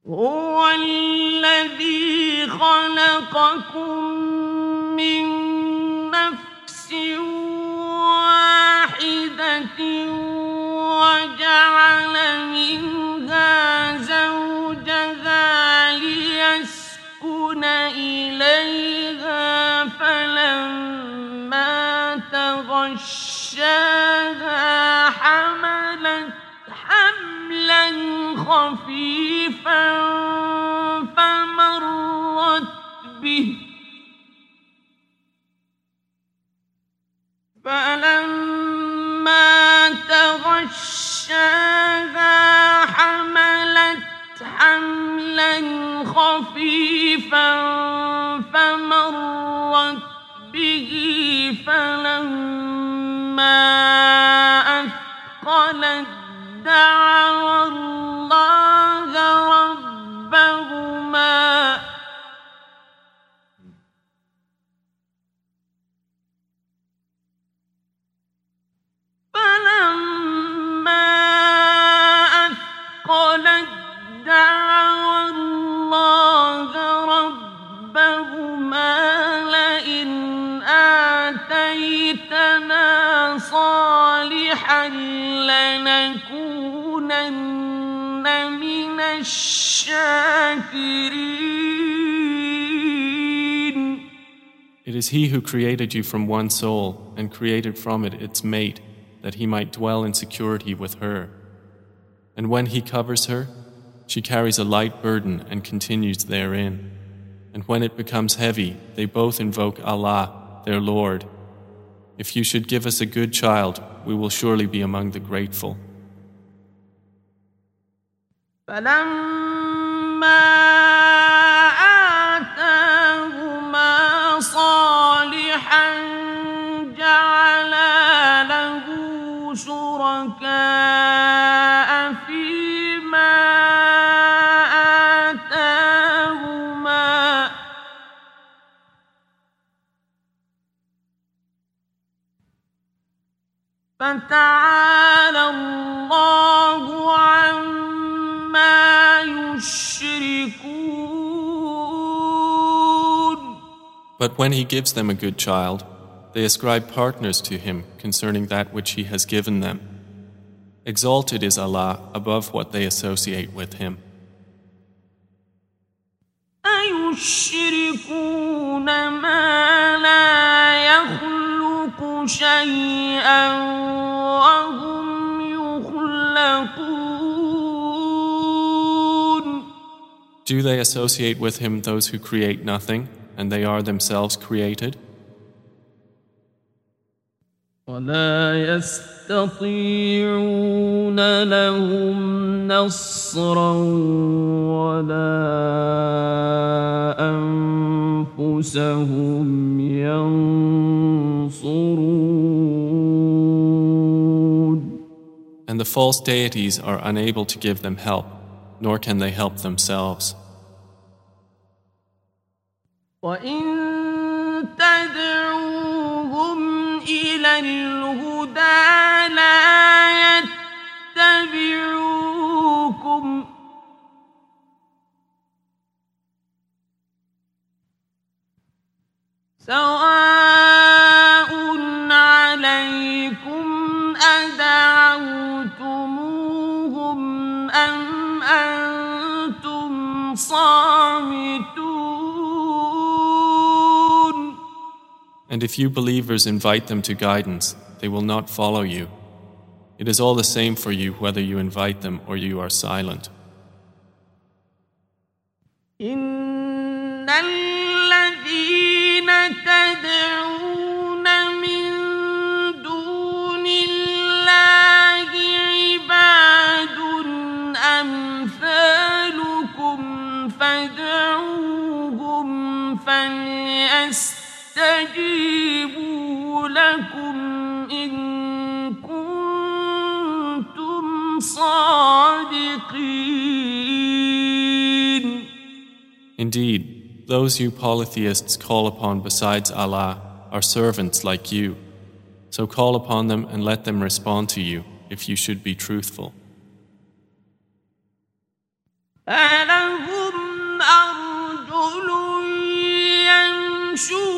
هو الذي خلقكم من نفس واحدة وجعل منها زوجها ليسكن إليها فلما تغشاها حملت حملا خفيفا فمرت به. فلما تغشاها حملت حملا خفيفا فمرت به فلما أثقلت دعوا الله ربهما. فلما It is He who created you from one soul and created from it its mate, that He might dwell in security with her. And when He covers her, she carries a light burden and continues therein. And when it becomes heavy, they both invoke Allah, their Lord. If you should give us a good child, we will surely be among the grateful. فلما But when he gives them a good child, they ascribe partners to him concerning that which he has given them. Exalted is Allah above what they associate with him. Do they associate with him those who create nothing? and they are themselves created? ولا يستطيعون لهم نصرا ولا أنفسهم ينصرون And the false deities are unable to give them help, nor can they help themselves. وإن تدعوهم إلى الهدى لا يتبعوكم سواء عليكم أدعوتموهم أم أنتم صامتون And if you believers invite them to guidance, they will not follow you. It is all the same for you whether you invite them or you are silent. إن الذين تدعون من دون الله عباد أمثالكم فادعوهم فليستجيبوا لكم إن كنتم صادقين Indeed, those you polytheists call upon besides Allah are servants like you. So call upon them and let them respond to you if you should be truthful. ألهم أرجل يمشون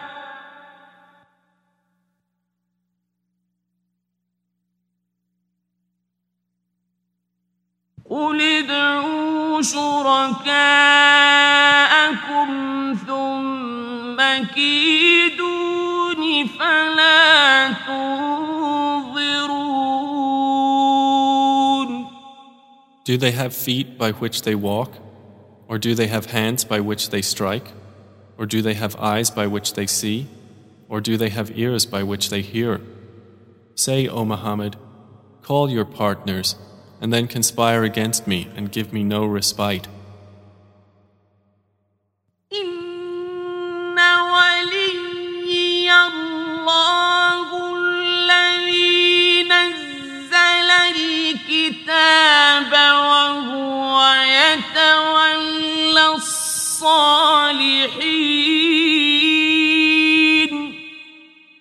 قل ادعوا شركاءكم ثم كيدون فلا تنظرون Do they have feet by which they walk? Or do they have hands by which they strike? Or do they have eyes by which they see? Or do they have ears by which they hear? Say, O Muhammad, call your partners, and then conspire against me and give me no respite.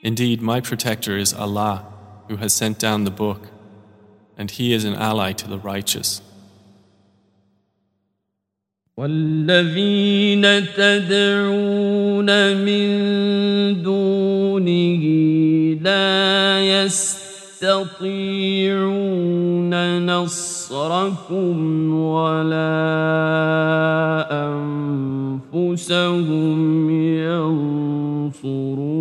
Indeed, my protector is Allah, who has sent down the book. And He is an ally to the righteous. والذين تدعون من دونه لا يستطيعون نصركم ولا أنفسهم ينصرون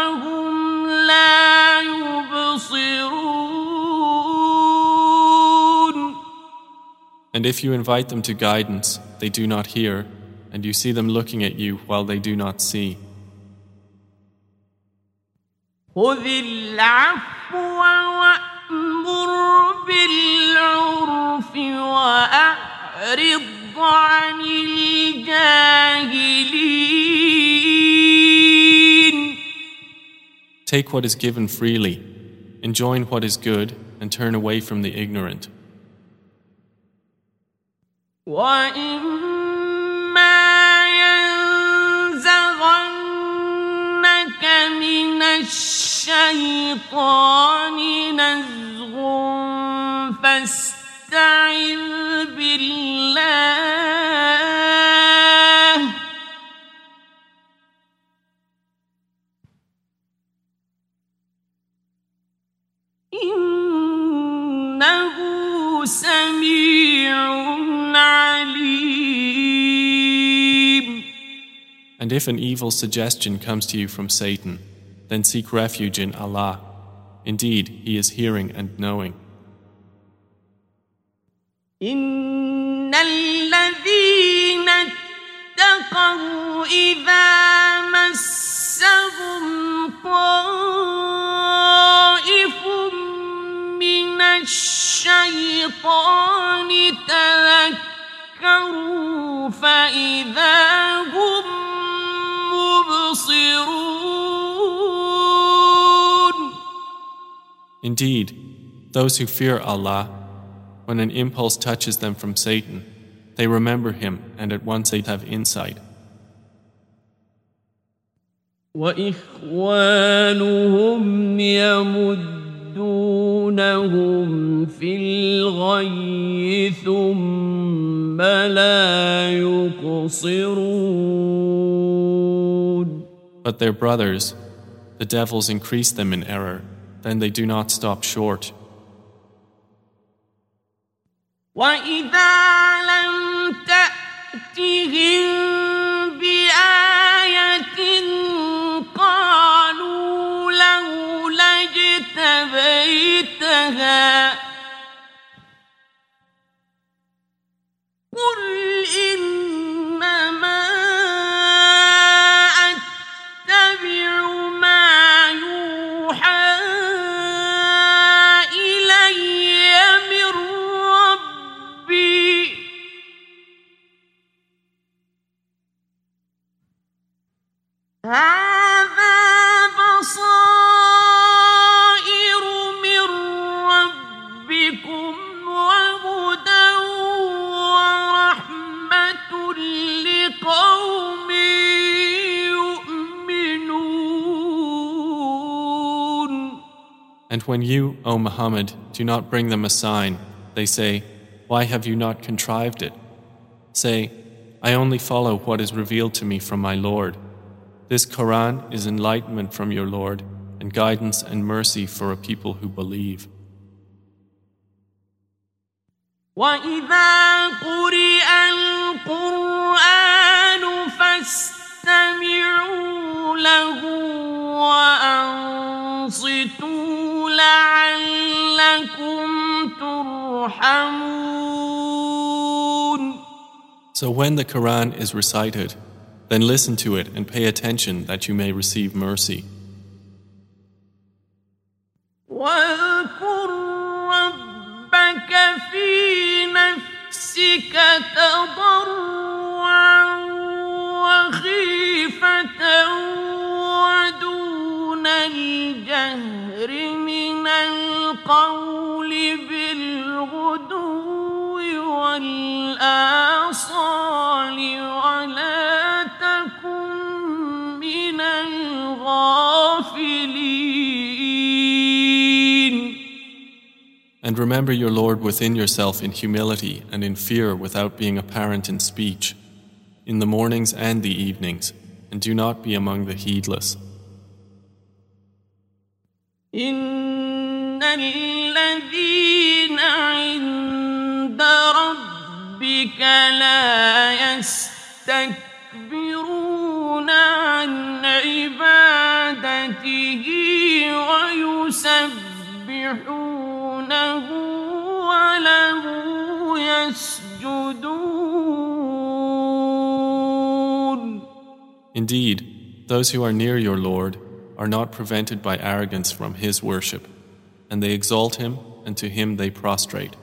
And if you invite them to guidance, they do not hear, and you see them looking at you while they do not see. Take what is given freely, enjoin what is good, and turn away from the ignorant. وإما ينزغنك من الشيطان نزغ فاستعذ بالله إنه And if an evil suggestion comes to you from Satan, then seek refuge in Allah. Indeed, He is hearing and knowing. إن الذين اتقوا إذا مسهم طائف من الشيطان تذكروا فإذا هم مبصرون Indeed, those who fear Allah, when an impulse touches them from Satan, they remember Him and at once they have insight. وإخوانهم يمدونهم في الغي ثم لا يقصرون But their brothers, the devils increase them in error, then they do not stop short. وإذا لم تأتهم بآية قل إنما أتبع ما يوحى إلي من ربي. هذا بصائر And when you, O Muhammad, do not bring them a sign, they say, Why have you not contrived it? Say, I only follow what is revealed to me from my Lord. This Quran is enlightenment from your Lord and guidance and mercy for a people who believe. وإذا قرئ القرآن فاستمعوا له وأنصتوا So when the Quran is recited, then listen to it and pay attention that you may receive mercy. واذكر ربك في نفسك تضرعا وخيفة ودون الجهر من القول بالغدو والآصال ولا تكن من الغافلين And remember your Lord within yourself in humility and in fear without being apparent in speech, in the mornings and the evenings, and do not be among the heedless. إن الذين عند ربك لا يستكبرون يستكبرون عن عبادته ويسبحونه وله يسجدون Indeed, those who are near your Lord are not prevented by arrogance from His worship, and they exalt Him and to Him they prostrate.